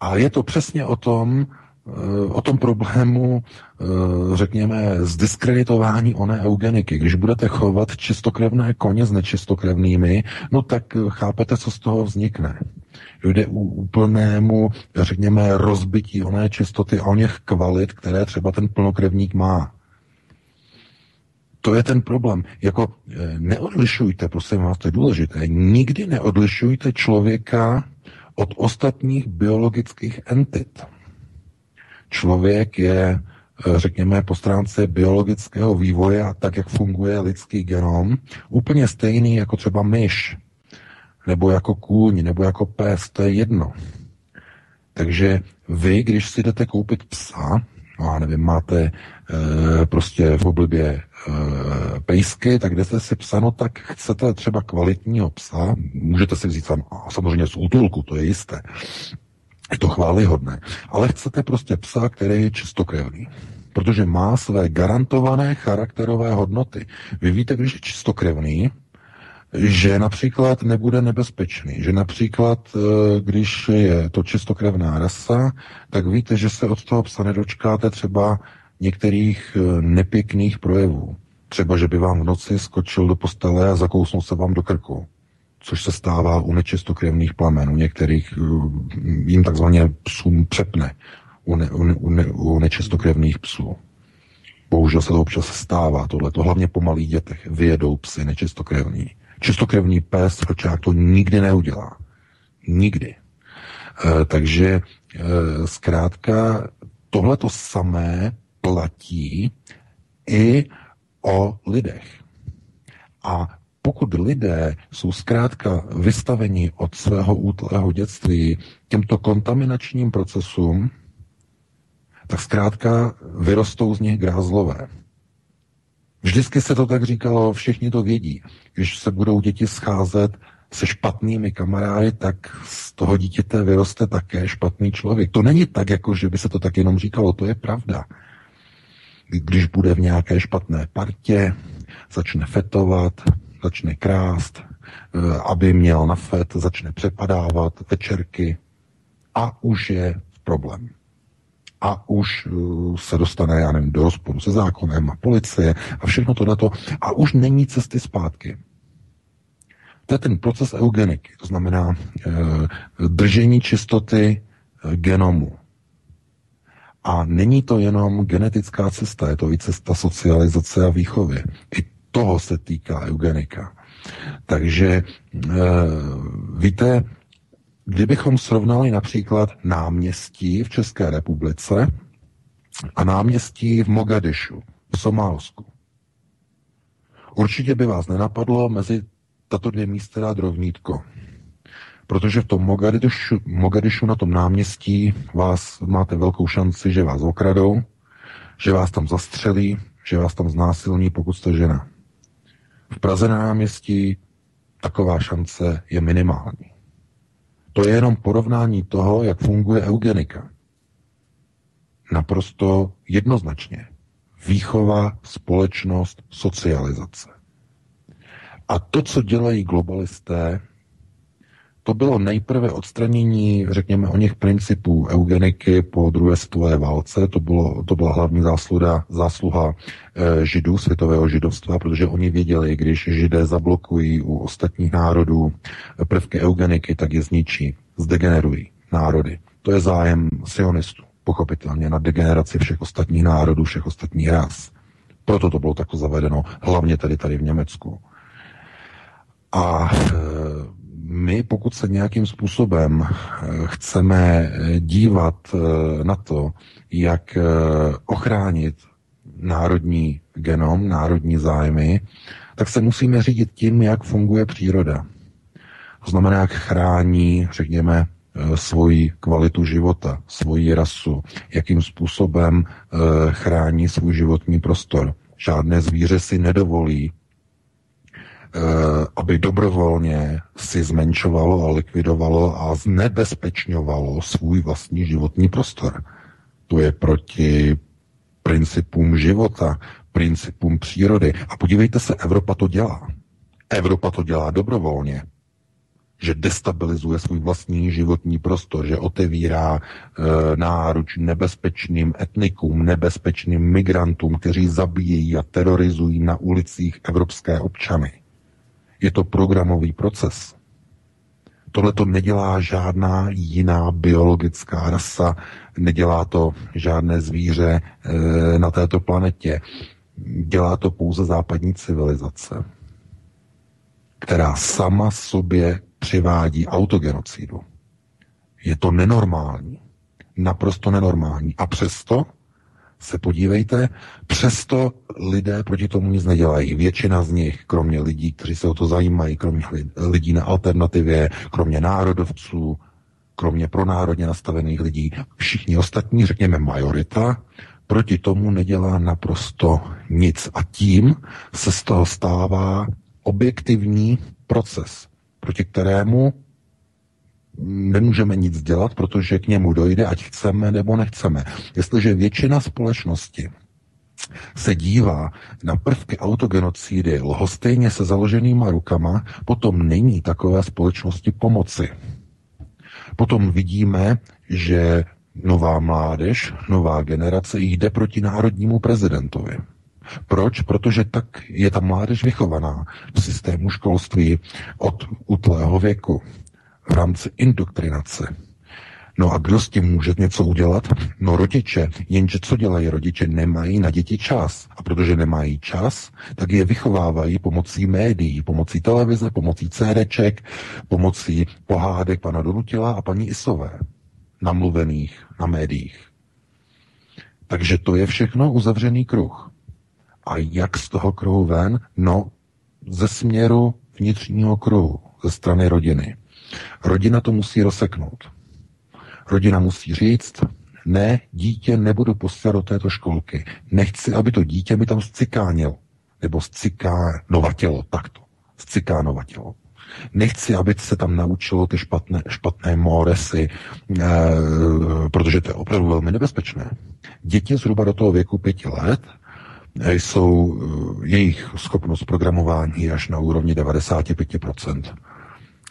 A je to přesně o tom, o tom problému, eh, řekněme, zdiskreditování oné eugeniky. Když budete chovat čistokrevné koně s nečistokrevnými, no tak chápete, co z toho vznikne. Jde u úplnému, řekněme, rozbití oné čistoty a o něch kvalit, které třeba ten plnokrevník má. To je ten problém. Jako eh, neodlišujte, prosím vás, to je důležité, nikdy neodlišujte člověka od ostatních biologických entit. Člověk je, eh, řekněme, po stránce biologického vývoje a tak, jak funguje lidský genom, úplně stejný jako třeba myš, nebo jako kůň, nebo jako pes, to je jedno. Takže vy, když si jdete koupit psa, no nevím, máte e, prostě v oblibě e, pejsky, tak jdete si psa, no tak chcete třeba kvalitního psa, můžete si vzít tam, samozřejmě z útulku, to je jisté, je to chválihodné, ale chcete prostě psa, který je čistokrevný, protože má své garantované charakterové hodnoty. Vy víte, když je čistokrevný, že například nebude nebezpečný, že například, eh, když je to čistokrevná rasa, tak víte, že se od toho psa nedočkáte třeba některých eh, nepěkných projevů. Třeba, že by vám v noci skočil do postele a zakousnul se vám do krku, což se stává u nečistokrevných plamen, u některých eh, jim takzvaně psům přepne, u, ne, u, ne, u, ne, u nečistokrevných psů. Bohužel se to občas stává, tohle to hlavně po malých dětech. Vyjedou psy nečistokrevní. Čistokrevný pes, vlčák to nikdy neudělá. Nikdy. E, takže e, zkrátka tohle to samé platí i o lidech. A pokud lidé jsou zkrátka vystaveni od svého útlého dětství těmto kontaminačním procesům, tak zkrátka vyrostou z nich grázlové. Vždycky se to tak říkalo, všichni to vědí. Když se budou děti scházet se špatnými kamarády, tak z toho dítěte vyroste také špatný člověk. To není tak, jako že by se to tak jenom říkalo, to je pravda. Když bude v nějaké špatné partě, začne fetovat, začne krást, eh, aby měl na fet, začne přepadávat večerky a už je problém a už uh, se dostane, já nevím, do rozporu se zákonem a policie a všechno tohleto a už není cesty zpátky. To je ten proces eugeniky, to znamená eh, držení čistoty eh, genomu. A není to jenom genetická cesta, je to i cesta socializace a výchovy. I toho se týká eugenika. Takže eh, víte, Kdybychom srovnali například náměstí v České republice a náměstí v Mogadišu, v Somálsku, určitě by vás nenapadlo mezi tato dvě místa dát rovnítko. Protože v tom Mogadišu, Mogadišu na tom náměstí vás máte velkou šanci, že vás okradou, že vás tam zastřelí, že vás tam znásilní, pokud jste žena. V Praze na náměstí taková šance je minimální. To je jenom porovnání toho, jak funguje eugenika. Naprosto jednoznačně. Výchova, společnost, socializace. A to, co dělají globalisté, to bylo nejprve odstranění, řekněme, o něch principů eugeniky po druhé světové válce. To, bylo, to byla hlavní zásluha, zásluha e, židů, světového židovstva, protože oni věděli, když židé zablokují u ostatních národů prvky eugeniky, tak je zničí, zdegenerují národy. To je zájem sionistů, pochopitelně, na degeneraci všech ostatních národů, všech ostatních ras. Proto to bylo takto zavedeno, hlavně tedy tady v Německu. A e, my, pokud se nějakým způsobem eh, chceme eh, dívat eh, na to, jak ochránit národní genom, národní zájmy, tak se musíme řídit tím, jak funguje příroda. To znamená, jak chrání, řekněme, svoji kvalitu života, svoji rasu, jakým způsobem chrání svůj životní prostor. Žádné zvíře si nedovolí aby dobrovolně si zmenšovalo a likvidovalo a znebezpečňovalo svůj vlastní životní prostor. To je proti principům života, principům přírody. A podívejte se, Evropa to dělá. Evropa to dělá dobrovolně že destabilizuje svůj vlastní životní prostor, že otevírá e, náruč nebezpečným etnikům, nebezpečným migrantům, kteří zabíjejí a terorizují na ulicích evropské občany. Je to programový proces. Tohle to nedělá žádná jiná biologická rasa, nedělá to žádné zvíře e, na této planetě. Dělá to pouze západní civilizace, která sama sobě přivádí autogenocidu. Je to nenormální. Naprosto nenormální. A přesto se podívejte, přesto lidé proti tomu nic nedělají. Většina z nich, kromě lidí, kteří se o to zajímají, kromě lidí na alternativě, kromě národovců, kromě pronárodně nastavených lidí, všichni ostatní, řekněme majorita, proti tomu nedělá naprosto nic. A tím se z toho stává objektivní proces proti kterému nemůžeme nic dělat, protože k němu dojde, ať chceme nebo nechceme. Jestliže většina společnosti se dívá na prvky autogenocídy lhostejně se založenýma rukama, potom není takové společnosti pomoci. Potom vidíme, že nová mládež, nová generace jde proti národnímu prezidentovi. Proč? Protože tak je ta mládež vychovaná v systému školství od útlého věku v rámci indoktrinace. No a kdo s tím může něco udělat? No rodiče. Jenže co dělají rodiče? Nemají na děti čas. A protože nemají čas, tak je vychovávají pomocí médií, pomocí televize, pomocí CDček, pomocí pohádek pana Donutila a paní Isové, namluvených na médiích. Takže to je všechno uzavřený kruh. A jak z toho kruhu ven? No, ze směru vnitřního kruhu, ze strany rodiny. Rodina to musí rozseknout. Rodina musí říct, ne, dítě nebudu posílat do této školky. Nechci, aby to dítě mi tam zcikánil. Nebo zcikánovatělo, takto. Zcikánovatělo. Nechci, aby se tam naučilo ty špatné, špatné moresy, e, protože to je opravdu velmi nebezpečné. Děti zhruba do toho věku pěti let jsou eh, jejich schopnost programování až na úrovni 95%.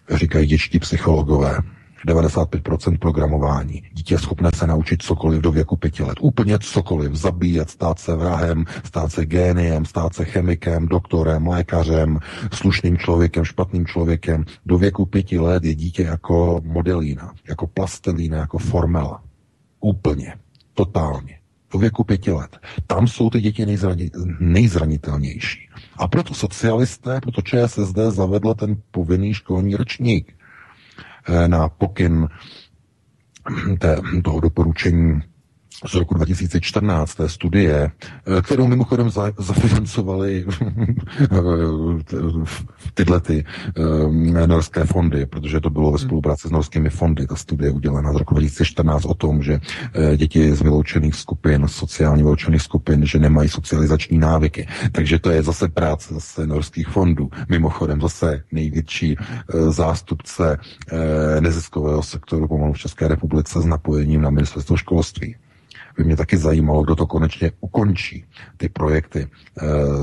Říkají dětští psychologové. 95% programování. Dítě je schopné se naučit cokoliv do věku pěti let. Úplně cokoliv. Zabíjet, stát se vrahem, stát se géniem, stát se chemikem, doktorem, lékařem, slušným člověkem, špatným člověkem. Do věku pěti let je dítě jako modelína, jako plastelína, jako formela. Úplně. Totálně do věku pěti let. Tam jsou ty děti nejzrani, nejzranitelnější. A proto socialisté, proto ČSSD zavedla ten povinný školní ročník eh, na pokyn té, toho doporučení z roku 2014, té studie, eh, kterou mimochodem za, zafinancovali tyhle ty um, norské fondy, protože to bylo ve spolupráci s norskými fondy, ta studie udělaná z roku 2014 o tom, že děti z vyloučených skupin, sociálně vyloučených skupin, že nemají socializační návyky. Takže to je zase práce zase norských fondů. Mimochodem zase největší zástupce neziskového sektoru pomalu v České republice s napojením na ministerstvo školství by mě taky zajímalo, kdo to konečně ukončí, ty projekty e,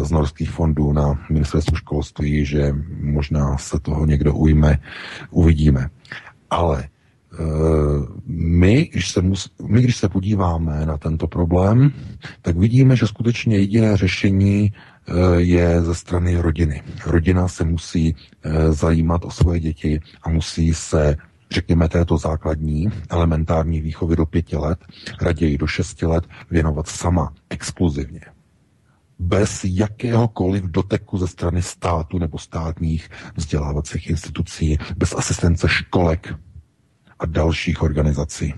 z norských fondů na ministerstvu školství, že možná se toho někdo ujme, uvidíme. Ale e, my když, se mus, my, když se podíváme na tento problém, tak vidíme, že skutečně jediné řešení e, je ze strany rodiny. Rodina se musí zajímat o svoje děti a musí se řekněme, této základní elementární výchovy do pěti let, raději do šesti let, věnovat sama, exkluzivně. Bez jakéhokoliv doteku ze strany státu nebo státních vzdělávacích institucí, bez asistence školek a dalších organizací.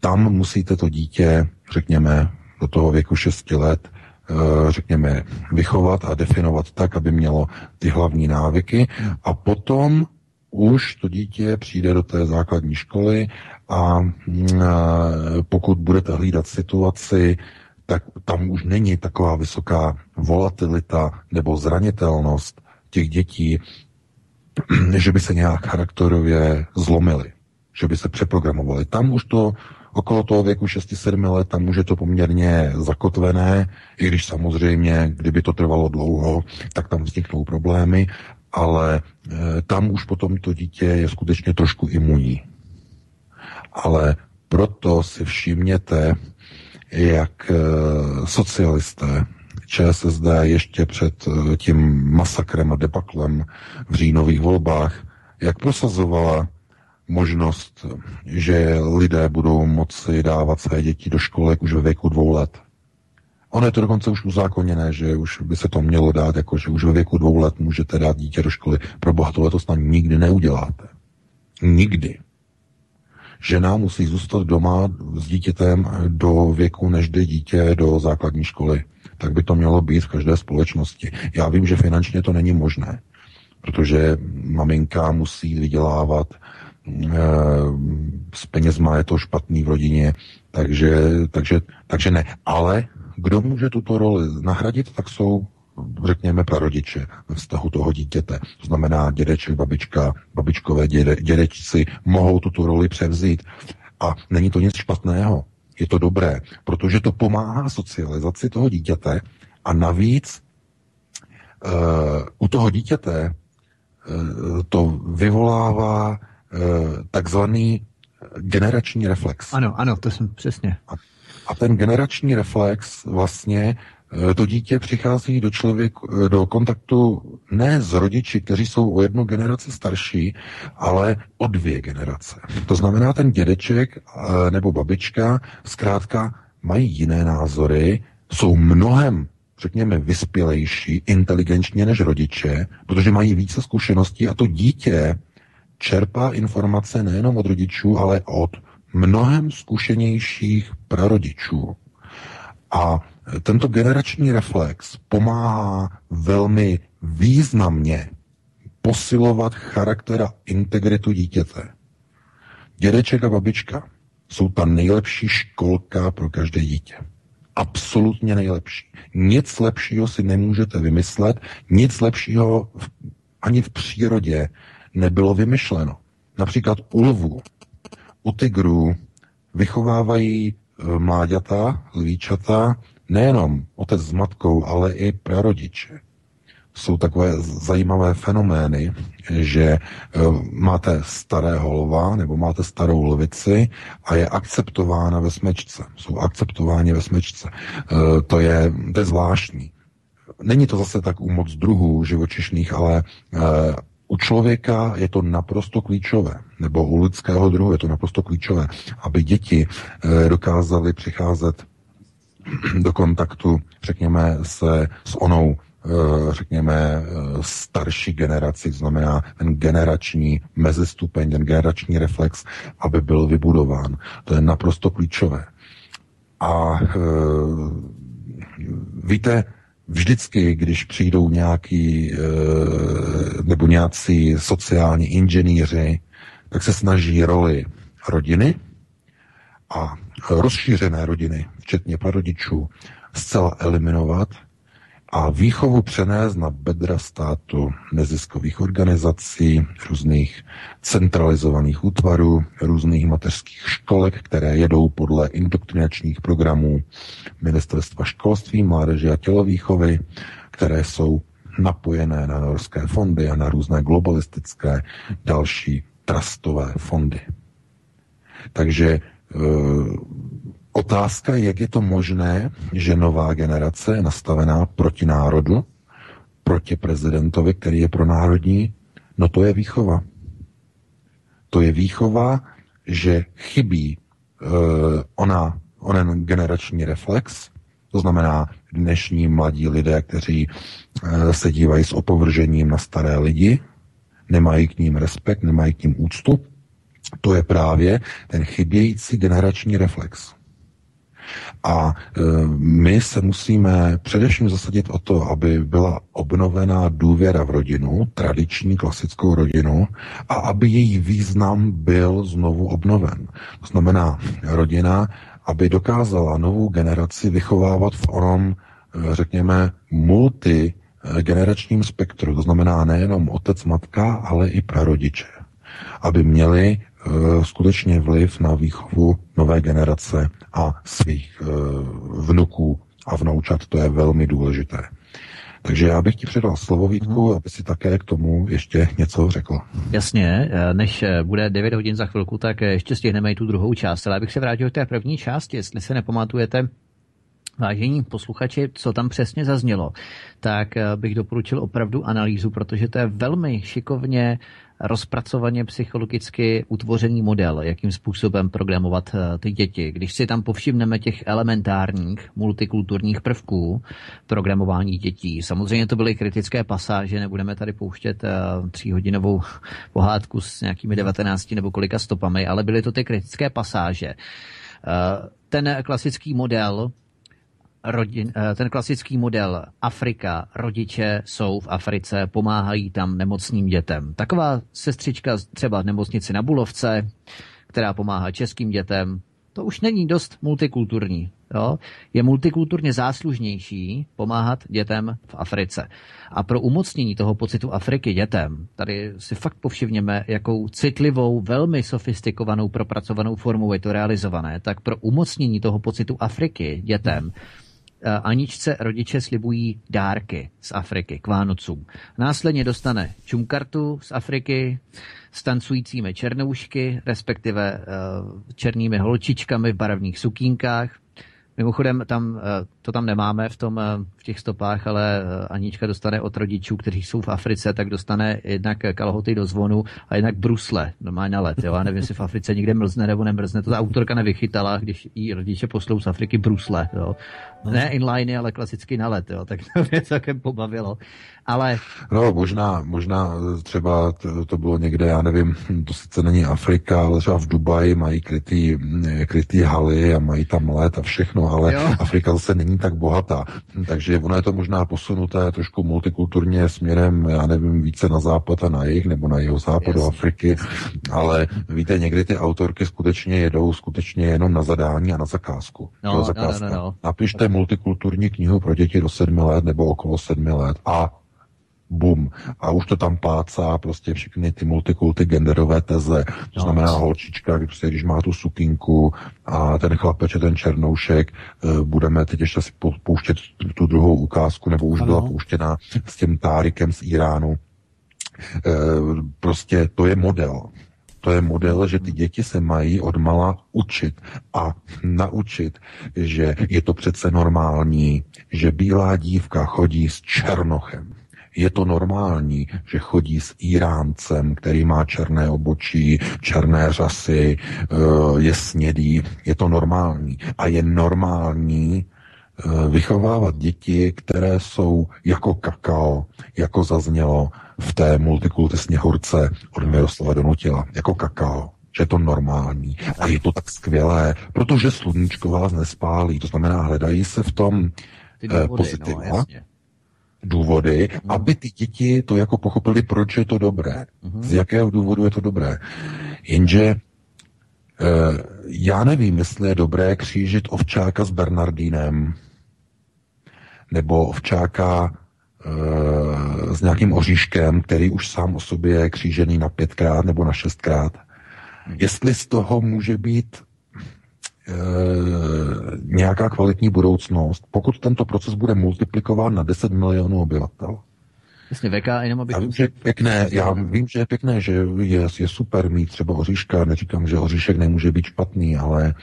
Tam musíte to dítě, řekněme, do toho věku 6 let, eh, řekněme, vychovat a definovat tak, aby mělo ty hlavní návyky a potom už to dítě přijde do té základní školy a mm, pokud budete hlídat situaci, tak tam už není taková vysoká volatilita nebo zranitelnost těch dětí, že by se nějak charakterově zlomily, že by se přeprogramovali. Tam už to Okolo toho věku 6-7 let tam může to poměrně zakotvené, i když samozřejmě, kdyby to trvalo dlouho, tak tam vzniknou problémy, ale e, tam už potom to dítě je skutečně trošku imunní. Ale proto si všimněte, jak e, socialisté ČSSD ještě před e, tím masakrem a debaklem v říjnových volbách, jak prosazovala možnost, že lidé budou moci dávat své děti do školek už ve věku dvou let. Ono je to dokonce už uzákoněné, že už by se to mělo dát, jako že už ve věku dvou let můžete dát dítě do školy. Pro boha tohle to snad nikdy neuděláte. Nikdy. Žena musí zůstat doma s dítětem do věku, než jde dítě do základní školy. Tak by to mělo být v každé společnosti. Já vím, že finančně to není možné, protože maminka musí vydělávat s penězma je to špatný v rodině, takže, takže, takže ne. Ale kdo může tuto roli nahradit, tak jsou řekněme prarodiče ve vztahu toho dítěte. To znamená dědeček, babička, babičkové děde, dědečci mohou tuto roli převzít. A není to nic špatného. Je to dobré, protože to pomáhá socializaci toho dítěte a navíc uh, u toho dítěte uh, to vyvolává Eh, takzvaný generační reflex. Ano, ano, to jsem přesně. A, a ten generační reflex vlastně eh, to dítě přichází do člověku, eh, do kontaktu ne s rodiči, kteří jsou o jednu generaci starší, ale o dvě generace. To znamená, ten dědeček nebo babička zkrátka mají jiné názory, jsou mnohem řekněme, vyspělejší, inteligentně než rodiče, protože mají více zkušeností a to dítě čerpá informace nejenom od rodičů, ale od mnohem zkušenějších prarodičů. A tento generační reflex pomáhá velmi významně posilovat charakter a integritu dítěte. Dědeček a babička jsou ta nejlepší školka pro každé dítě. Absolutně nejlepší. Nic lepšího si nemůžete vymyslet, nic lepšího ani v přírodě nebylo vymyšleno. Například u lvů, u tigrů vychovávají e, mláďata, lvíčata, nejenom otec s matkou, ale i prarodiče. Jsou takové zajímavé fenomény, že e, máte starého lva nebo máte starou lvici a je akceptována ve smečce. Jsou akceptováni ve smečce. E, to je, to je zvláštní. Není to zase tak u moc druhů živočišných, ale u člověka je to naprosto klíčové, nebo u lidského druhu je to naprosto klíčové, aby děti eh, dokázaly přicházet do kontaktu, řekněme, se, s onou eh, řekněme, eh, starší generaci, znamená ten generační mezistupeň, ten generační reflex, aby byl vybudován. To je naprosto klíčové. A víte, Vždycky, když přijdou nějaký nebo nějací sociální inženýři, tak se snaží roli rodiny a rozšířené rodiny, včetně prarodičů, zcela eliminovat a výchovu přenést na bedra státu, neziskových organizací, různých centralizovaných útvarů, různých mateřských školek, které jedou podle indoktrinačních programů Ministerstva školství, mládeže a tělovýchovy, které jsou napojené na norské fondy a na různé globalistické další trastové fondy. Takže e, Otázka, jak je to možné, že nová generace je nastavená proti národu, proti prezidentovi, který je pro národní, no to je výchova. To je výchova, že chybí uh, ona, onen generační reflex, to znamená dnešní mladí lidé, kteří uh, se dívají s opovržením na staré lidi, nemají k ním respekt, nemají k ním úctu, to je právě ten chybějící generační reflex. A e, my se musíme především zasadit o to, aby byla obnovená důvěra v rodinu, tradiční klasickou rodinu, a aby její význam byl znovu obnoven. To znamená rodina, aby dokázala novou generaci vychovávat v onom, e, řekněme, multi generačním spektru, to znamená nejenom otec, matka, ale i prarodiče. Aby měli e, skutečně vliv na výchovu nové generace a svých e, vnuků a vnoučat. To je velmi důležité. Takže já bych ti předal slovo Vítku, Mhm. aby si také k tomu ještě něco řekl. Jasně, eh, než eh, bude 9 hodin za chvilku, tak eh, ještě stihneme i tu druhou část. Ale abych se vrátil k té první části, jestli se nepamatujete, Vážení posluchači, co tam přesně zaznělo, tak eh, bych doporučil opravdu analýzu, protože to je velmi šikovně rozpracovaně psychologicky utvořený model, jakým způsobem programovat eh, ty děti. Když si tam povšimneme těch elementárních multikulturních prvků programování dětí, samozřejmě to byly kritické pasáže, nebudeme tady pouštět eh, tříhodinovou pohádku s nějakými 19 nebo kolika stopami, ale byly to ty kritické pasáže. Ten klasický model rodin, eh, ten klasický model Afrika, rodiče jsou v Africe, pomáhají tam nemocným dětem. Taková sestřička třeba v nemocnici na Bulovce, která pomáhá českým dětem, to už není dost multikulturní. Jo? Je multikulturně záslužnější pomáhat dětem v Africe. A pro umocnění toho pocitu Afriky dětem, tady si fakt povšimněme, jakou citlivou, velmi sofistikovanou, propracovanou formou je to realizované, tak pro umocnění toho pocitu Afriky dětem eh, Aničce rodiče slibují dárky z Afriky k Vánocům. Následně dostane čumkartu z Afriky s tancujícími černoušky, respektive eh, černými holčičkami v barevných sukínkách. Mimochodem, tam, eh, to tam nemáme v, tom, eh, v těch stopách, ale eh, Anička dostane od rodičů, kteří jsou v Africe, tak dostane jednak kalhoty do zvonu a jednak brusle, normálně na let. Jo? Já nevím, jestli v Africe někde mrzne nebo nemrzne. To ta autorka nevychytala, když jí rodiče poslou z Afriky brusle. Jo? Ne inliny, ale klasicky na let. Jo? Tak to mě celkem pobavilo. Ale No, možná, možná třeba to, to bylo někde, já nevím, to sice není Afrika, ale třeba v Dubaji mají krytý, krytý haly a mají tam let a všechno, ale Jo. Afrika zase není tak bohatá. Takže ono je to možná posunuté trošku multikulturně směrem, já nevím, více na západ a na jih, nebo na jeho západ do Afriky, ale víte, někdy ty autorky skutečně jedou skutečně jenom na zadání a na zakázku. No, no, no, no, no. Napište multikulturní knihu pro děti do sedmi let nebo okolo sedmi let a bum. A už to tam plácá prostě všechny ty multikulty genderové teze. To No. znamená holčička, když, prostě, když má tu sukinku a ten chlapeč je ten černoušek, eh, budeme teď ještě si pou- pouštět tu- tu druhou ukázku, nebo už Ano. byla pouštěna s tím Tárikem z Iránu. Eh, Prostě to je model. To je model, že ty děti se mají odmala učit a naučit, že je to přece normální, že bílá dívka chodí s černochem. Je to normální, že chodí s Iráncem, který má černé obočí, černé řasy, eh, je snědý. Je to normální. A je normální vychovávat děti, které jsou jako kakao, jako zaznělo v té multikulty sněhurce od Miroslava Donutila, jako kakao že je to normální a je to tak skvělé, protože sluníčko vás nespálí. To znamená, hledají se v tom ty eh, důvody, pozitiva, no, jasně. důvody, aby ty děti to jako pochopili, proč je to dobré. Z jakého důvodu je to dobré. Jenže eh, já nevím, jestli je dobré křížit ovčáka s Bernardínem, nebo ovčáka eh, s nějakým oříškem, který už sám o sobě je křížený na pětkrát nebo na šestkrát. Jestli z toho může být eh, nějaká kvalitní budoucnost, pokud tento proces bude multiplikován na 10 milionů obyvatel. Jasně, VK, jenom abych... Já vím, že je pěkné, já vím, že je pěkné, že je, je super mít třeba oříška, neříkám, že oříšek nemůže být špatný, ale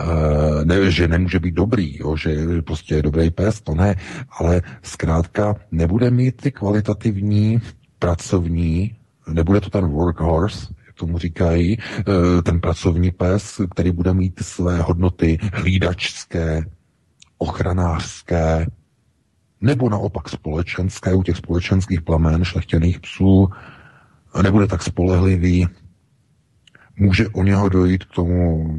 Uh, ne, že nemůže být dobrý, jo, že prostě je dobrý pes, to ne, ale zkrátka nebude mít ty kvalitativní pracovní, nebude to ten workhorse, jak tomu říkají, uh, ten pracovní pes, který bude mít své hodnoty hlídačské, ochranářské, nebo naopak společenské, u těch společenských plamen šlechtěných psů, nebude tak spolehlivý, může u něho dojít k tomu,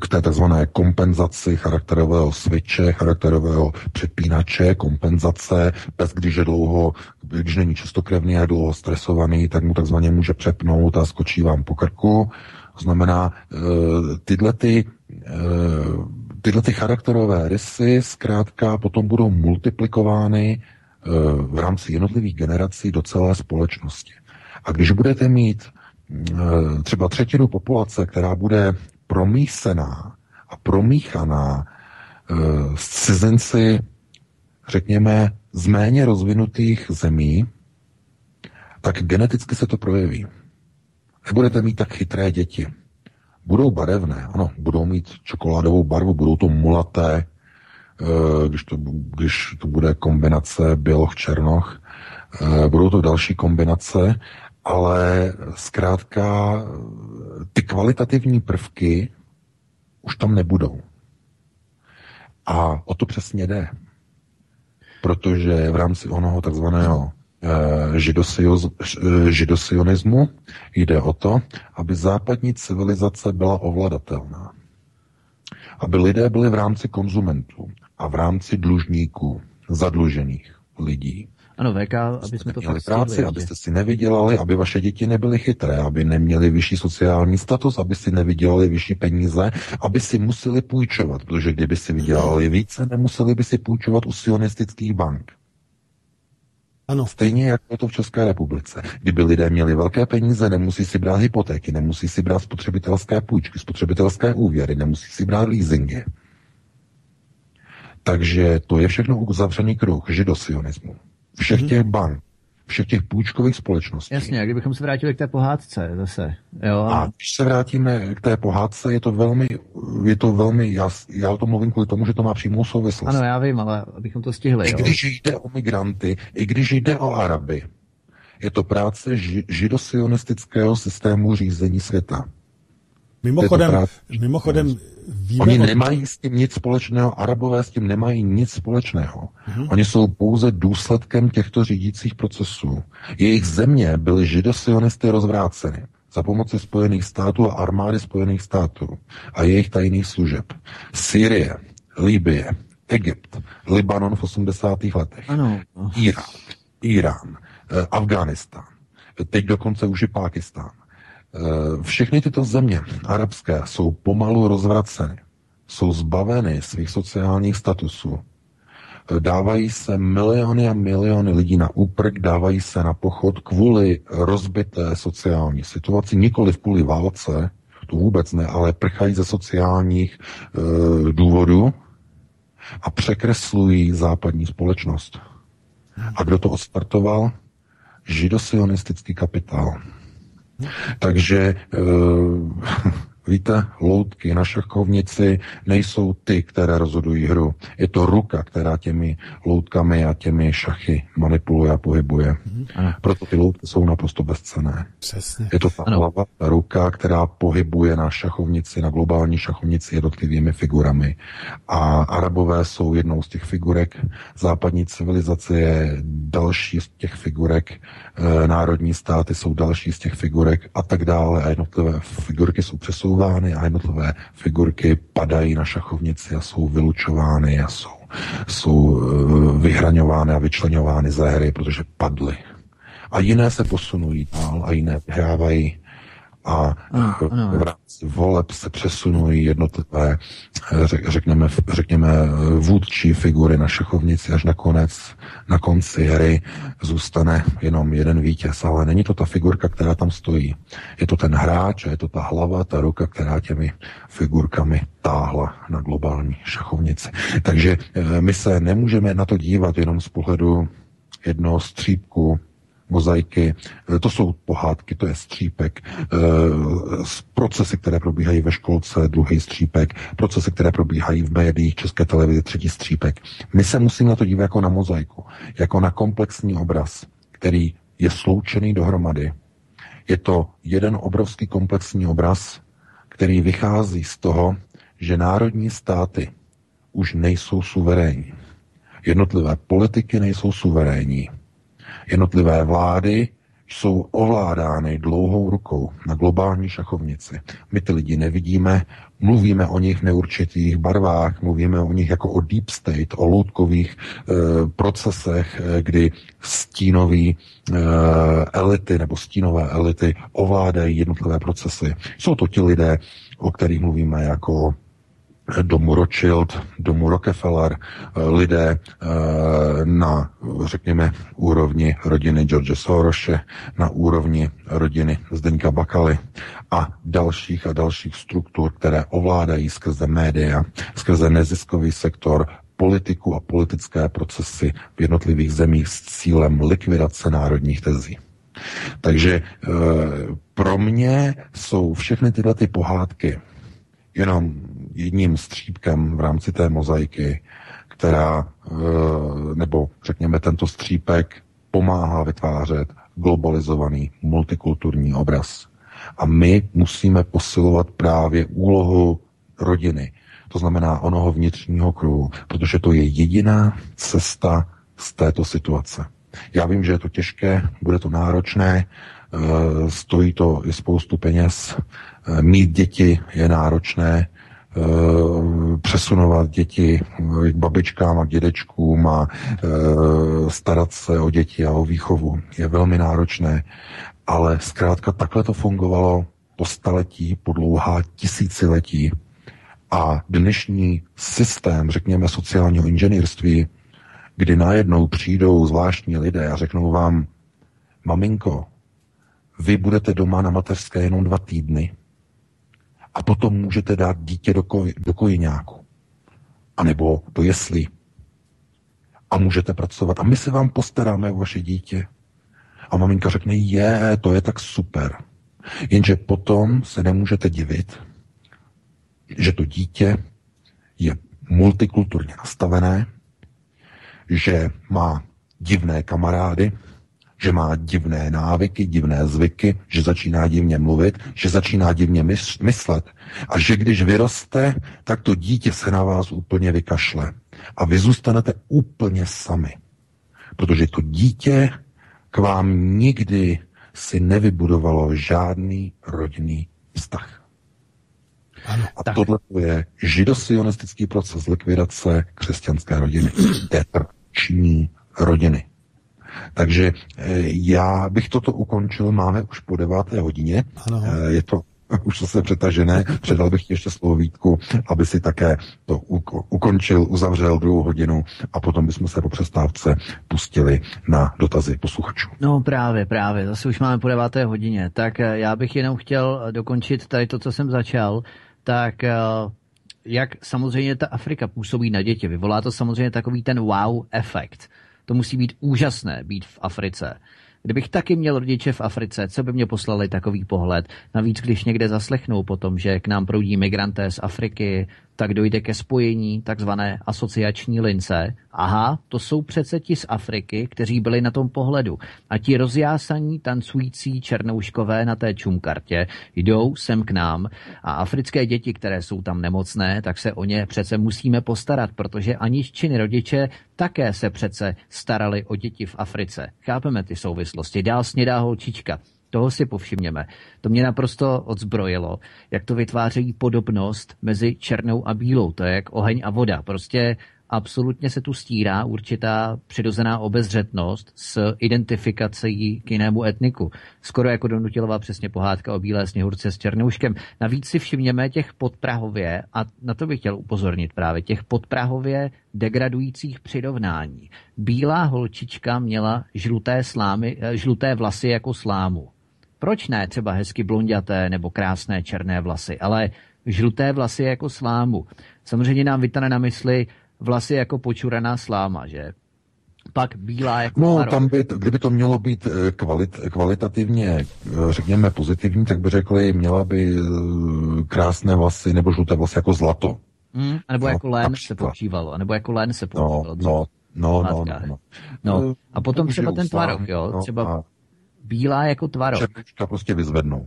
k té takzvané kompenzaci charakterového switche, charakterového přepínače, kompenzace. Pes, když je dlouho, když není čistokrevný a dlouho stresovaný, tak mu takzvaně může přepnout a skočí vám po krku. To znamená, eh, tyhle ty, eh, tyhle ty charakterové rysy zkrátka potom budou multiplikovány eh, v rámci jednotlivých generací do celé společnosti. A když budete mít e, třeba třetinu populace, která bude promísená a promíchaná e, s cizinci, řekněme, z méně rozvinutých zemí, tak geneticky se to projeví. Nebudete mít tak chytré děti. Budou barevné, ano, budou mít čokoládovou barvu, budou to mulaté, eh, když to, když to bude kombinace běloch-černoch, eh, budou to další kombinace, ale zkrátka ty kvalitativní prvky už tam nebudou. A o to přesně jde. Protože v rámci onoho takzvaného Eh, židosionismu jde o to, aby západní civilizace byla ovladatelná. Aby lidé byli v rámci konzumentů a v rámci dlužníků, zadlužených lidí. Ano, VK, aby jsme to fakt práci, abyste si nevydělali, aby vaše děti nebyly chytré, aby neměli vyšší sociální status, aby si nevydělali vyšší peníze, aby si museli půjčovat, protože kdyby si vydělali více, nemuseli by si půjčovat u sionistických bank. Ano. Stejně jako je to v České republice. Kdyby lidé měli velké peníze, nemusí si brát hypotéky, nemusí si brát spotřebitelské půjčky, spotřebitelské úvěry, nemusí si brát leasingy. Takže to je všechno uzavřený kruh židosionismu. Všech mm-hmm. těch bank, všech těch půjčkových společností. Jasně, a kdybychom se vrátili k té pohádce zase. Jo? A když se vrátíme k té pohádce, je to velmi, je to velmi, já, já o tom mluvím kvůli tomu, že to má přímou souvislost. Ano, já vím, ale abychom to stihli. I jo? když jde o migranty, i když jde o Araby, je to práce ži, židosionistického systému řízení světa. Mimochodem, mimochodem víme Oni nemají s tím nic společného, Arabové s tím nemají nic společného. Uh-huh. Oni jsou pouze důsledkem těchto řídících procesů. Jejich země byly židosionisty rozvráceny za pomoci Spojených států a armády Spojených států a jejich tajných služeb. Syrie, Libie, Egypt, Libanon v 80. letech, ano. Irán, Irán, eh, Afghánistán, teď dokonce už i Pákistán. Eh, všechny tyto země arabské jsou pomalu rozvraceny, jsou zbaveny svých sociálních statusů, eh, dávají se miliony a miliony lidí na úprk, dávají se na pochod kvůli rozbité sociální situaci, nikoli v kvůli válce, to vůbec ne, ale prchají ze sociálních e, důvodů a překreslují západní společnost. A kdo to odstartoval? Židosionistický kapitál. Takže uh, Víte, loutky na šachovnici nejsou ty, které rozhodují hru. Je to ruka, která těmi loutkami a těmi šachy manipuluje a pohybuje. Mm-hmm. Proto ty loutky jsou naprosto bezcené. Přesně. Je to ta ano. hlava, ta ruka, která pohybuje na šachovnici, na globální šachovnici jednotlivými figurami. A Arabové jsou jednou z těch figurek. Západní civilizace je další z těch figurek. E, národní státy jsou další z těch figurek a tak dále. A jednotlivé figurky jsou přesouvány vylučovány a jednotlivé figurky padají na šachovnici a jsou vylučovány a jsou, jsou eh, vyhraňovány a vyčlenovány ze hry, protože padly. A jiné se posunují dál a jiné vyhrávají a ano. v rámci voleb se přesunují jednotlivé, řekněme, řekněme, vůdčí figury na šachovnici, až nakonec, na konci hry zůstane jenom jeden vítěz, ale není to ta figurka, která tam stojí. Je to ten hráč a je to ta hlava, ta ruka, která těmi figurkami táhla na globální šachovnici. Takže eh, my se nemůžeme na to dívat jenom z pohledu jednoho střípku mozaiky, eh, to jsou pohádky, to je střípek, eh, procesy, které probíhají ve školce, druhý střípek, procesy, které probíhají v médiích, české televizi, třetí střípek. My se musíme na to dívat jako na mozaiku, jako na komplexní obraz, který je sloučený dohromady. Je to jeden obrovský komplexní obraz, který vychází z toho, že národní státy už nejsou suverénní. Jednotlivé politiky nejsou suverénní. Jednotlivé vlády jsou ovládány dlouhou rukou na globální šachovnici. My ty lidi nevidíme, mluvíme o nich v neurčitých barvách, mluvíme o nich jako o deep state, o loutkových e, procesech, e, kdy stínoví e, elity nebo stínové elity ovládají jednotlivé procesy. Jsou to ti lidé, o kterých mluvíme jako domu Rothschild, domu Rockefeller, lidé na, řekněme, úrovni rodiny George Sorose, na úrovni rodiny Zdeňka Bakaly a dalších a dalších struktur, které ovládají skrze média, skrze neziskový sektor, politiku a politické procesy v jednotlivých zemích s cílem likvidace národních tezí. Takže e, pro mě jsou všechny tyhle ty pohádky jenom jedním střípkem v rámci té mozaiky, která, e, nebo řekněme, tento střípek pomáhá vytvářet globalizovaný multikulturní obraz. A my musíme posilovat právě úlohu rodiny, to znamená onoho vnitřního kruhu, protože to je jediná cesta z této situace. Já vím, že je to těžké, bude to náročné, eh, stojí to i spoustu peněz, eh, mít děti je náročné, eh, přesunovat děti k babičkám a dědečkům a starat se o děti a o výchovu je velmi náročné, ale zkrátka takhle to fungovalo po staletí, po dlouhá tisíciletí. A dnešní systém, řekněme, sociálního inženýrství, kdy najednou přijdou zvláštní lidé a řeknou vám, maminko, vy budete doma na mateřské jenom dva týdny a potom můžete dát dítě do, koj, do kojiňáku. A nebo do jesli. A můžete pracovat. A my se vám postaráme o vaše dítě. A maminka řekne, je, to je tak super. Jenže potom se nemůžete divit, že to dítě je multikulturně nastavené, že má divné kamarády, že má divné návyky, divné zvyky, že začíná divně mluvit, že začíná divně myslet a že když vyroste, tak to dítě se na vás úplně vykašle a vy zůstanete úplně sami. Protože to dítě k vám nikdy si nevybudovalo žádný rodinný vztah. Ano, a tak. tohle je židosionistický proces likvidace křesťanské rodiny. Tetrční rodiny. Takže eh, já bych toto ukončil, máme už po deváté hodině. Ano. Eh, je to už zase přetažené. Předal bych ti ještě slovo Vítku, aby si také to ukončil, uzavřel druhou hodinu a potom bychom se po přestávce pustili na dotazy posluchačů. No právě, právě. Zase už máme po deváté hodině. Tak eh, já bych jenom chtěl dokončit tady to, co jsem začal tak jak samozřejmě ta Afrika působí na děti. Vyvolá to samozřejmě takový ten wow efekt. To musí být úžasné být v Africe. Kdybych taky měl rodiče v Africe, co by mě poslali takový pohled? Navíc, když někde zaslechnou potom, že k nám proudí migranté z Afriky, tak dojde ke spojení takzvané asociační lince. Aha, to jsou přece ti z Afriky, kteří byli na tom pohledu. A ti rozjásaní tancující černouškové na té čumkartě jdou sem k nám a africké děti, které jsou tam nemocné, tak se o ně přece musíme postarat, protože aniččiny rodiče také se přece starali o děti v Africe. Chápeme ty souvislosti. Dál snědá holčička. Toho si povšimněme. To mě naprosto odzbrojilo, jak to vytvářejí podobnost mezi černou a bílou. To je jak oheň a voda. Prostě absolutně se tu stírá určitá přirozená obezřetnost s identifikací k jinému etniku. Skoro jako donutilová přesně pohádka o bílé sněhurce s černouškem. Navíc si všimněme těch podprahově, a na to bych chtěl upozornit právě, těch podprahově degradujících přirovnání. Bílá holčička měla žluté, slámy, eh, žluté vlasy jako slámu. Proč ne třeba hezky blonděté nebo krásné černé vlasy, ale žluté vlasy jako slámu? Samozřejmě nám vytane na mysli vlasy jako počuraná sláma, že? Pak bílá jako No, tam by, kdyby to mělo být eh, kvalit, kvalitativně, eh, řekněme, pozitivní, tak by řekli, měla by eh, krásné vlasy nebo žluté vlasy jako zlato. Hmm, a nebo no, jako len se používalo, nebo jako len se používalo. No, no, no, no, no, no. no. A potom třeba ten tvarok, jo, no, třeba bílá jako tvarok. Černička prostě vyzvednou.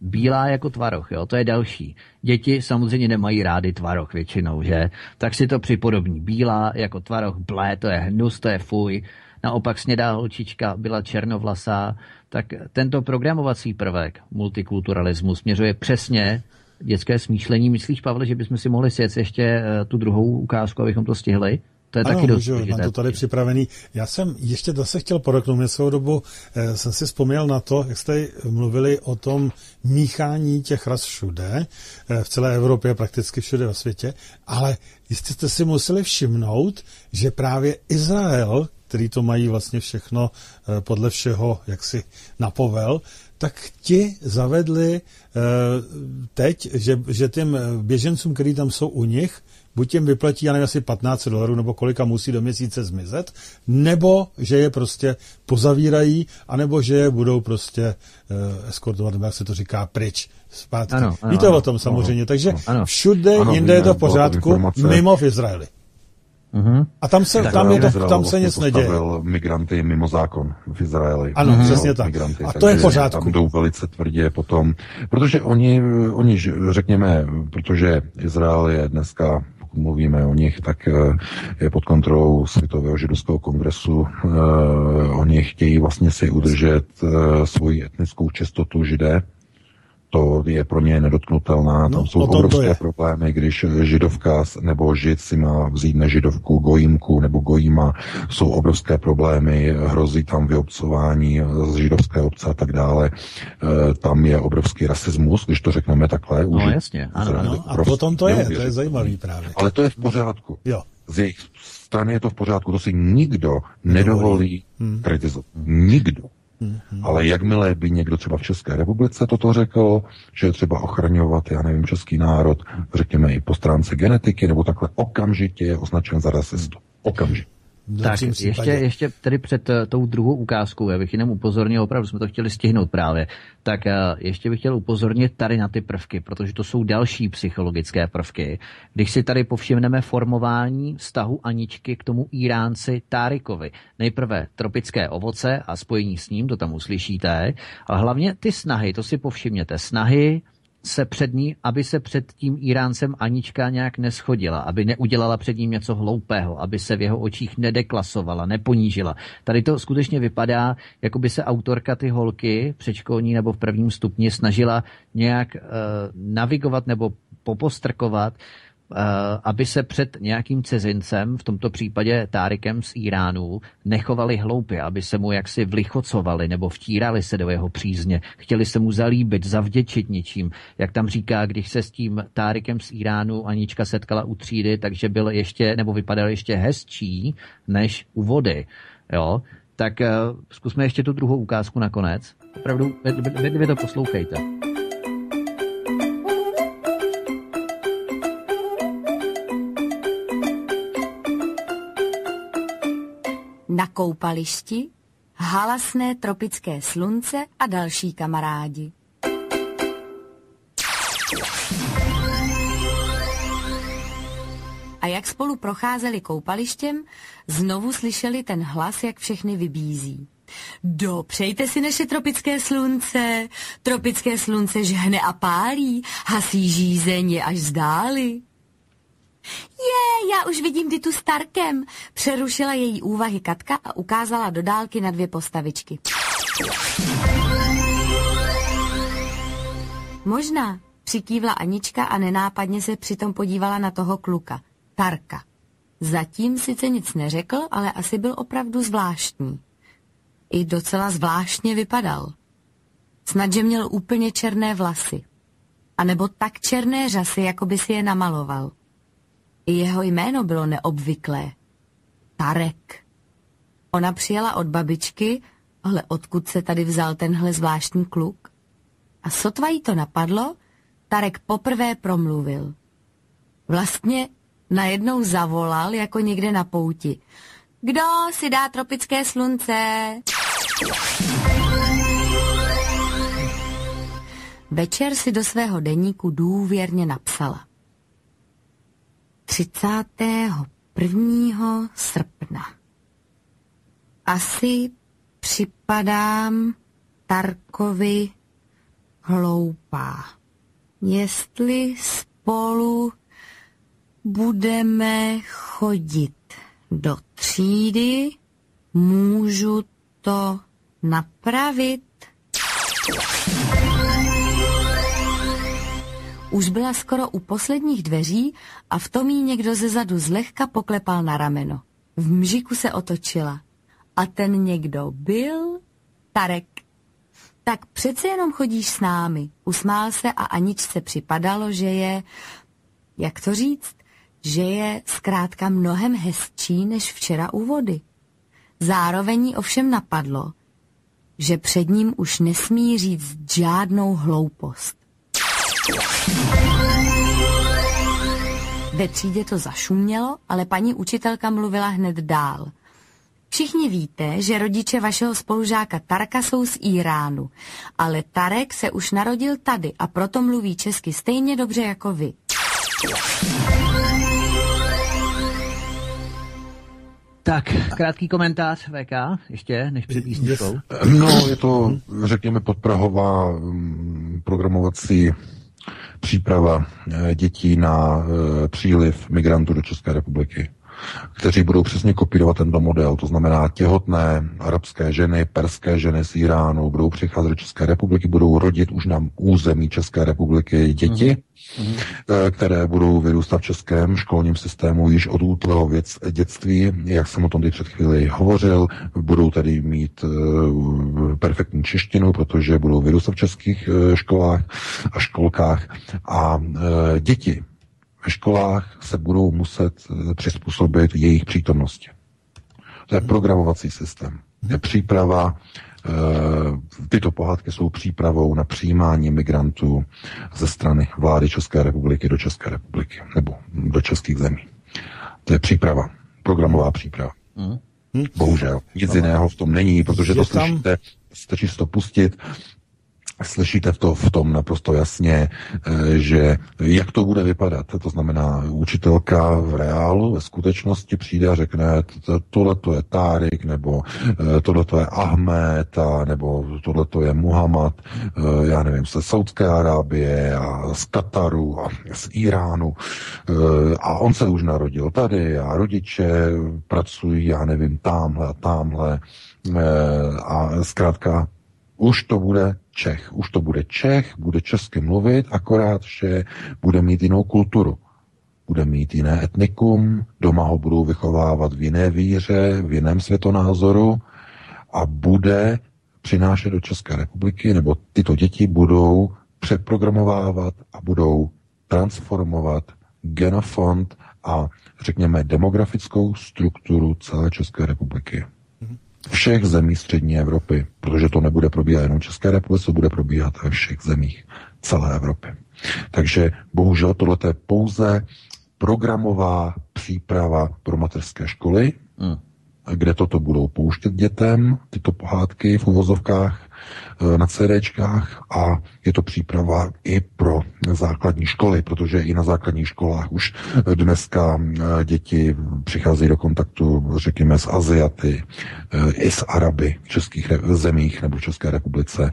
Bílá jako tvaroch, jo, to je další. Děti samozřejmě nemají rády tvaroch většinou, že? Tak si to připodobní. Bílá jako tvaroch, blé, to je hnus, to je fuj. Naopak snědá holčička byla černovlasá. Tak tento programovací prvek multikulturalismu směřuje přesně dětské smýšlení. Myslíš, Pavle, že bychom si mohli sjet ještě eh, tu druhou ukázku, abychom to stihli? To je ano, taky dost můžu, mám to tady připravený. Já jsem ještě zase chtěl podotknout, mě svou dobu eh, jsem si vzpomněl na to, jak jste mluvili o tom míchání těch ras všude, eh, v celé Evropě, prakticky všude ve světě, ale jistě jste si museli všimnout, že právě Izrael, který to mají vlastně všechno eh, podle všeho, jak si napovel, tak ti zavedli eh, teď, že, že těm běžencům, kteří tam jsou u nich, buď jim vyplatí, já nevím, asi 15 dolarů, nebo kolika musí do měsíce zmizet, nebo že je prostě pozavírají, anebo že je budou prostě uh, eskortovat, nebo jak se to říká, pryč, zpátky. Ano, ano, Víte ano, o tom samozřejmě, ano, takže ano. všude Ano, jinde je to v pořádku, informace. mimo v Izraeli. Mhm. A tam, se, Tak tam, je to, Izrael tam se vlastně nic neděje. migranty mimo zákon v Izraeli. Ano, Mhm. přesně tak. Migranty, A to je pořádku. Tam jdou velice tvrdě potom, protože oni, oni, že- řekněme, protože Izrael je dneska mluvíme o nich, tak eh, je pod kontrolou Světového židovského kongresu. Eh, Oni chtějí vlastně si udržet eh, svoji etnickou čistotu židé, to je pro ně nedotknutelná. No, Tam jsou obrovské problémy, když židovka s- nebo žid si má vzít nežidovku, gojímku nebo gojíma. Jsou obrovské problémy, hrozí tam vyobcování z židovské obce a tak dále. E, Tam je obrovský rasismus, když to řekneme takhle. No, jasně, ano. No, a potom to je, to je zajímavý právě. Ale to je v pořádku. Jo. Z jejich strany je to v pořádku. To si nikdo nedovolí Hmm. kritizovat. Nikdo. Ale jakmile by někdo třeba v České republice toto řekl, že je třeba ochraňovat, já nevím, český národ, řekněme i po stránce genetiky, nebo takhle, okamžitě je označen za rasistu. Okamžitě. Tak ještě, ještě tedy před eh, tou druhou ukázkou, já bych jenom upozornil, opravdu jsme to chtěli stihnout právě, tak eh, ještě bych chtěl upozornit tady na ty prvky, protože to jsou další psychologické prvky. Když si tady povšimneme formování vztahu Aničky k tomu Iránci Tárikovi. Nejprve tropické ovoce a spojení s ním, to tam uslyšíte, ale hlavně ty snahy, to si povšimněte, snahy se před ní, aby se před tím Iráncem Anička nějak neschodila, aby neudělala před ním něco hloupého, aby se v jeho očích nedeklasovala, neponížila. Tady to skutečně vypadá, jako by se autorka ty holky předškolní nebo v prvním stupni snažila nějak uh, navigovat nebo popostrkovat, aby se před nějakým cizincem, v tomto případě Tárikem z Iránu, nechovali hloupě, aby se mu jaksi vlichocovali nebo vtírali se do jeho přízně, chtěli se mu zalíbit, zavděčit něčím. Jak tam říká, když se s tím Tárikem z Iránu Anička setkala u třídy, takže byl ještě, nebo vypadal ještě hezčí než u vody. Jo? Tak uh, zkusme ještě tu druhou ukázku nakonec. Opravdu, vy to poslouchejte. Na koupališti, halasné tropické slunce a další kamarádi. A jak spolu procházeli koupalištěm, znovu slyšeli ten hlas, jak všechny vybízí. Dopřejte si naše tropické slunce. Tropické slunce žhne a pálí, hasí žízeň je až zdáli. Je, já už vidím Ditu Starkem, přerušila její úvahy Katka a ukázala do dálky na dvě postavičky. Možná, přikývla Anička a nenápadně se přitom podívala na toho kluka, Tarka. Zatím sice nic neřekl, ale asi byl opravdu zvláštní. I docela zvláštně vypadal. Snad, že měl úplně černé vlasy. A nebo tak černé řasy, jako by si je namaloval. I jeho jméno bylo neobvyklé. Tarek. Ona přijela od babičky, ale odkud se tady vzal tenhle zvláštní kluk? A sotva jí to napadlo, Tarek poprvé promluvil. Vlastně najednou zavolal jako někde na pouti. Kdo si dá tropické slunce? Večer si do svého deníku důvěrně napsala. 31. srpna. Asi připadám Tarkovi hloupá. Jestli spolu budeme chodit do třídy, můžu to napravit. Už byla skoro u posledních dveří a v tom jí někdo ze zadu zlehka poklepal na rameno. V mžiku se otočila. A ten někdo byl Tarek. Tak přece jenom chodíš s námi. Usmál se a Aničce připadalo, že je, jak to říct, že je zkrátka mnohem hezčí než včera u vody. Zároveň jí ovšem napadlo, že před ním už nesmí říct žádnou hloupost. Ve třídě to zašumělo, ale paní učitelka mluvila hned dál. Všichni víte, že rodiče vašeho spolužáka Tarka jsou z Iránu, ale Tarek se už narodil tady a proto mluví česky stejně dobře jako vy. Tak, krátký komentář VK, ještě, než před písničkou. No, je to, řekněme, podprahová mm, programovací příprava eh, dětí na eh, příliv migrantů do České republiky kteří budou přesně kopírovat tento model. To znamená těhotné arabské ženy, perské ženy z Iránu budou přicházet do České republiky, budou rodit už na území České republiky děti, mm-hmm. které budou vyrůstat v českém školním systému již od útlého věc, dětství, jak jsem o tom před chvíli hovořil, budou tedy mít uh, perfektní češtinu, protože budou vyrůstat v českých uh, školách a školkách a uh, děti ve školách se budou muset eh, přizpůsobit jejich přítomnosti. To je programovací systém. Je příprava, eh, tyto pohádky jsou přípravou na přijímání migrantů ze strany vlády České republiky do České republiky nebo do českých zemí. To je příprava, programová příprava. Mm. Bohužel. Nic jiného v tom není, protože to slyšíte, stačí to pustit Slyšíte v, to, v tom naprosto jasně, eh, že jak to bude vypadat. To znamená, učitelka v reálu, ve skutečnosti přijde a řekne, tohle to je Tárik, nebo eh, tohle to je Ahmed, a, nebo tohle to je Muhammad, eh, já nevím, ze Saudské Arábie a z Kataru a z Iránu. A on se už narodil tady a rodiče pracují, já nevím, tamhle a tamhle. A zkrátka už to bude Čech. Už to bude Čech, bude česky mluvit, akorát, že bude mít jinou kulturu. Bude mít jiné etnikum, doma ho budou vychovávat v jiné víře, v jiném světonázoru a bude přinášet do České republiky, nebo tyto děti budou přeprogramovávat a budou transformovat genofond a řekněme demografickou strukturu celé České republiky všech zemí střední Evropy, protože to nebude probíhat jenom v České republice, to bude probíhat ve všech zemích celé Evropy. Takže bohužel tohle je pouze programová příprava pro mateřské školy, hmm. kde toto budou pouštět dětem, tyto pohádky v uvozovkách, na CDčkách a je to příprava i pro základní školy, protože i na základních školách už dneska eh, děti přicházejí do kontaktu, řekněme, s Aziaty, eh, i s Araby v českých zemích nebo v České republice,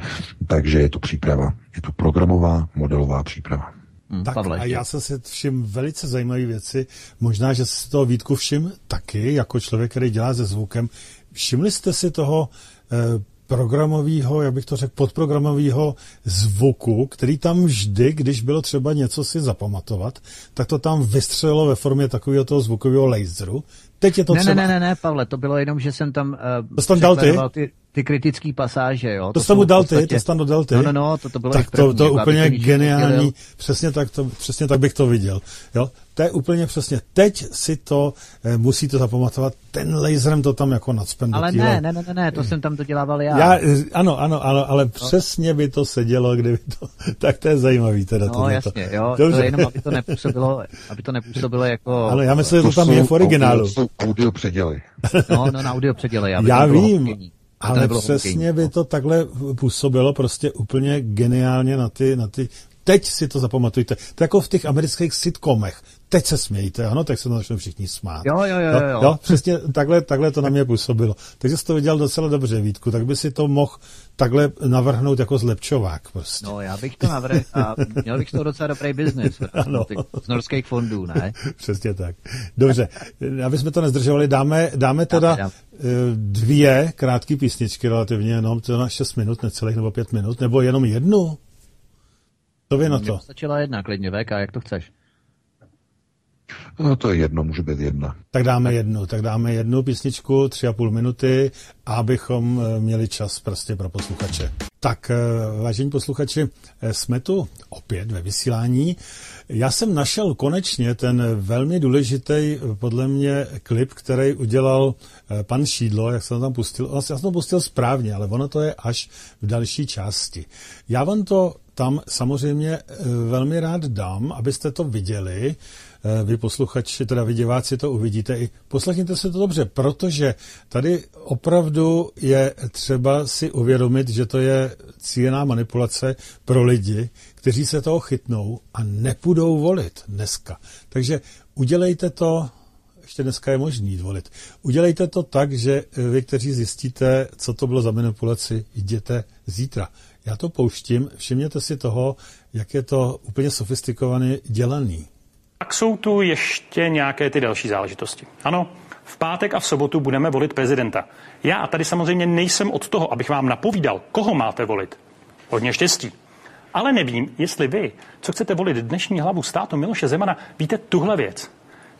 takže je to příprava. Je to programová, modelová příprava. Hmm, tak Pavle, a já jsem si všim velice zajímavé věci. Možná, že si toho Vítku všim taky, jako člověk, který dělá se zvukem. Všimli jste si toho programového, jak bych to řekl, podprogramového zvuku, který tam vždy, když bylo třeba něco si zapamatovat, tak to tam vystřelilo ve formě takového toho zvukového laseru. Teď je to ne, třeba... Ne, ne, ne, ne, Pavle, to bylo jenom, že jsem tam uh, to tam dal ty? ty, ty kritické pasáže, jo. To, to tam dal podstatě... ty, to tam dal ty. No, no, no, to, to bylo tak to, to úplně geniální, přesně tak, to, přesně tak bych to viděl. Jo? To je úplně přesně. Teď si to eh, musíte zapamatovat. Ten laserem to tam jako nadspem Ale ne, ne, ne, ne, ne, to jsem tam to dělával já. já ano, ano, ano, ale no. přesně by to sedělo, kdyby to... tak to je zajímavý teda. No jasně, jo, Dobře. to je jenom, aby to nepůsobilo, aby to nepůsobilo jako... Ale já myslím, že to, to tam je v originálu. To jsou audio předěly. No, no, na audio předěly. Já vím, ale přesně by to takhle působilo prostě úplně geniálně na ty, na ty Teď si to zapamatujte. To jako v těch amerických sitcomech. Teď se smějte, ano, tak se to začnou všichni smát. Jo, jo, jo. jo. jo, jo přesně takhle, takhle to na mě působilo. Takže jsi to viděl docela dobře, Vítku, tak by si to mohl takhle navrhnout jako zlepčovák prostě. No, já bych to navrhl a měl bych to docela dobrý biznis. Z norských fondů, ne? Přesně tak. Dobře, aby jsme to nezdržovali, dáme, dáme teda dáme, dáme. dvě krátké písničky relativně, jenom to na 6 minut, necelých nebo 5 minut, nebo jenom jednu? To vy na to. Stačila jedna klidně, VK, jak to chceš? No to je jedno, může být jedna. Tak dáme jednu, tak dáme jednu písničku, tři a půl minuty, abychom eh, měli čas prostě pro posluchače. Tak, eh, vážení posluchači, eh, jsme tu opět ve vysílání. Já jsem našel konečně ten velmi důležitý, podle mě, klip, který udělal pan Šídlo, jak jsem tam pustil. Já jsem to pustil správně, ale ono to je až v další části. Já vám to tam samozřejmě velmi rád dám, abyste to viděli. Eh, Vy posluchači, teda vy diváci to uvidíte i poslechněte si to dobře, protože tady opravdu je třeba si uvědomit, že to je cílená manipulace pro lidi, kteří se toho chytnou a nepůjdou volit dneska. Takže udělejte to, ještě dneska je možný volit, udělejte to tak, že eh, vy, kteří zjistíte, co to bylo za manipulaci, jděte zítra. Já to pouštím, všimněte si toho, jak je to úplně sofistikovaně dělaný. Pak jsou tu ještě nějaké ty další záležitosti. Ano, v pátek a v sobotu budeme volit prezidenta. Já a tady samozřejmě nejsem od toho, abych vám napovídal, koho máte volit. Hodně štěstí. Ale nevím, jestli vy, co chcete volit dnešní hlavu státu Miloše Zemana, víte tuhle věc.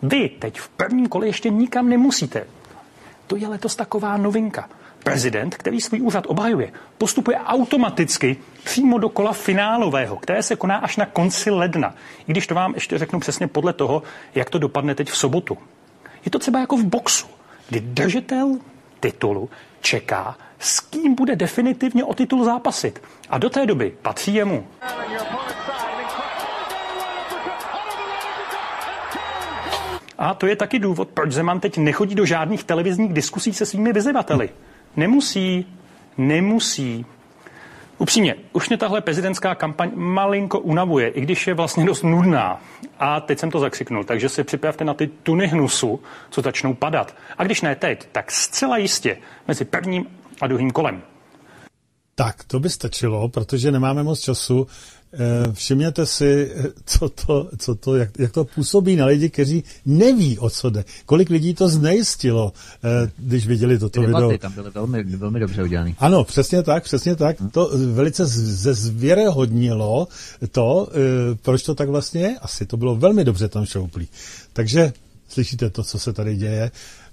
Vy teď v prvním kole ještě nikam nemusíte. To je letos taková novinka. Prezident, který svůj úřad obhajuje, postupuje automaticky přímo do kola finálového, které se koná až na konci ledna. I když to vám ještě řeknu přesně podle toho, jak to dopadne teď v sobotu. Je to třeba jako v boxu, kdy držitel titulu čeká, s kým bude definitivně o titul zápasit. A do té doby patří jemu. A to je taky důvod, proč Zeman teď nechodí do žádných televizních diskusí se svými vyzývateli. Nemusí, nemusí. Upřímně, už mě tahle prezidentská kampaň malinko unavuje, i když je vlastně dost nudná. A teď jsem to zakřiknul, takže si připravte na ty tuny hnusu, co začnou padat. A když ne teď, tak zcela jistě mezi prvním a druhým kolem. Tak, to by stačilo, protože nemáme moc času. Eh, Všimněte si, eh, co to, co to, jak, jak to působí na lidi, kteří neví, o co jde. Kolik lidí to znejistilo, eh, když viděli toto Ty video. debaty tam byly velmi, velmi dobře udělané. Ano, přesně tak, přesně tak. To velice zezvěrehodnilo to, proč to tak vlastně je. Asi to bylo velmi dobře tam šouplý. Takže slyšíte to, co se tady děje.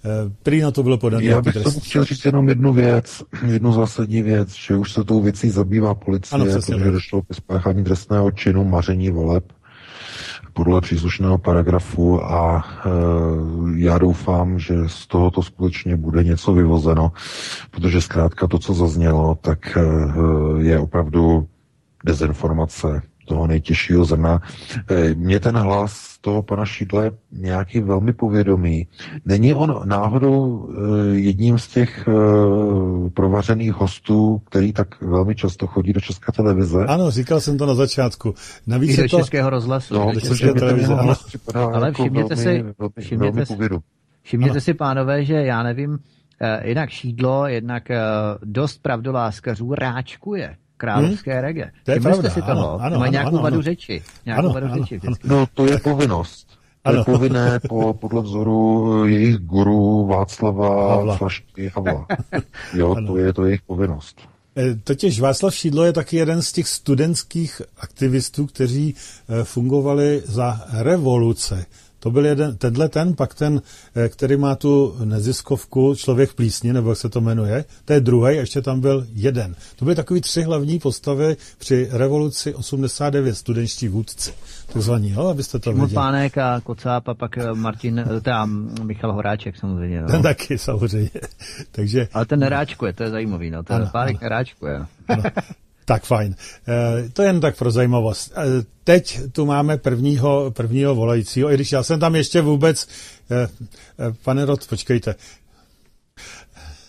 Eh, Prý na to bylo podané Já bych trestní chtěl říct jenom jednu věc, jednu zásadní věc, že už se tou věcí zabývá policie, Ano, protože došlo ke spáchání trestného činu maření voleb podle příslušného paragrafu a e, já doufám, že z tohoto skutečně bude něco vyvozeno, protože zkrátka to, co zaznělo, tak e, je opravdu dezinformace toho nejtěžšího zrna. E, Mně ten hlas toho pana Šídla je nějaký velmi povědomý. Není on náhodou e, jedním z těch e, provařených hostů, který tak velmi často chodí do České televize? Ano, říkal jsem to na začátku. Navíc I do to... Českého rozhlasu. No, do mě ten televize, ano. připadá Ale jako všimněte velmi, si- velmi, všimněte velmi si- povědomý. Všimněte Ano. si, pánové, že já nevím, eh, jinak šídlo, jednak eh, dost pravdoláskařů ráčkuje královské hmm? rege. To je pravda, si toho? ano, ano, Mají ano, nějakou ano, vadu ano. řeči. Nějakou Ano, vadu ano, řeči ano. vždycky. No, to je povinnost. To je Ano. povinné po, podle vzoru jejich guru Václava Havla. Flašky Havla. Jo, Ano. to je to jejich povinnost. Eh, Totiž Václav Šídlo je taky jeden z těch studentských aktivistů, kteří eh, fungovali za revoluce. To byl jeden, tenhle ten, pak ten, eh, který má tu neziskovku Člověk v plísni, nebo jak se to jmenuje, to je druhý, a ještě tam byl jeden. To byly takový tři hlavní postavy při revoluci 89, studentští vůdci, takzvaní, jo, abyste to viděli. Pánek a Kocáb a pak eh, Martin, eh, teda Michal Horáček samozřejmě. Ten No. taky samozřejmě. Takže Ale ten neráčkuje, to je zajímavý. No. Ten Ano, Pánek neráčkuje. No. Tak fajn. E, to jen tak pro zajímavost. E, teď tu máme prvního, prvního volajícího, i když já jsem tam ještě vůbec... E, e, pane Rod, počkejte.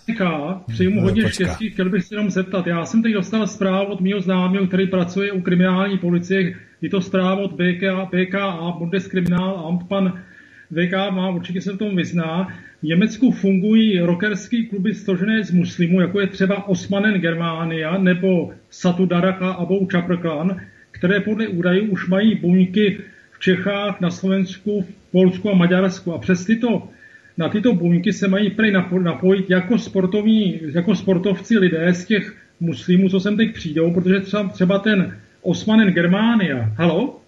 Říká, přeji mu No, hodně počká. štěstí, chtěl bych se jenom zeptat. Já jsem teď dostal zprávu od mého známého, který pracuje u kriminální policie. Je to zpráva od BKA, BKA Bundeskriminalamt. Pan VK má, určitě se v tom vyzná. V Německu fungují rockerský kluby složené z muslimů, jako je třeba Osmanen Germania nebo Satudarach a Abou Čaprklan, které podle údajů už mají buňky v Čechách, na Slovensku, v Polsku a Maďarsku. A přes tyto na tyto buňky se mají prej napo- napojit jako, sportovní, jako sportovci lidé z těch muslimů, co sem teď přijdou, protože třeba, třeba ten Osmanen Germania. Halo?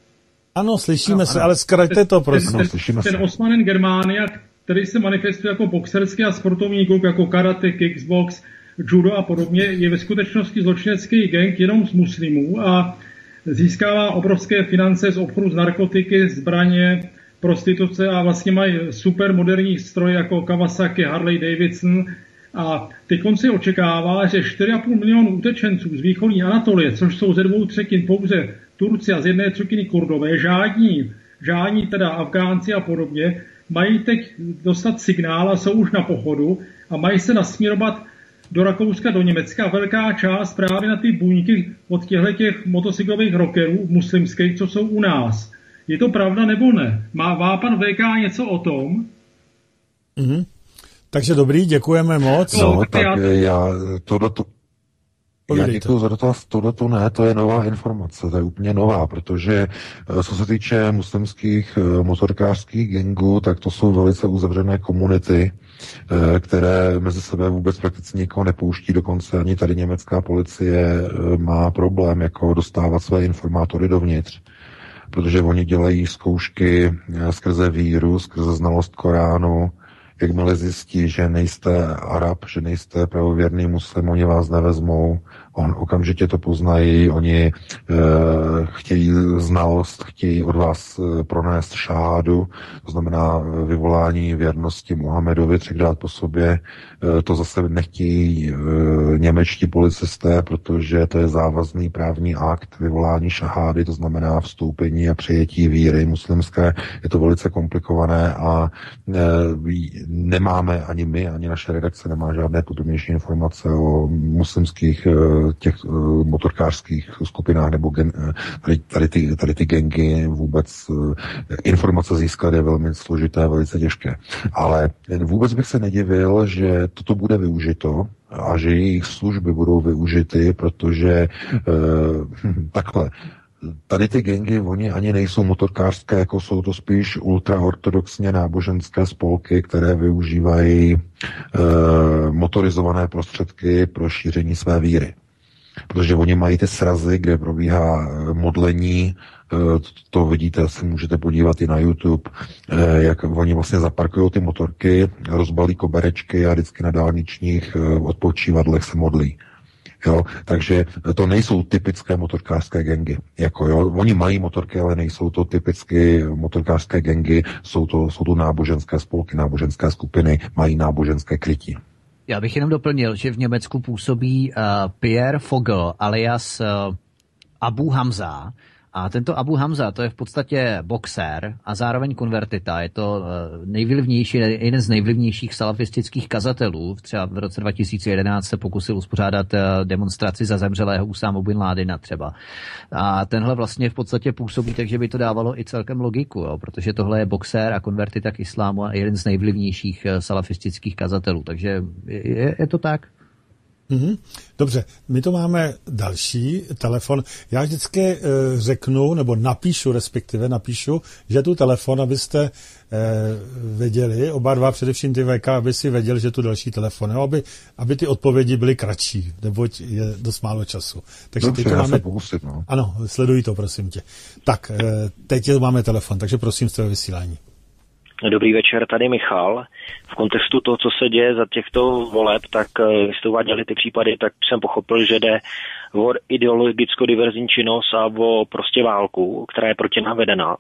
Ano, slyšíme ano, se, ano. ale zkraťte to, prosím. Ten, ten, ten Osmanen Germania, který se manifestuje jako boxerský a sportovní klub, jako karate, kickbox, judo a podobně, je ve skutečnosti zločinecký gang jenom z muslimů a získává obrovské finance z obchodu s narkotiky, zbraně, prostituce a vlastně mají super moderní stroje jako Kawasaki, Harley Davidson. A teď si očekává, že 4,5 milionů utečenců z východní Anatolie, což jsou ze dvou třetin pouze Turci a z jedné třetiny Kurdové, žádní, žádní teda Afgánci a podobně, mají teď dostat signál a jsou už na pochodu a mají se nasměrovat do Rakouska, do Německa. Velká část právě na ty buňky od těchto těch motocyklových rockerů muslimských, co jsou u nás. Je to pravda nebo ne? Má, má pan VK něco o tom? Mm-hmm. Takže dobrý, děkujeme moc. No, no tak já, já tohle to, já děkuji za dotaz, tohle to ne, to je nová informace, to je úplně nová, protože eh, co se týče muslimských eh, motorkářských gangů, tak to jsou velice uzavřené komunity, eh, které mezi sebe vůbec prakticky nikoho nepouští, dokonce ani tady německá policie má problém jako dostávat své informátory dovnitř protože oni dělají zkoušky skrze víru, skrze znalost Koránu, jakmile zjistí, že nejste Arab, že nejste pravověrný muslim, oni vás nevezmou, on okamžitě to poznají, oni e, chtějí znalost, chtějí od vás e, pronést šádu, to znamená eh, vyvolání věrnosti Muhammedovi třikrát po sobě. E, to zase nechtějí e, němečtí policisté, protože to je závazný právní akt vyvolání šahády, to znamená vstoupení a přijetí víry muslimské. Je to velice komplikované a e, nemáme ani my, ani naše redakce nemá žádné podrobnější informace o muslimských těch eh, motorkářských skupinách nebo gen, eh, tady, tady, ty, tady ty gengy vůbec eh, informace získat je velmi složité, velice těžké. Ale vůbec bych se nedivil, že toto bude využito a že jejich služby budou využity, protože takhle, tady ty gengy, oni ani nejsou motorkářské, jako jsou to spíš ultraortodoxně náboženské spolky, které využívají e, motorizované prostředky pro šíření své víry protože oni mají ty srazy, kde probíhá eh, modlení, eh, to vidíte, si můžete podívat i na YouTube, eh, jak oni vlastně zaparkují ty motorky, rozbalí koberečky a vždycky na dálničních odpočívadlech se modlí. Jo, takže to nejsou typické motorkářské gengy. Jako, jo, oni mají motorky, ale nejsou to typicky motorkářské gengy, jsou to, jsou to náboženské spolky, náboženské skupiny, mají náboženské krytí. Já bych jenom doplnil, že v Německu působí uh, Pierre Fogel alias uh, Abu Hamza, a tento Abu Hamza, to je v podstatě boxer a zároveň konvertita. Je to eh, nejvlivnější, jeden z nejvlivnějších salafistických kazatelů. Třeba v roce 2011 se pokusil uspořádat eh, demonstraci za zemřelého Usámu Bin Ládina třeba. A tenhle vlastně v podstatě působí, takže by to dávalo i celkem logiku, jo, protože tohle je boxer a konvertita k islámu a jeden z nejvlivnějších eh, salafistických kazatelů. Takže je, je to tak. Mm-hmm. Dobře, my to máme další telefon. Já vždycky e, řeknu, nebo napíšu, respektive napíšu, že tu telefon, abyste e, věděli, oba dva, především ty VK, aby si věděl, že tu další telefon, jo, aby, aby ty odpovědi byly kratší, neboť je dost málo času. Takže Dobře, teď máme... pokusit, no. Ano, sleduj to, prosím tě. Tak, e, teď máme telefon, takže prosím z toho vysílání. Dobrý večer, tady Michal. V kontextu toho, co se děje za těchto voleb, tak vy jste uváděli ty případy, tak jsem pochopil, že jde o ideologicko-diverzní činnost a o prostě válku, která je proti nám vedená.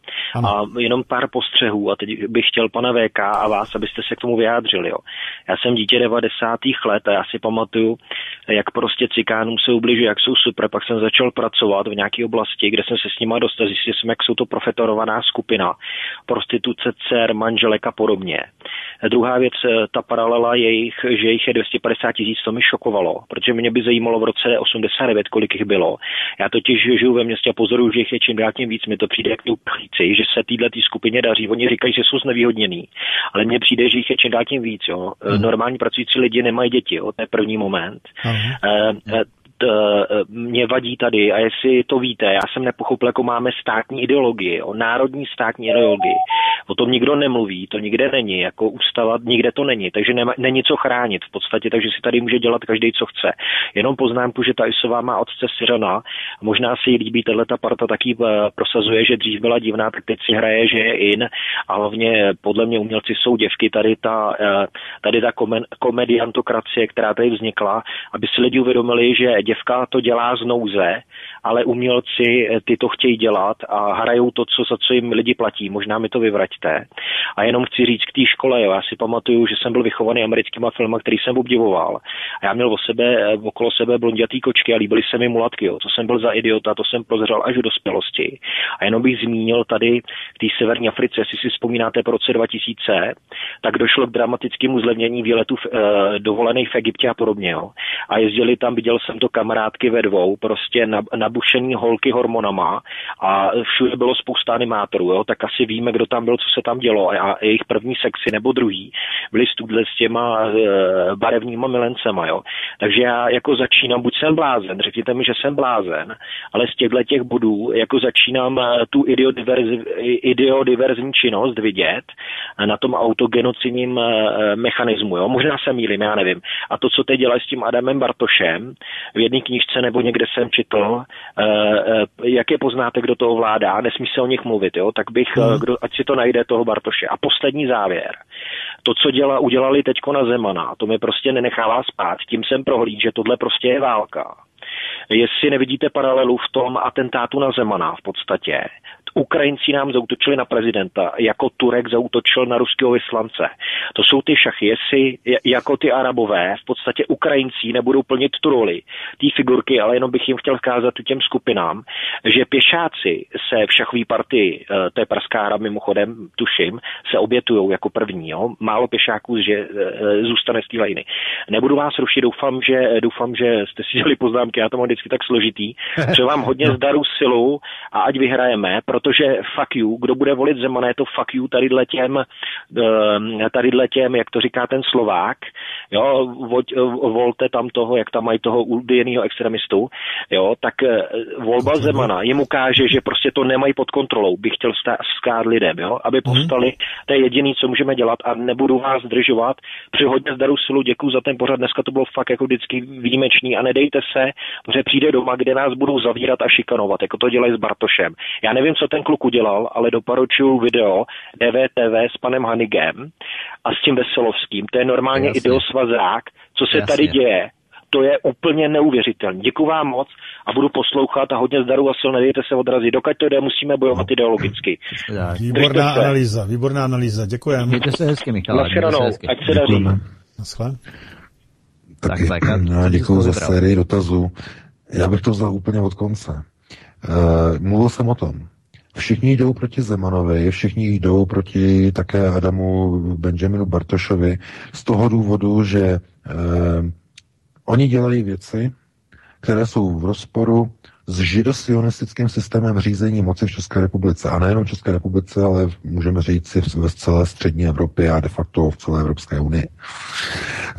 A jenom pár postřehů a teď bych chtěl pana VK a vás, abyste se k tomu vyjádřili. Jo. Já jsem dítě 90. let a já si pamatuju, jak prostě cikánům se ubližuje, jak jsou super. Pak jsem začal pracovat v nějaké oblasti, kde jsem se s nimi dostal. Zjistil jsem, jak jsou to profetorovaná skupina, prostituce, dcer, manželek a podobně. A druhá věc, ta paralela jejich, že jich je 250 tisíc, to mi šokovalo, protože mě by zajímalo v roce 89, kolik jich bylo. Já totiž žiju ve městě a pozoruju, že jich je čím dál tím víc. Mi to přijde jak uprchlíci, že se téhle skupině daří. Oni říkají, že jsou znevýhodnění, ale mně přijde, že jich je čím dál tím víc. Jo. Hmm. Normální pracující lidi nemají děti, jo. to je první moment. Hmm. Eh, mě vadí tady, a jestli to víte, já jsem nepochopil, jako máme státní ideologii, o národní státní ideologii. O tom nikdo nemluví, to nikde není, jako ústava nikde to není, takže nema, není co chránit v podstatě, takže si tady může dělat každý, co chce. Jenom poznámku, že ta Isová má otce Syřana, možná si jí líbí, tahle ta parta taky eh, prosazuje, že dřív byla divná, tak teď si hraje, že je in a hlavně podle mě umělci jsou děvky, tady ta, eh, tady ta komediantokracie, která tady vznikla, aby si lidi uvědomili, že děvka to dělá z nouze, ale umělci eh, ty to chtějí dělat a hrajou to, co, za co jim lidi platí. Možná mi to vyvraťte. A jenom chci říct k té škole, jo, já si pamatuju, že jsem byl vychovaný americkýma filmy, který jsem obdivoval. A já měl o sebe, eh, okolo sebe blondětý kočky a líbily se mi mulatky. Jo. Co jsem byl za idiota, to jsem prozřel až do dospělosti. A jenom bych zmínil tady v té severní Africe, jestli si vzpomínáte po roce 2000, tak došlo k dramatickému zlevnění výletů v, e, dovolených v Egyptě a podobně. Jo. A jezdili tam, viděl jsem to kamarádky ve dvou, prostě na, nabušený holky hormonama a všude bylo spousta animátorů, jo. tak asi víme, kdo tam byl, co se tam dělo a jejich první sexy nebo druhý byli studle s těma e, barevníma milencema. Jo. Takže já jako začínám, buď jsem blázen, řekněte mi, že jsem blázen, ale z těchto těch bodů jako začínám eh, tu ideodiverzní činnost vidět na tom autogenocidním eh, mechanismu. Jo? Možná se mýlím, já nevím. A to, co teď dělají s tím Adamem Bartošem, v jedné knižce nebo někde jsem četl, eh, jak je poznáte, kdo to ovládá, nesmí se o nich mluvit, jo? tak bych, hmm. kdo, ať si to najde toho Bartoše. A poslední závěr. To, co děla, udělali teďko na Zemana, to mi prostě nenechává spát. Tím jsem prohlíd, že tohle prostě je válka jestli nevidíte paralelu v tom atentátu na Zemana v podstatě, Ukrajinci nám zautočili na prezidenta, jako Turek zautočil na ruského vyslance. To jsou ty šachy, jestli jako ty arabové, v podstatě Ukrajinci nebudou plnit tu roli, ty figurky, ale jenom bych jim chtěl vzkázat těm skupinám, že pěšáci se v šachové partii, eh, to je Pražská hra mimochodem, tuším, se obětují jako první. Jo? Málo pěšáků že eh, zůstane z té lajny. Nebudu vás rušit, doufám, že, doufám, že jste si dělali poznámky, já to mám vždycky tak složitý. Přeju vám hodně no. zdaru silu a ať vyhrajeme, protože fuck you, kdo bude volit Zemana, je to fuck you tady těm, ehm, tady těm, jak to říká ten Slovák, jo, volte tam toho, jak tam mají toho ulděnýho extremistu, jo, tak eh, volba Zemana jim ukáže, že prostě to nemají pod kontrolou, bych chtěl skát lidem, jo, aby mhm. povstali, to je jediný, co můžeme dělat a nebudu vás zdržovat, při hodně zdaru silu, děkuji za ten pořad, dneska to bylo fakt jako vždycky výjimečný a nedejte se, protože přijde doma, kde nás budou zavírat a šikanovat, jako to dělají s Bartošem. Já nevím, co ten kluk udělal, ale doporučuju video DVTV s panem Hanigem a s tím Veselovským. To je normálně Jasně. ideosvazák, co se Jasně. tady děje. To je úplně neuvěřitelné. Děkuji vám moc a budu poslouchat a hodně zdaru a sil, nedejte se odrazit. Dokud to jde, musíme bojovat no. ideologicky. Výborná analýza, výborná analýza. Děkujeme. Mějte se hezky, Michal. Naschledanou, ať se daří. Tak, tak, tak děkuji za sérii dotazů. Já bych to vzal úplně od konce. Uh, mluvil jsem o tom. Všichni jdou proti Zemanovi, všichni jdou proti také Adamu Benjaminu Bartošovi z toho důvodu, že eh, oni dělají věci, které jsou v rozporu s židosionistickým systémem řízení moci v České republice. A nejenom v České republice, ale můžeme říct si v celé střední Evropě a de facto v celé Evropské unii.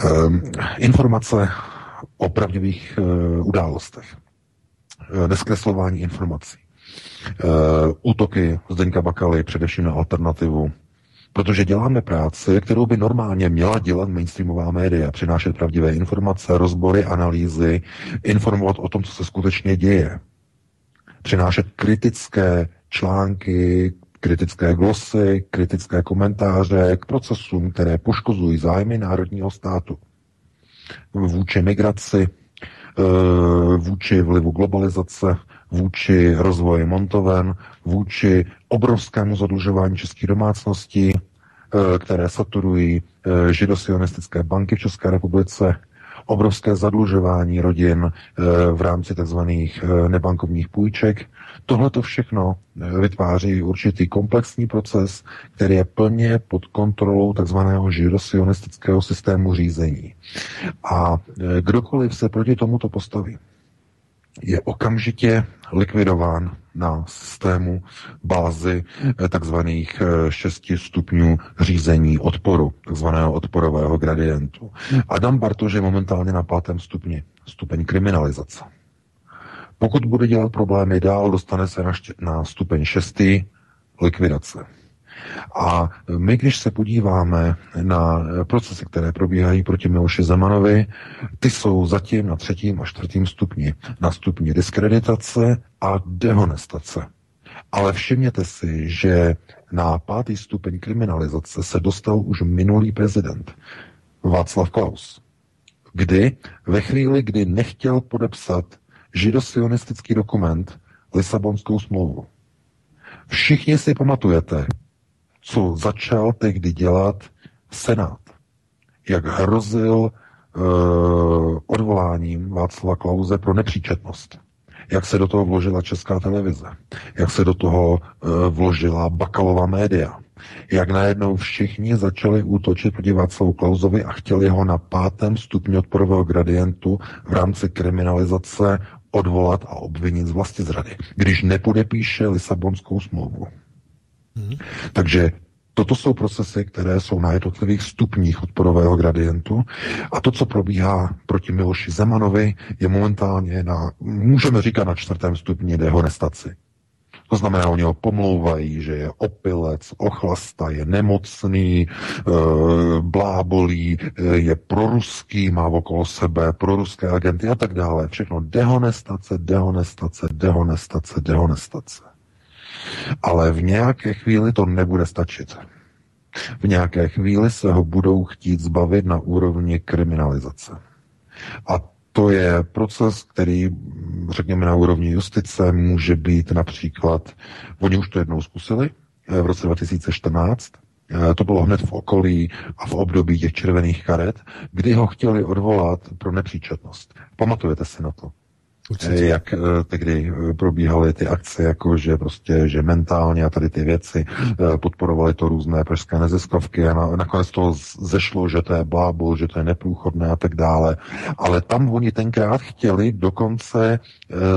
Um, informace o pravdivých uh, událostech. Uh, neskreslování informací. Uh, útoky Zdeňka Bakaly především na alternativu, protože děláme práci, kterou by normálně měla dělat mainstreamová média, přinášet pravdivé informace, rozbory, analýzy, informovat o tom, co se skutečně děje, přinášet kritické články, kritické glosy, kritické komentáře k procesům, které poškozují zájmy národního státu. Vůči migraci, eh, vůči vlivu globalizace, vůči rozvoji montoven, vůči obrovskému zadlužování českých domácností, eh, které saturují eh, židosionistické banky v České republice, obrovské zadlužování rodin eh, v rámci tzv. nebankovních půjček. Tohle to všechno vytváří určitý komplexní proces, který je plně pod kontrolou tzv. židosionistického systému řízení. A kdokoliv se proti tomuto postaví, je okamžitě likvidován na systému bázy eh, takzvaných eh, šesti stupňů řízení odporu, takzvaného odporového gradientu. Adam Bartoš je momentálně na pátém stupni, stupeň kriminalizace. Pokud bude dělat problémy dál, dostane se na, šť- na stupeň šestý likvidace. A my, když se podíváme na procesy, které probíhají proti Miloši Zemanovi, ty jsou zatím na třetím a čtvrtým stupni. Na stupni diskreditace a dehonestace. Ale všimněte si, že na pátý stupeň kriminalizace se dostal už minulý prezident Václav Klaus. Kdy? Ve chvíli, kdy nechtěl podepsat židosionistický dokument Lisabonskou smlouvu. Všichni si pamatujete, co začal tehdy dělat Senát. Jak hrozil uh, odvoláním Václava Klauze pro nepříčetnost. Jak se do toho vložila česká televize. Jak se do toho uh, vložila Bakalova média. Jak najednou všichni začali útočit proti Václavu Klauzovi a chtěli ho na pátém stupni odporového gradientu v rámci kriminalizace odvolat a obvinit z vlasti zrady, když nepodepíše Lisabonskou smlouvu. Hmm. Takže toto jsou procesy, které jsou na jednotlivých stupních odporového gradientu a to, co probíhá proti Miloši Zemanovi, je momentálně na, můžeme říkat na čtvrtém stupni dehonestaci. To znamená, oni ho pomlouvají, že je opilec, ochlasta, je nemocný, e, blábolí, e, je proruský, má okolo sebe proruské agenty a tak dále. Všechno dehonestace, dehonestace, dehonestace, dehonestace. Ale v nějaké chvíli to nebude stačit. V nějaké chvíli se ho budou chtít zbavit na úrovni kriminalizace. A to je proces, který, řekněme, na úrovni justice může být například, oni už to jednou zkusili eh, v roce 2014, eh, to bylo hned v okolí a v období těch červených karet, kdy ho chtěli odvolat pro nepříčetnost. Pamatujete si na to? Určitě. jak eh, tehdy eh, probíhaly ty akce, jako že prostě, že mentálně a tady ty věci eh, podporovaly to různé pražské neziskovky a na, nakonec to zešlo, že to je blábol, že to je neprůchodné a tak dále. Ale tam oni tenkrát chtěli dokonce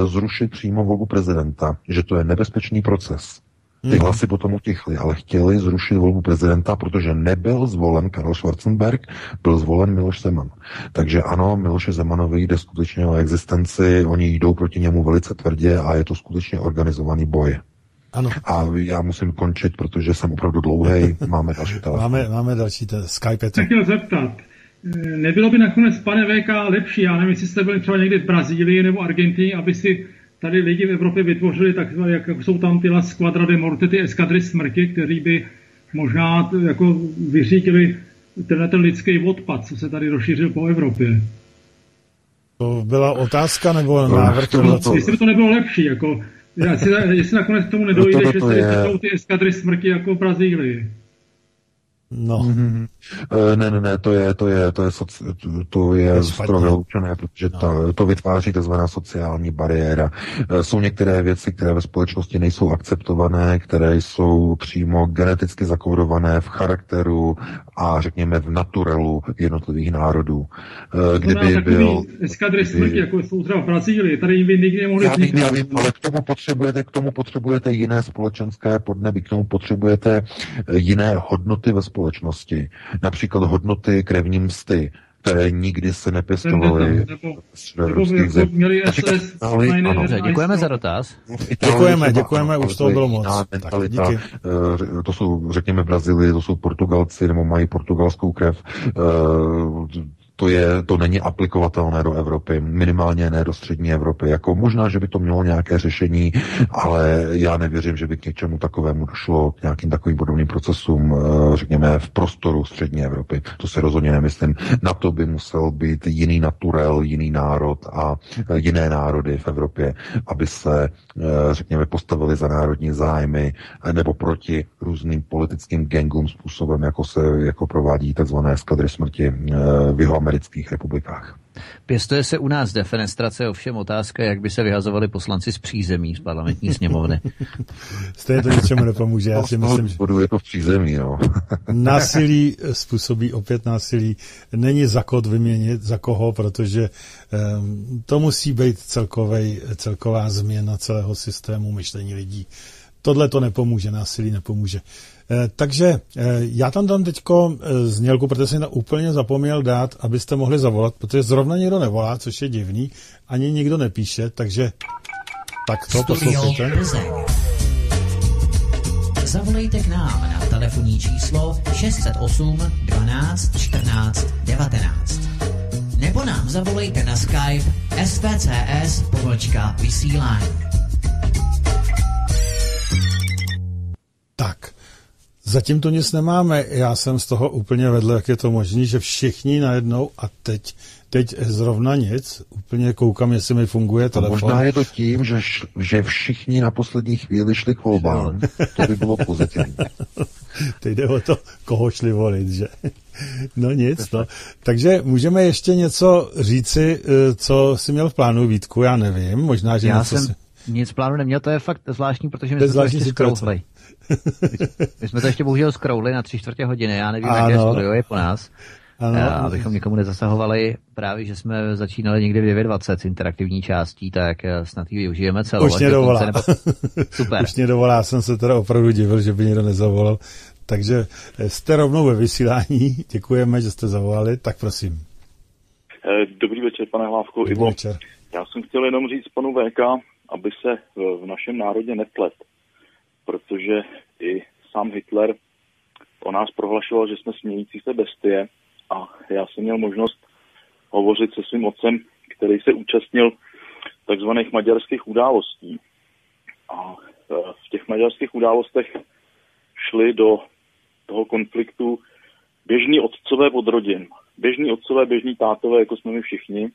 zrušit přímo volbu prezidenta, že to je nebezpečný proces. Ty hmm. hlasy potom utichly, ale chtěli zrušit volbu prezidenta, protože nebyl zvolen Karl Schwarzenberg, byl zvolen Miloš Zeman. Takže ano, Miloše Zemanovi jde skutečně o existenci, oni jdou proti němu velice tvrdě a je to skutečně organizovaný boj. Ano. A já musím končit, protože jsem opravdu dlouhý. Máme další telefon. Máme, máme další te- Skype. Tak chtěl zeptat, nebylo by nakonec, pane VK, lepší, já nevím, jestli jste byli třeba někdy v Brazílii nebo Argentině, aby si tady lidi v Evropě vytvořili takzvané, jak jsou tam ty Squadra de Morte, ty eskadry smrti, kteří by možná jako vyřídili tenhle ten lidský odpad, co se tady rozšířil po Evropě. To byla otázka nebo návrh? No, to, jestli by to nebylo lepší, jako, jestli, jestli nakonec k tomu nedojde, no to, to, to že se jsou ty eskadry smrti jako v Brazílii. No. Mm-hmm. Ne, ne, ne, to je, to je, to je, soci, to je skoro vyloučené, protože no. to, to vytváří tzv. sociální bariéra. Eh, jsou některé věci, které ve společnosti nejsou akceptované, které jsou přímo geneticky zakódované v charakteru a řekněme v naturelu jednotlivých národů. Eh, kdyby no, byl... Eskadry smrti, jako jsou třeba v Brazílii, tady by nikdy nemohli já vím, já vím, ale k tomu potřebujete, k tomu potřebujete jiné společenské podnebí, k tomu potřebujete jiné hodnoty ve společnosti společnosti, například hodnoty krevní msty, které nikdy se nepěstovaly děkujeme za dotaz. Děkujeme, děkujeme, už to bylo moc. Mentalita, tak, eh, to jsou, řekněme, v Brazílii, to jsou Portugalci, nebo mají portugalskou krev. To, je, to není aplikovatelné do Evropy, minimálně ne do střední Evropy. Jako možná, že by to mělo nějaké řešení, ale já nevěřím, že by k něčemu takovému došlo, k nějakým takovým podobným procesům, eh, řekněme, v prostoru střední Evropy. To si rozhodně nemyslím. Na to by musel být jiný naturel, jiný národ a eh, jiné národy v Evropě, aby se, eh, řekněme, postavili za národní zájmy nebo proti různým politickým gangům způsobem, jako se jako provádí tzv. skadry smrti v jeho amerických republikách. Pěstuje se u nás defenestrace, ovšem otázka, jak by se vyhazovali poslanci z přízemí, z parlamentní sněmovny. Stejně to ničemu nepomůže. Já si myslím, že je to v přízemí, no. násilí způsobí opět násilí. Není za kod vyměnit, za koho, protože um, to musí být celkovej, celková změna celého systému myšlení lidí. Tohle to nepomůže, násilí nepomůže. Eh, takže eh, já tam dám teďko eh, znělku, protože jsem to úplně zapomněl dát, abyste mohli zavolat, protože zrovna někdo nevolá, což je divný, ani nikdo nepíše, takže tak to poslouchejte. Zavolejte k nám na telefonní číslo 608 12 14 19. Nebo nám zavolejte na Skype svcs pobočka vysílání. Tak, zatím to nic nemáme. Já jsem z toho úplně vedle, jak je to možné, že všichni najednou a teď, teď zrovna nic. Úplně koukám, jestli mi funguje A telefon. možná je to tím, že, š- že všichni na poslední chvíli šli k volbám. To by bylo pozitivní. Teď jde o to, koho šli volit, že? No nic, no. Takže můžeme ještě něco říci, eh, co jsi měl v plánu, Vítku, já nevím, možná, že Já něco jsem si... nic plánu neměl, to je fakt zvláštní, protože my jsme to zvláštní ještě. My jsme to ještě bohužel skrouhli na tři čtvrtě hodiny, já nevím, Ano. jaké studio je po nás. Ano. A abychom někomu nezasahovali, právě, že jsme začínali někdy v 9.20 s interaktivní částí, tak eh, snad ji využijeme celou. Už mě dovolá. Nebo... Super. Už mě dovolá, já jsem se teda opravdu divil, že by někdo nezavolal. Takže eh, jste rovnou ve vysílání, děkujeme, že jste zavolali, tak prosím. Eh, Dobrý večer, pane Hlávku. Dobrý Ivo, večer. já jsem chtěl jenom říct panu VK, aby se v v našem národě neplet, protože i sám Hitler o nás prohlašoval, že jsme smějící se bestie a já jsem měl možnost hovořit se svým otcem, který se účastnil takzvaných maďarských událostí. A eh, v těch maďarských událostech šli do toho konfliktu běžní otcové od rodin. Běžní otcové, běžní tátové, jako jsme my všichni.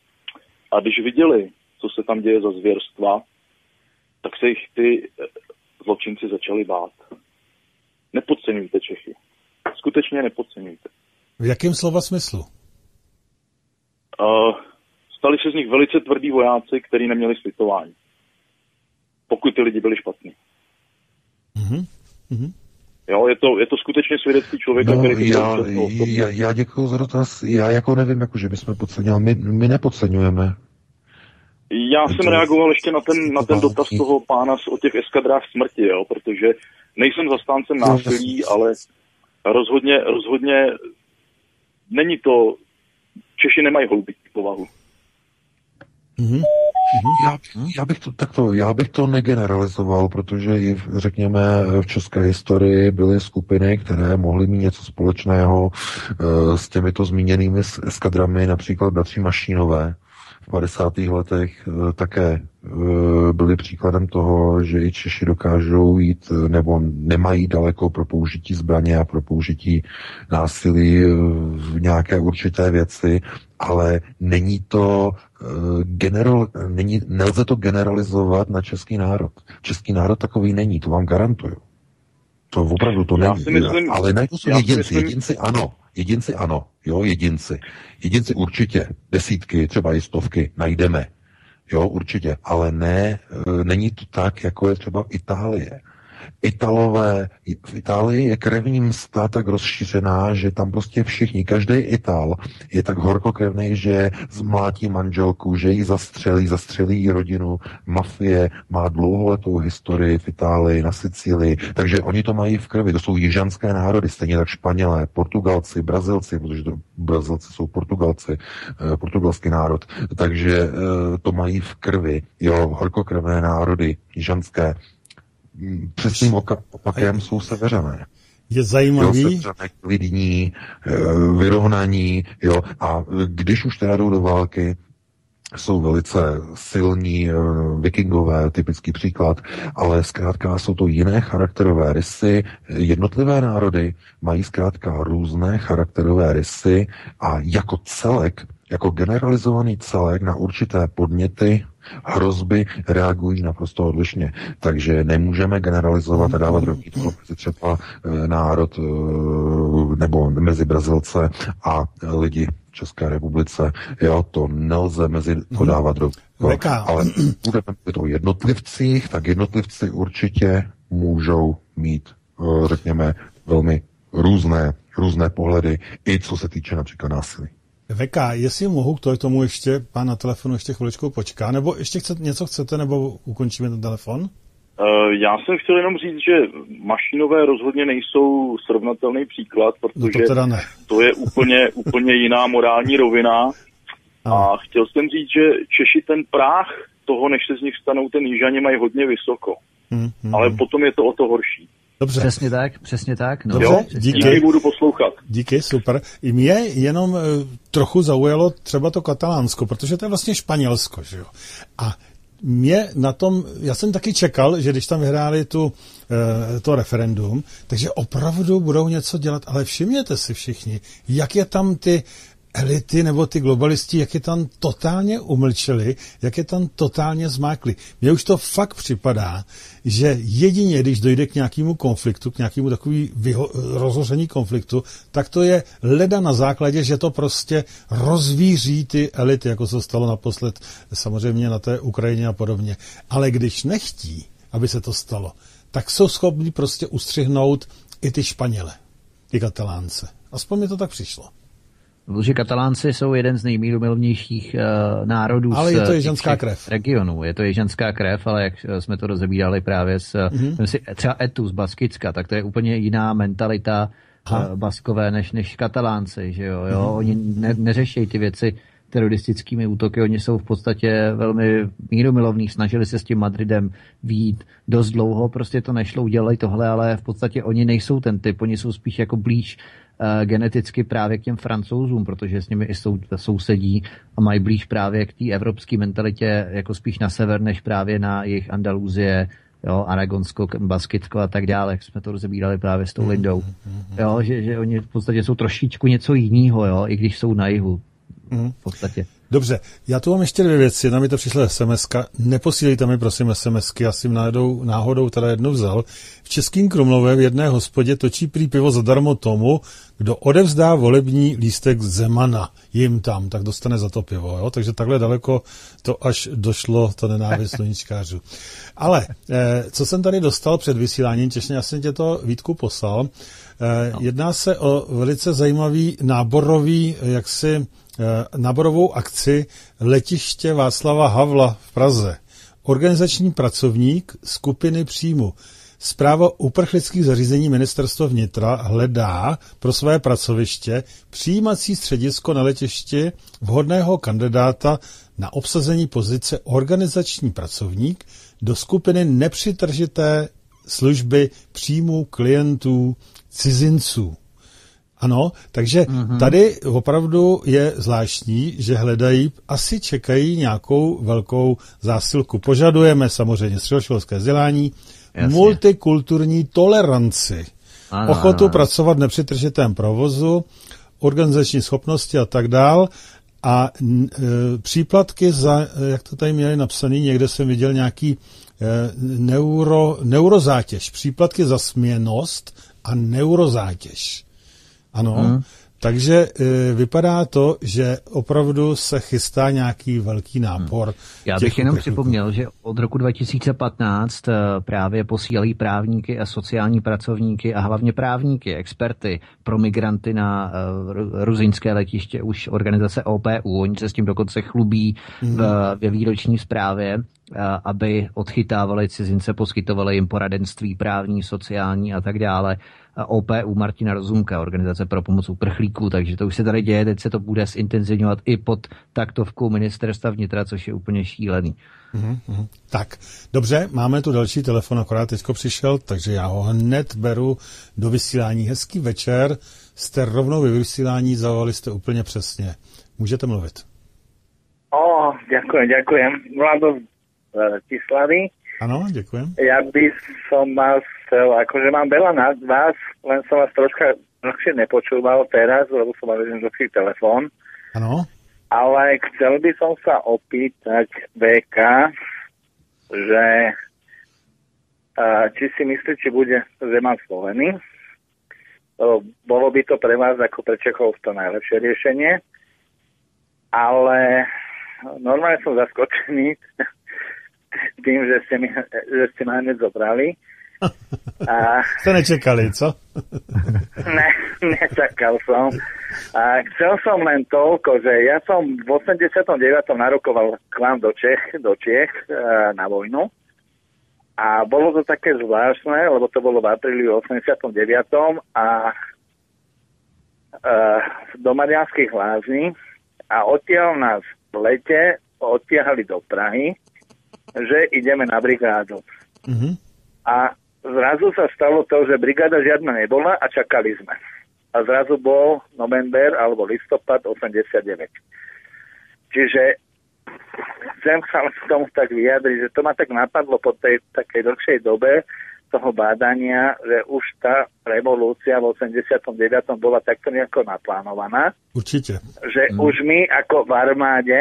A když viděli, co se tam děje za zvěrstva, tak se jich ty zločinci začali bát. Nepodceňujte Čechy. Skutečně nepodceňujte. V jakém slova smyslu? Uh, stali se z nich velice tvrdí vojáci, kteří neměli slitování. Pokud ty lidi byli špatní. Mhm. Mhm. Jo, je to, je to skutečně svědectví člověka, No, který já, já, já děkuji za dotaz. Já jako nevím, jako, že bychom podceňovali. My, my nepodceňujeme. Já jsem reagoval ještě na ten, na ten dotaz toho pána o těch eskadrách smrti, jo, protože nejsem zastáncem násilí, ale rozhodně, rozhodně není to, Češi nemají hloubit povahu. Mhm. Já, já, bych to takto, já bych to negeneralizoval, protože i v, řekněme v české historii byly skupiny, které mohly mít něco společného e, s těmito zmíněnými eskadrami, například bratři Mašínové v 50. letech e, také e, byli příkladem toho, že i Češi dokážou jít e, nebo nemají daleko pro použití zbraně a pro použití násilí v nějaké určité věci, ale není to eh, general, není, nelze to generalizovat na český národ. Český národ takový není, to vám garantuju. To opravdu to Já není. myslím- ale ne, to jsou jedinci, myslím- jedinci ano. Jedinci ano, jo, jedinci. Jedinci určitě, desítky, třeba i stovky najdeme. Jo, určitě, ale ne, eh, není to tak, jako je třeba Itálie. Italové, v Itálii je krevní msta tak rozšířená, že tam prostě všichni, každý Ital je tak horkokrevný, že zmlátí manželku, že ji zastřelí, zastřelí jí rodinu. Mafie má dlouholetou historii v Itálii, na Sicílii, takže oni to mají v krvi. To jsou jižanské národy, stejně tak Španělé, Portugalci, Brazilci, protože to, Brazilci jsou Portugalci, eh, portugalský národ, takže eh, to mají v krvi. Jo, horkokrevné národy, jižanské, přesným opakem jsou seveřané. Je zajímavý, Jo, klidní, eh, vyrovnaní, jo, a když už teda jdou do války, jsou velice silní eh, vikingové, typický příklad, ale zkrátka jsou to jiné charakterové rysy. Jednotlivé národy mají zkrátka různé charakterové rysy a jako celek, jako generalizovaný celek na určité podněty, hrozby reagují naprosto odlišně. Takže nemůžeme generalizovat a dávat rovnítko mezi třeba eh, národ eh, nebo mezi Brazilce a lidi v České republice. Jo, to nelze mezi to dávat rovnítko. VK. Ale budeme mluvit o jednotlivcích, tak jednotlivci určitě můžou mít, eh, řekněme, velmi různé, různé pohledy, i co se týče například násilí. VK, jestli mohu k tomu ještě, pán na telefonu ještě chviličku počká, nebo ještě chcete, něco chcete, nebo ukončíme ten telefon? Eh, Já jsem chtěl jenom říct, že mašinové rozhodně nejsou srovnatelný příklad, protože No to teda ne. to je úplně, úplně jiná morální rovina. A chtěl jsem říct, že Češi ten práh toho, než se z nich stanou ten Jižani, mají hodně vysoko. Hmm, hmm, Ale potom je to o to horší. Dobře. Přesně tak, přesně tak. No, Dobře, přesně díky. tak. budu poslouchat. Díky, super. I mě jenom eh, trochu zaujalo třeba to katalánsko, protože to je vlastně Španělsko, že jo. A mě na tom, já jsem taky čekal, že když tam vyhráli tu, eh, to referendum, takže opravdu budou něco dělat, ale všimněte si všichni, jak je tam ty elity nebo ty globalisti, jak je tam totálně umlčeli, jak je tam totálně zmákli. Mně už to fakt připadá, že jedině, když dojde k nějakému konfliktu, k nějakému takový vyho- rozhoření konfliktu, tak to je leda na základě, že to prostě rozvíří ty elity, jako se stalo naposled samozřejmě na té Ukrajině a podobně. Ale když nechtí, aby se to stalo, tak jsou schopni prostě ustřihnout i ty Španěle, ty Katalánce. Aspoň mi to tak přišlo. Protože Katalánci jsou jeden z nejmírumilovnějších uh, národů Ale z, je to těch jižanská krev. regionů. Je to jižanská krev, ale jak eh, jsme to rozebírali právě s Mhm. mm-hmm. si, třeba Etu z Baskicka, tak to je úplně jiná mentalita Aha. uh, Baskové než, než Katalánci. Že jo? Jo? Mhm. Oni ne, neřeší ty věci teroristickými útoky, oni jsou v podstatě velmi mírumilovní, snažili se s tím Madridem výjít dost dlouho, prostě to nešlo, udělali tohle, ale v podstatě oni nejsou ten typ, oni jsou spíš jako blíž geneticky právě k těm francouzům, protože s nimi i sou, sousedí a mají blíž právě k té evropské mentalitě jako spíš na sever, než právě na jejich Andaluzie, jo, Aragonsko, Baskitsko a tak dále, jak jsme to rozebírali právě s tou Lindou. Jo, že, že oni v podstatě jsou trošičku něco jiného, jo, i když jsou na jihu. Mhm. V podstatě. Dobře, já tu mám ještě dvě věci. Jedna mi to přišla sms Neposílejte mi prosím SMSky, já jsem náhodou, náhodou teda jednu vzal. V Českým Krumlově v jedné hospodě točí prý pivo zadarmo tomu, kdo odevzdá volební lístek Zemana jim tam, tak dostane za to pivo. Jo? Takže takhle daleko to až došlo, to nenávist sluníčkářů. Ale eh, co jsem tady dostal před vysíláním, těšně já jsem tě to Vítku poslal, eh, jedná se o velice zajímavý náborový, jaksi eh, náborovou akci letiště Václava Havla v Praze. Organizační pracovník skupiny příjmu. Zpráva uprchlických zařízení ministerstva vnitra hledá pro své pracoviště přijímací středisko na letišti vhodného kandidáta na obsazení pozice organizační pracovník do skupiny nepřitržité služby příjmu klientů cizinců. Ano, takže mm-hmm. tady opravdu je zvláštní, že hledají, asi čekají nějakou velkou zásilku. Požadujeme samozřejmě středoškolské vzdělání, Jasně. multikulturní toleranci, Ano, ochotu ano. pracovat v nepřetržitém provozu, organizační schopnosti a tak dál. A e, příplatky za, e, jak to tady měli napsaný, někde jsem viděl nějaký e, neuro, neurozátěž, příplatky za směnost a neurozátěž. Ano, Hmm. Hmm. takže e, vypadá to, že opravdu se chystá nějaký velký nápor. Hmm. Já bych jenom uprchlíků. připomněl, že od roku 2015 eh, právě posílají právníky a sociální pracovníky a hlavně právníky, experty pro migranty na ru- ruzinské letiště už organizace OPU. Oni se s tím dokonce chlubí v, ve výroční zprávě, aby odchytávali cizince, poskytovali jim poradenství právní, sociální a tak dále. OPU Martina Rozumka, organizace pro pomoc uprchlíků, takže to už se tady děje, teď se to bude zintenzivňovat i pod taktovkou ministerstva vnitra, což je úplně šílený. Mhm, mhm. Tak, dobře, máme tu další telefon, akorát teďko přišel, takže já ho hned beru do vysílání. Hezký večer, jste rovnou ve vysílání, zavolali jste úplně přesně. Můžete mluvit. O, ďakujem, ďakujem. Vlado z e, Tislavy. Ano, děkujem. Ja by som vás chcel, akože mám veľa na vás, len som vás troška dlhšie nepočúval teraz, lebo som mal jeden dlhší telefón. Ano. Ale chcel by som sa opýtať VK, že a, či si myslí, či bude Zeman. Lebo Bolo by to pre vás ako pre Čechov to najlepšie riešenie. Ale normálne som zaskočený tým, že ste, mi, že ste ma hneď zobrali. A Jste nečekali, co? ne, nečakal som. A chcel som len toľko, že ja som v 89. narokoval k vám do Čech, do Čech e, na vojnu. A bolo to také zvláštne, lebo to bolo v apríli 89. a e, do Marianských lázní a odtiaľ nás v lete odtiahali do Prahy, že ideme na brigádu. Mhm. A zrazu sa stalo to, že brigáda žiadna nebola a čakali sme. A zrazu bol november alebo listopad 89. Čiže chcem sa k tomu tak vyjadriť, že to ma tak napadlo po tej takej dlhšej dobe toho bádania, že už tá revolúcia v 89. bola takto nejako naplánovaná. Určite. Že mm. už my ako v armáde,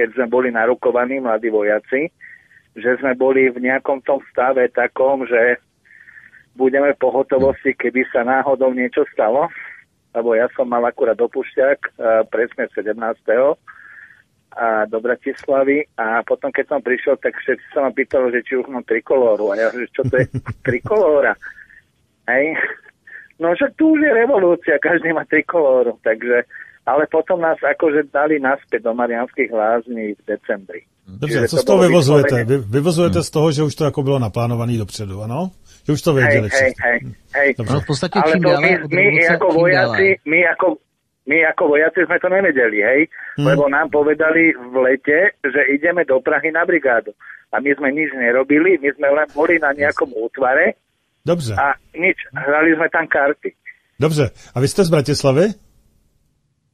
keď sme boli narukovaní mladí vojaci, že sme boli v nejakom tom stave takom, že budeme v pohotovosti, keby sa náhodou niečo stalo, lebo ja som mal akurát dopušťak presne 17 a do Bratislavy a potom, keď som prišiel, tak všetci sa ma pýtali, že či už mám trikolóru a ja že čo to je trikolóra? Hej? No však tu už je revolúcia, každý má trikolóru, takže ale potom nás akože dali naspäť do Marianských lázní v decembri. Dobře, co z toho vyvozujete? Vy, vyvozujete hmm. z toho, že už to jako bylo naplánované dopředu, ano? Že už to věděli hej, hej, hej, hej. No v podstatě Ale čím to dále my, my revoluce, ako tím vojaci, my ako my ako vojaci sme to nevedeli, hej? Hmm. Lebo nám povedali v lete, že ideme do Prahy na brigádu. A my sme nič nerobili, my sme len boli na nejakom útvare Dobře, a nič, hrali sme tam karty. dobře. A vy jste z Bratislavy?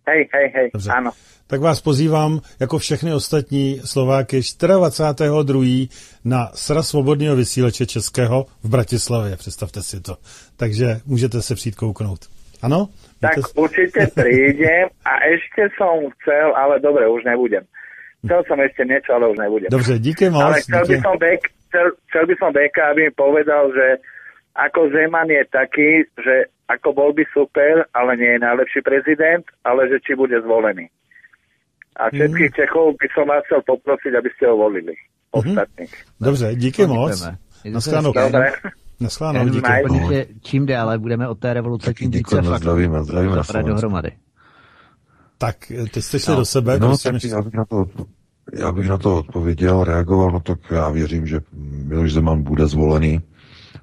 Hej, hej, hej, Dobře. áno. Tak vás pozývám, jako všechny ostatní Slováky, 24.2. na Sra svobodného vysíleče českého v Bratislavě. Představte si to. Takže můžete se přijít kouknout. Ano? Tak Víte- určite prídem a ešte som chcel, ale dobre, už nebudem. Chcel som ešte niečo, ale už nebudem. Dobře, díky moc. Ale chcel by díky. som, Bek, chcel, chcel by som Beka, aby mi povedal, že ako Zeman je taký, že ako bol by super, ale nie je najlepší prezident, ale že či bude zvolený. A všetkých Mhm. Čechov by som vás chcel poprosiť, aby ste ho volili. Ostatných. Dobře, díky No, moc. to Naschledanou. Dobre. Naschledanou, díky. doplnit, že čím dále budeme od té revoluce, tím více fakt zdravíme, zdravíme dohromady. Tak, teď jste šli No. do sebe. No, prosím, tak ještě- já bych, na to, já bych na to odpověděl, reagoval, no tak já věřím, že Miloš Zeman bude zvolený.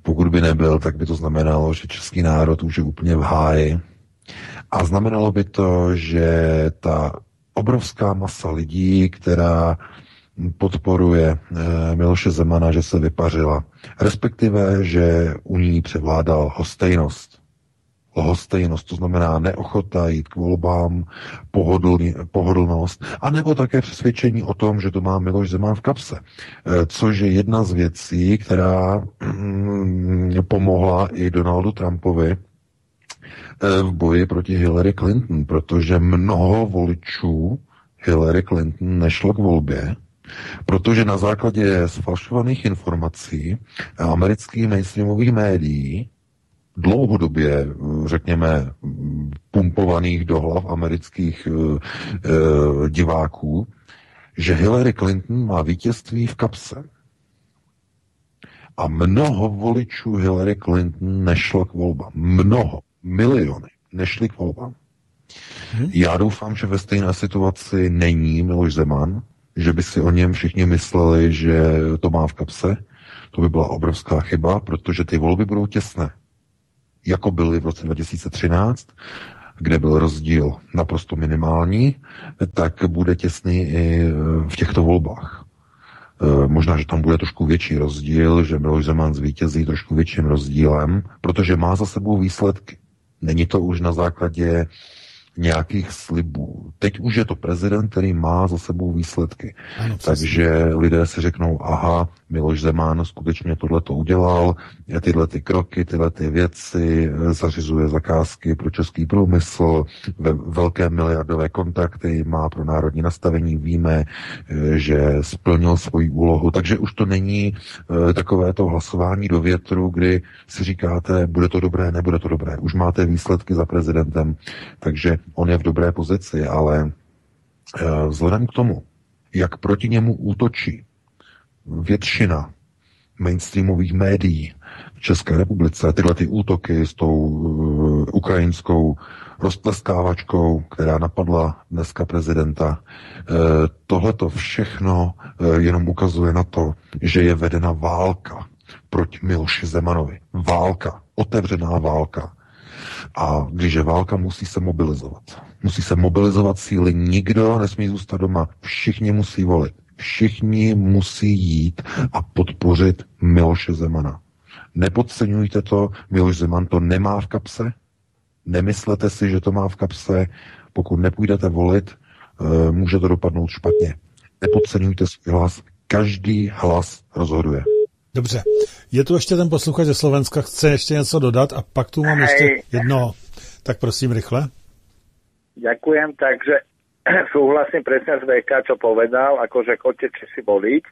Pokud by nebyl, tak by to znamenalo, že český národ už je úplně v háji. A znamenalo by to, že ta obrovská masa lidí, která podporuje eh, Miloše Zemana, že se vypařila. Respektive, že u ní převládal hostejnost. Lhostejnost, to znamená neochota jít k volbám, pohodlnost, a nebo také přesvědčení o tom, že to má Miloš Zeman v kapse. Eh, Což je jedna z věcí, která mm, pomohla i Donaldu Trumpovi eh, v boji proti Hillary Clinton, protože mnoho voličů Hillary Clinton nešlo k volbě, protože na základě sfalšovaných informací amerických mainstreamových médií dlouhodobě, řekněme, pumpovaných do hlav amerických eh, diváků, že Hillary Clinton má vítězství v kapse. A mnoho voličů Hillary Clinton nešlo k volbám. Mnoho, miliony nešli k volbám. Já doufám, že ve stejné situaci není Miloš Zeman, že by si o něm všichni mysleli, že to má v kapse. To by byla obrovská chyba, protože ty volby budou těsné. Jako byly v roce 2013, kde byl rozdíl naprosto minimální, tak bude těsný i v těchto volbách. E, Možná, že tam bude trošku větší rozdíl, že Miloš Zeman zvítězí trošku větším rozdílem, protože má za sebou výsledky. Není to už na základě nějakých slibů. Teď už je to prezident, který má za sebou výsledky. Ano, přesně. Takže lidé si řeknou, aha, Miloš Zeman skutečně tohle to udělal, tyhle ty kroky, tyhle ty věci, eh, zařizuje zakázky pro český průmysl, ve velké miliardové kontakty, má pro národní nastavení, víme, eh, že splnil svoji úlohu, takže už to není eh, takové to hlasování do větru, kdy si říkáte, bude to dobré, nebude to dobré. Už máte výsledky za prezidentem, takže on je v dobré pozici, ale eh, vzhledem k tomu, jak proti němu útočí většina mainstreamových médií v České republice, tyhle ty útoky s tou uh, ukrajinskou roztleskávačkou, která napadla dneska prezidenta, uh, tohle to všechno jenom ukazuje na to, že je vedena válka proti Miloši Zemanovi. Válka, otevřená válka. A když je válka, musí se mobilizovat. Musí se mobilizovat síly, nikdo nesmí zůstat doma, všichni musí volit. Všichni musí jít a podpořit Miloše Zemana. Nepodceňujte to, Miloš Zeman to nemá v kapse, nemyslete si, že to má v kapse, pokud nepůjdete volit, eh, může to dopadnout špatně. Nepodceňujte svůj hlas, každý hlas rozhoduje. Dobře. Je tu ještě ten posluchač ze Slovenska, chce ještě něco dodat a pak tu mám Hej. ještě jedno. Tak prosím, rychle. Ďakujem, takže súhlasím presne s VK, čo povedal, akože chodte si voliť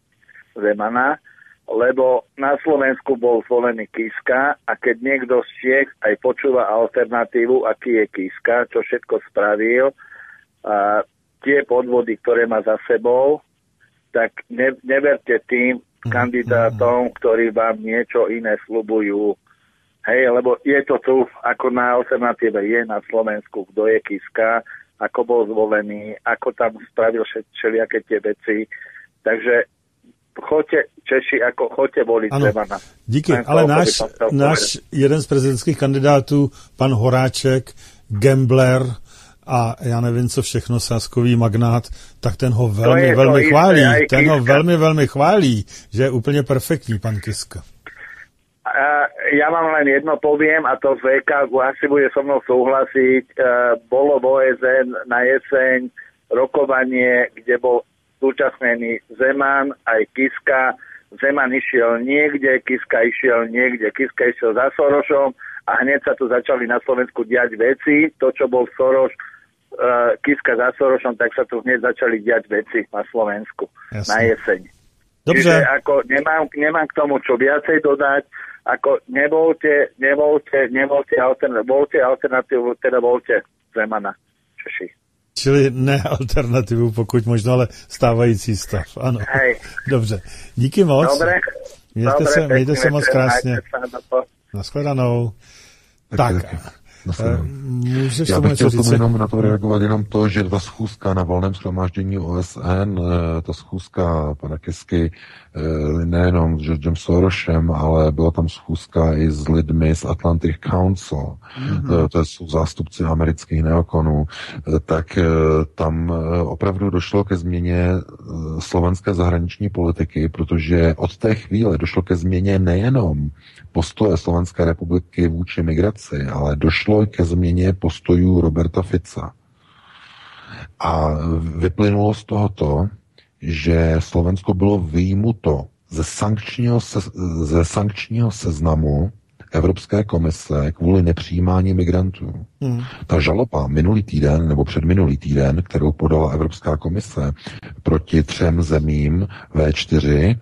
Zemana, lebo na Slovensku bol zvolený Kiska a keď niekto z Čiech aj počúva alternatívu, aký je Kiska, čo všetko spravil, a tie podvody, ktoré má za sebou, tak ne, neverte tým kandidátom, ktorí vám niečo iné slubujú. Hej, lebo je to tu, ako na alternatíve je na Slovensku, kto je Kiska, ako bol zvolený, ako tam spravil vše- všelijaké tie veci. Takže choďte Češi, ako choďte voliť Ano, Zemana. díky. Len Ale náš, náš jeden z prezidentských kandidátů, pan Horáček, gambler a já nevím, co všechno, sáskový magnát, tak ten ho velmi, je velmi chválí. aj Ten ho velmi, velmi chválí, že je úplně perfektní, pan Kiska. A ja vám len jedno poviem, a to VK asi bude so mnou súhlasiť. E, bolo v OSN na jeseň rokovanie, kde bol zúčastnený Zeman, aj Kiska. Zeman išiel niekde, Kiska išiel niekde. Kiska išiel za Sorošom a hneď sa tu začali na Slovensku diať veci. To, čo bol Soroš, Kiska za Sorošom, tak sa tu hneď začali diať veci na Slovensku Jasne. na jeseň. Dobře. Čiže ako nemám, nemám k tomu čo viacej dodať, ako nevolte, nevolte, nevolte, altern, volte alternatívu, teda volte Zemana, Češi. Čili ne alternativu, pokud možno, ale stávající stav. Ano. Hej. Dobře. Díky moc. Dobre? Mějte Dobre, se, mějte se moc krásně. na to. Nashledanou. Tak, Nashledanou. eh, můžeš Já bych chtěl tomu jenom na to reagovat jenom to, že ta schůzka na volném shromáždění OSN, eh, ta schůzka pana Kisky, eh, nejenom s Georgem Sorosem, ale byla tam schůzka i s lidmi z Atlantic Council, Mhm. Eh, to jsou zástupci amerických neokonů, eh, tak eh, tam eh, opravdu došlo ke změně eh, slovenské zahraniční politiky, protože od té chvíle došlo ke změně nejenom postoje Slovenské republiky vůči migraci, ale došlo ke změně postojů Roberta Fica. A vyplynulo z toho to, že Slovensko bylo vyjmuto ze sankčního, se, ze sankčního seznamu Evropské komise kvůli nepřijímání migrantů. Hmm. Ta žaloba minulý týden nebo předminulý týden, kterou podala Evropská komise proti třem zemím V4,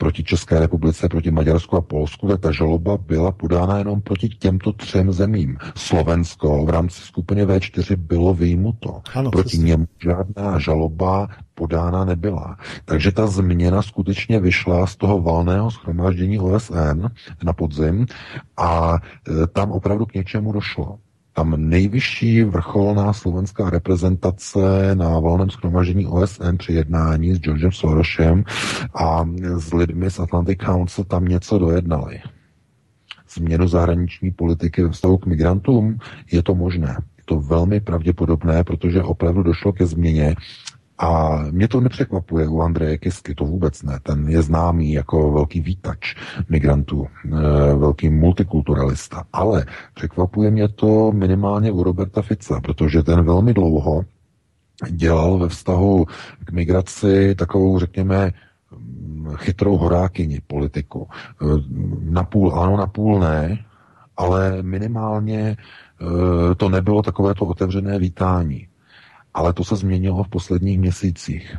proti České republice, proti Maďarsku a Polsku, tak ta žaloba byla podána jenom proti těmto třem zemím. Slovensko v rámci skupiny V4 bylo vyjmuto. Ano, proti přesně. němu žádná žaloba podána nebyla. Takže ta změna skutečně vyšla z toho valného schromáždění OSN na podzim a e, tam opravdu k něčemu došlo. Tam nejvyšší vrcholná slovenská reprezentace na valném schromaždění OSN při jednání s Georgem Sorosem a s lidmi z Atlantic Council tam něco dojednali. Změnu zahraniční politiky ve vztahu k migrantům je to možné. Je to velmi pravděpodobné, protože opravdu došlo ke změně a mě to nepřekvapuje u Andreje Kisky, to vůbec ne. Ten je známý jako velký výtač migrantů, eh, velký multikulturalista. Ale překvapuje mě to minimálně u Roberta Fica, protože ten velmi dlouho dělal ve vztahu k migraci takovou, řekněme, mm, chytrou horákyni politiku. Eh, Napůl ano, napůl ne, ale minimálně eh, to nebylo takovéto otevřené vítání. Ale to se změnilo v posledních měsících.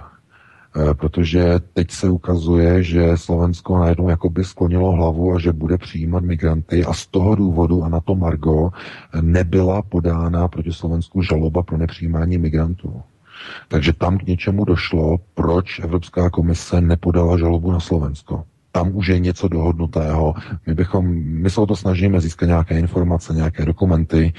Eh, Protože teď se ukazuje, že Slovensko najednou jakoby sklonilo hlavu a že bude přijímat migranty a z toho důvodu a na to Margo nebyla podána proti Slovensku žaloba pro nepřijímání migrantů. Takže tam k něčemu došlo, proč Evropská komise nepodala žalobu na Slovensko. Tam už je něco dohodnutého. My bychom, my se o to snažíme získat nějaké informace, nějaké dokumenty,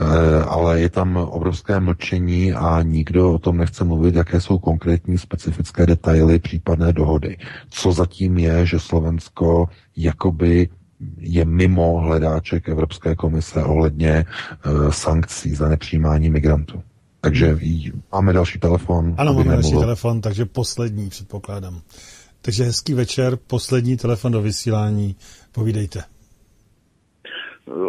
eh, ale je tam obrovské mlčení a nikdo o tom nechce mluvit, jaké jsou konkrétní specifické detaily případné dohody. Co zatím je, že Slovensko jakoby je mimo hledáček Evropské komise ohledně eh, sankcí za nepřijímání migrantů. Takže máme další telefon. Ano, máme další telefon, takže poslední, předpokládám. Takže hezký večer, poslední telefon do vysílání. Povídejte.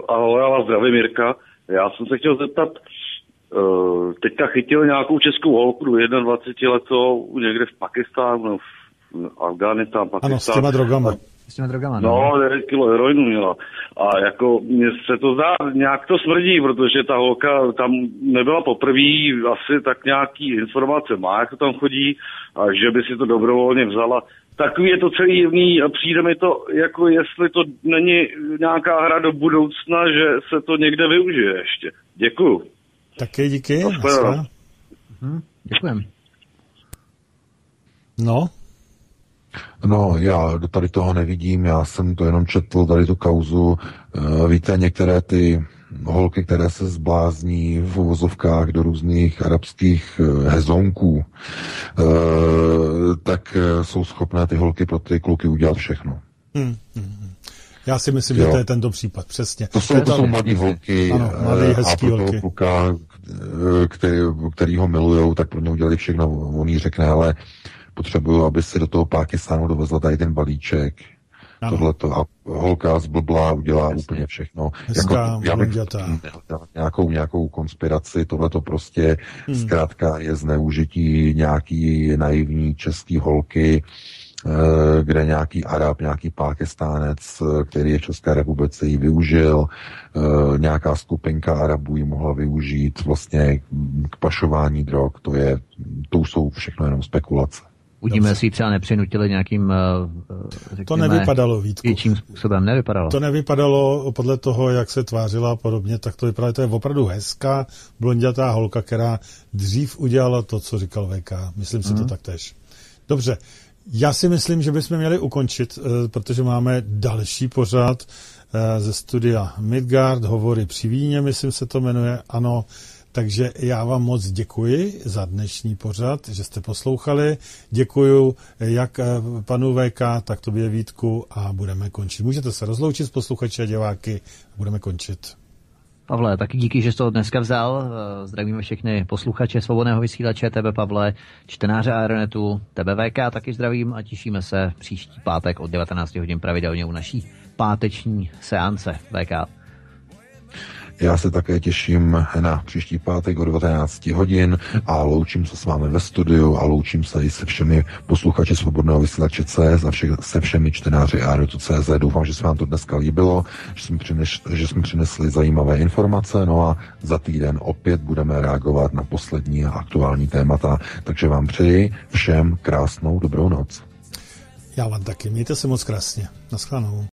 Ahoj, já vás zdravím, Mirka. Já jsem se chtěl zeptat, uh, teďka chytil nějakou českou holku, 21 letou, někde v Pakistánu, v Afganistán, Pakistán. Ano, s těma drogama. S těma drogama, No, 9 kilo heroinu měla. A jako mně se to zdá, nějak to smrdí, protože ta holka tam nebyla poprvé, asi tak nějaký informace má, jak to tam chodí, a že by si to dobrovolně vzala. Takový je to celý divný a přijde mi to, jako jestli to není nějaká hra do budoucna, že se to někde využije ještě. Děkuju. Taky díky. Mhm, děkujem. No, No, já do tady toho nevidím, já jsem to jenom četl, tady tu kauzu. Eh, Víte, některé ty holky, které se zblázní v uvozovkách do různých arabských eh, hezonků, eh, tak eh, jsou schopné ty holky pro ty kluky udělat všechno. hm, hm, hm. já si myslím, Jo. že to je tento případ, přesně. To jsou, to jsou mladí holky Ano, mladý, a hezký pro toho holky. kluka, který, který ho milujou, tak pro ně udělali všechno. On jí řekne, ale potřebuju, aby si do toho Pákistánu dovezla tady ten balíček. Tohleto a holka zblblá udělá úplně všechno. Hezká, já bych nějakou, nějakou konspiraci, tohleto prostě Hmm. zkrátka je zneužití nějaký naivní český holky, eh, kde nějaký Arab, nějaký Pákistánec, eh, který je v České republice, ji využil, eh, nějaká skupinka Arabů ji mohla využít vlastně k pašování drog, to je, to jsou všechno jenom spekulace. Uvidíme, jestli ji třeba nepřinutili nějakým, eh, řekněme, To nevypadalo, Vítku. větším způsobem. Nevypadalo. To nevypadalo podle toho, jak se tvářila a podobně, tak to vypadalo, to je opravdu hezká, blondětá holka, která dřív udělala to, co říkal VK. Myslím si to Mhm. taktéž. Dobře, já si myslím, že bychom měli ukončit, eh, protože máme další pořad eh, ze studia Midgard, hovory při víně, myslím se to jmenuje, ano. Takže já vám moc děkuji za dnešní pořad, že jste poslouchali. Děkuji jak eh, panu VK, tak tobě Vítku a budeme končit. Můžete se rozloučit s posluchači a diváky a budeme končit. Pavle, taky díky, že jsi to dneska vzal. Eh, Zdravíme všechny posluchače Svobodného vysílače, tebe Pavle, čtenáře Aeronetu, tebe VK taky zdravím a těšíme se příští pátek od 19 hodin pravidelně u naší páteční seance VK. Já se také těším na příští pátek o 19 hodin a loučím se s vámi ve studiu a loučím se i se všemi posluchači Svobodného vysílače CS a vše, se všemi čtenáři CZ. Doufám, že se vám to dneska líbilo, že jsme, přines, že jsme přinesli zajímavé informace, no a za týden opět budeme reagovat na poslední a aktuální témata, takže vám přeji všem krásnou dobrou noc. Já vám taky. Mějte se moc krásně. Naschledanou.